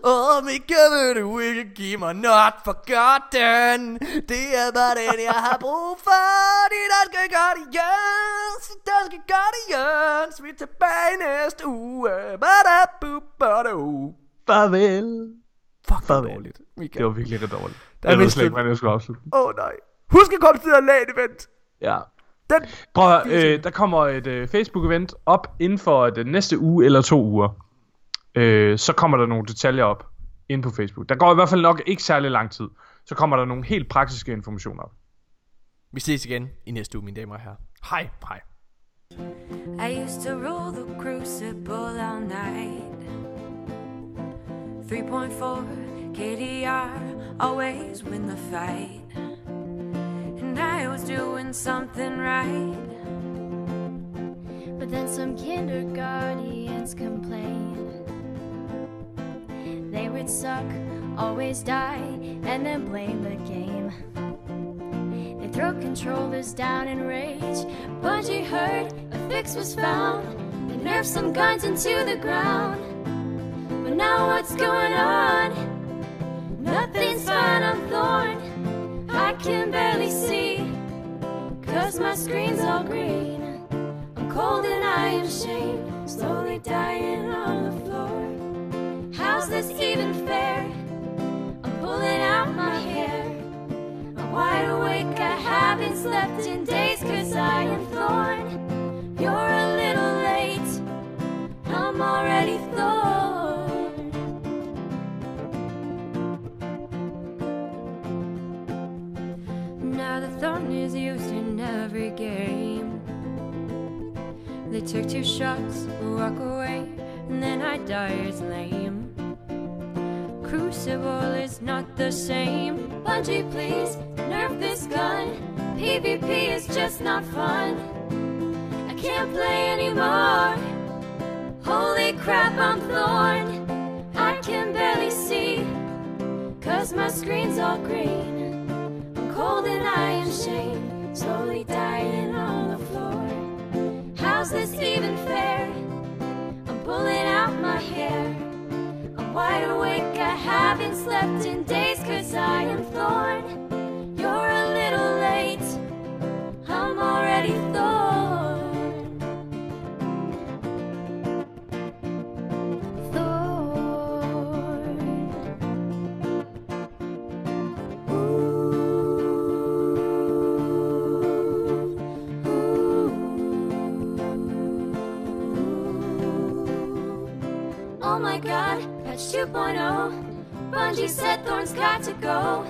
A: Åh, Mika, vil du ikke give mig not forgotten? Det er bare den, jeg har brug for. De danske guardians, de danske guardians. Vi er tilbage næste uge. Bada, bu, bada, u.
B: Farvel.
A: Fuck, det
B: Farvel.
A: dårligt.
B: Det var virkelig lidt dårligt.
A: Der
B: Jeg ved slet ikke, hvordan jeg skulle afslutte.
A: Åh oh, nej. Husk at komme til at lade event.
B: Ja.
A: Den
B: Prøv at, øh, der kommer et øh, Facebook-event op inden for den næste uge eller to uger. Øh, så kommer der nogle detaljer op inde på Facebook. Der går i hvert fald nok ikke særlig lang tid. Så kommer der nogle helt praktiske informationer op.
A: Vi ses igen i næste uge, mine damer og herrer. Hej, hej.
D: I used to rule the crucible all night. 3.4 KDR, always win the fight. And I was doing something right.
E: But then some kindergartens complained. They would suck, always die, and then blame the game. They throw controllers down in rage. Bungie heard a fix was found. They nerfed some guns into the ground. But now what's going on? Nothing's fine, I'm thorn. I can barely see. Cause my screen's all green. I'm cold and I am ashamed, slowly dying on the floor. How's this even fair? I'm pulling out my hair. I'm wide awake, I haven't slept in days cause I am thorn. You're a little late, I'm already thorn. Now the thorn is used in every game. They took two shots, walk away, and then I die as lame. Crucible is not the same. Bungie, please nerf this gun. PvP is just not fun. I can't play anymore. Holy crap, I'm thorn. I can barely see, cause my screen's all green. I'm cold and I am shamed, slowly dying on the floor. How's this even fair? I'm pulling out my hair. Wide awake, I haven't slept in days cause I am thorn. Patch 2.0. Bungie said Thorn's got to go.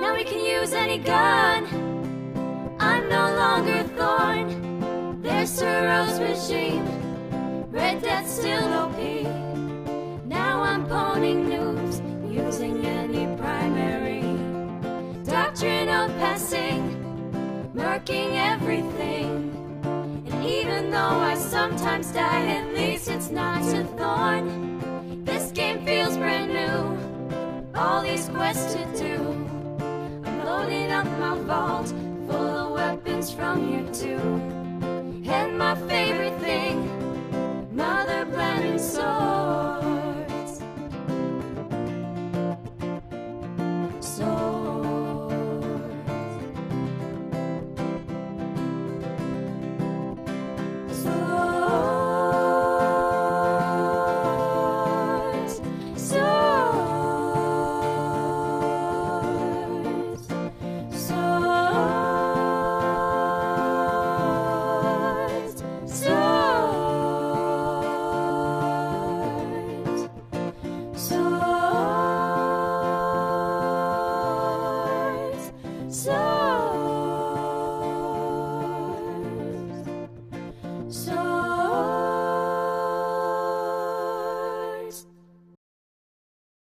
E: Now we can use any gun. I'm no longer Thorn. There's Soros regime. Red Death still OP. Now I'm poning noobs using any primary. Doctrine of passing, murking everything. And even though I sometimes die, at least it's not a thorn game feels brand new. All these quests to do. I'm loading up my vault full of weapons from you too. And my favorite thing, Mother Planet Soul.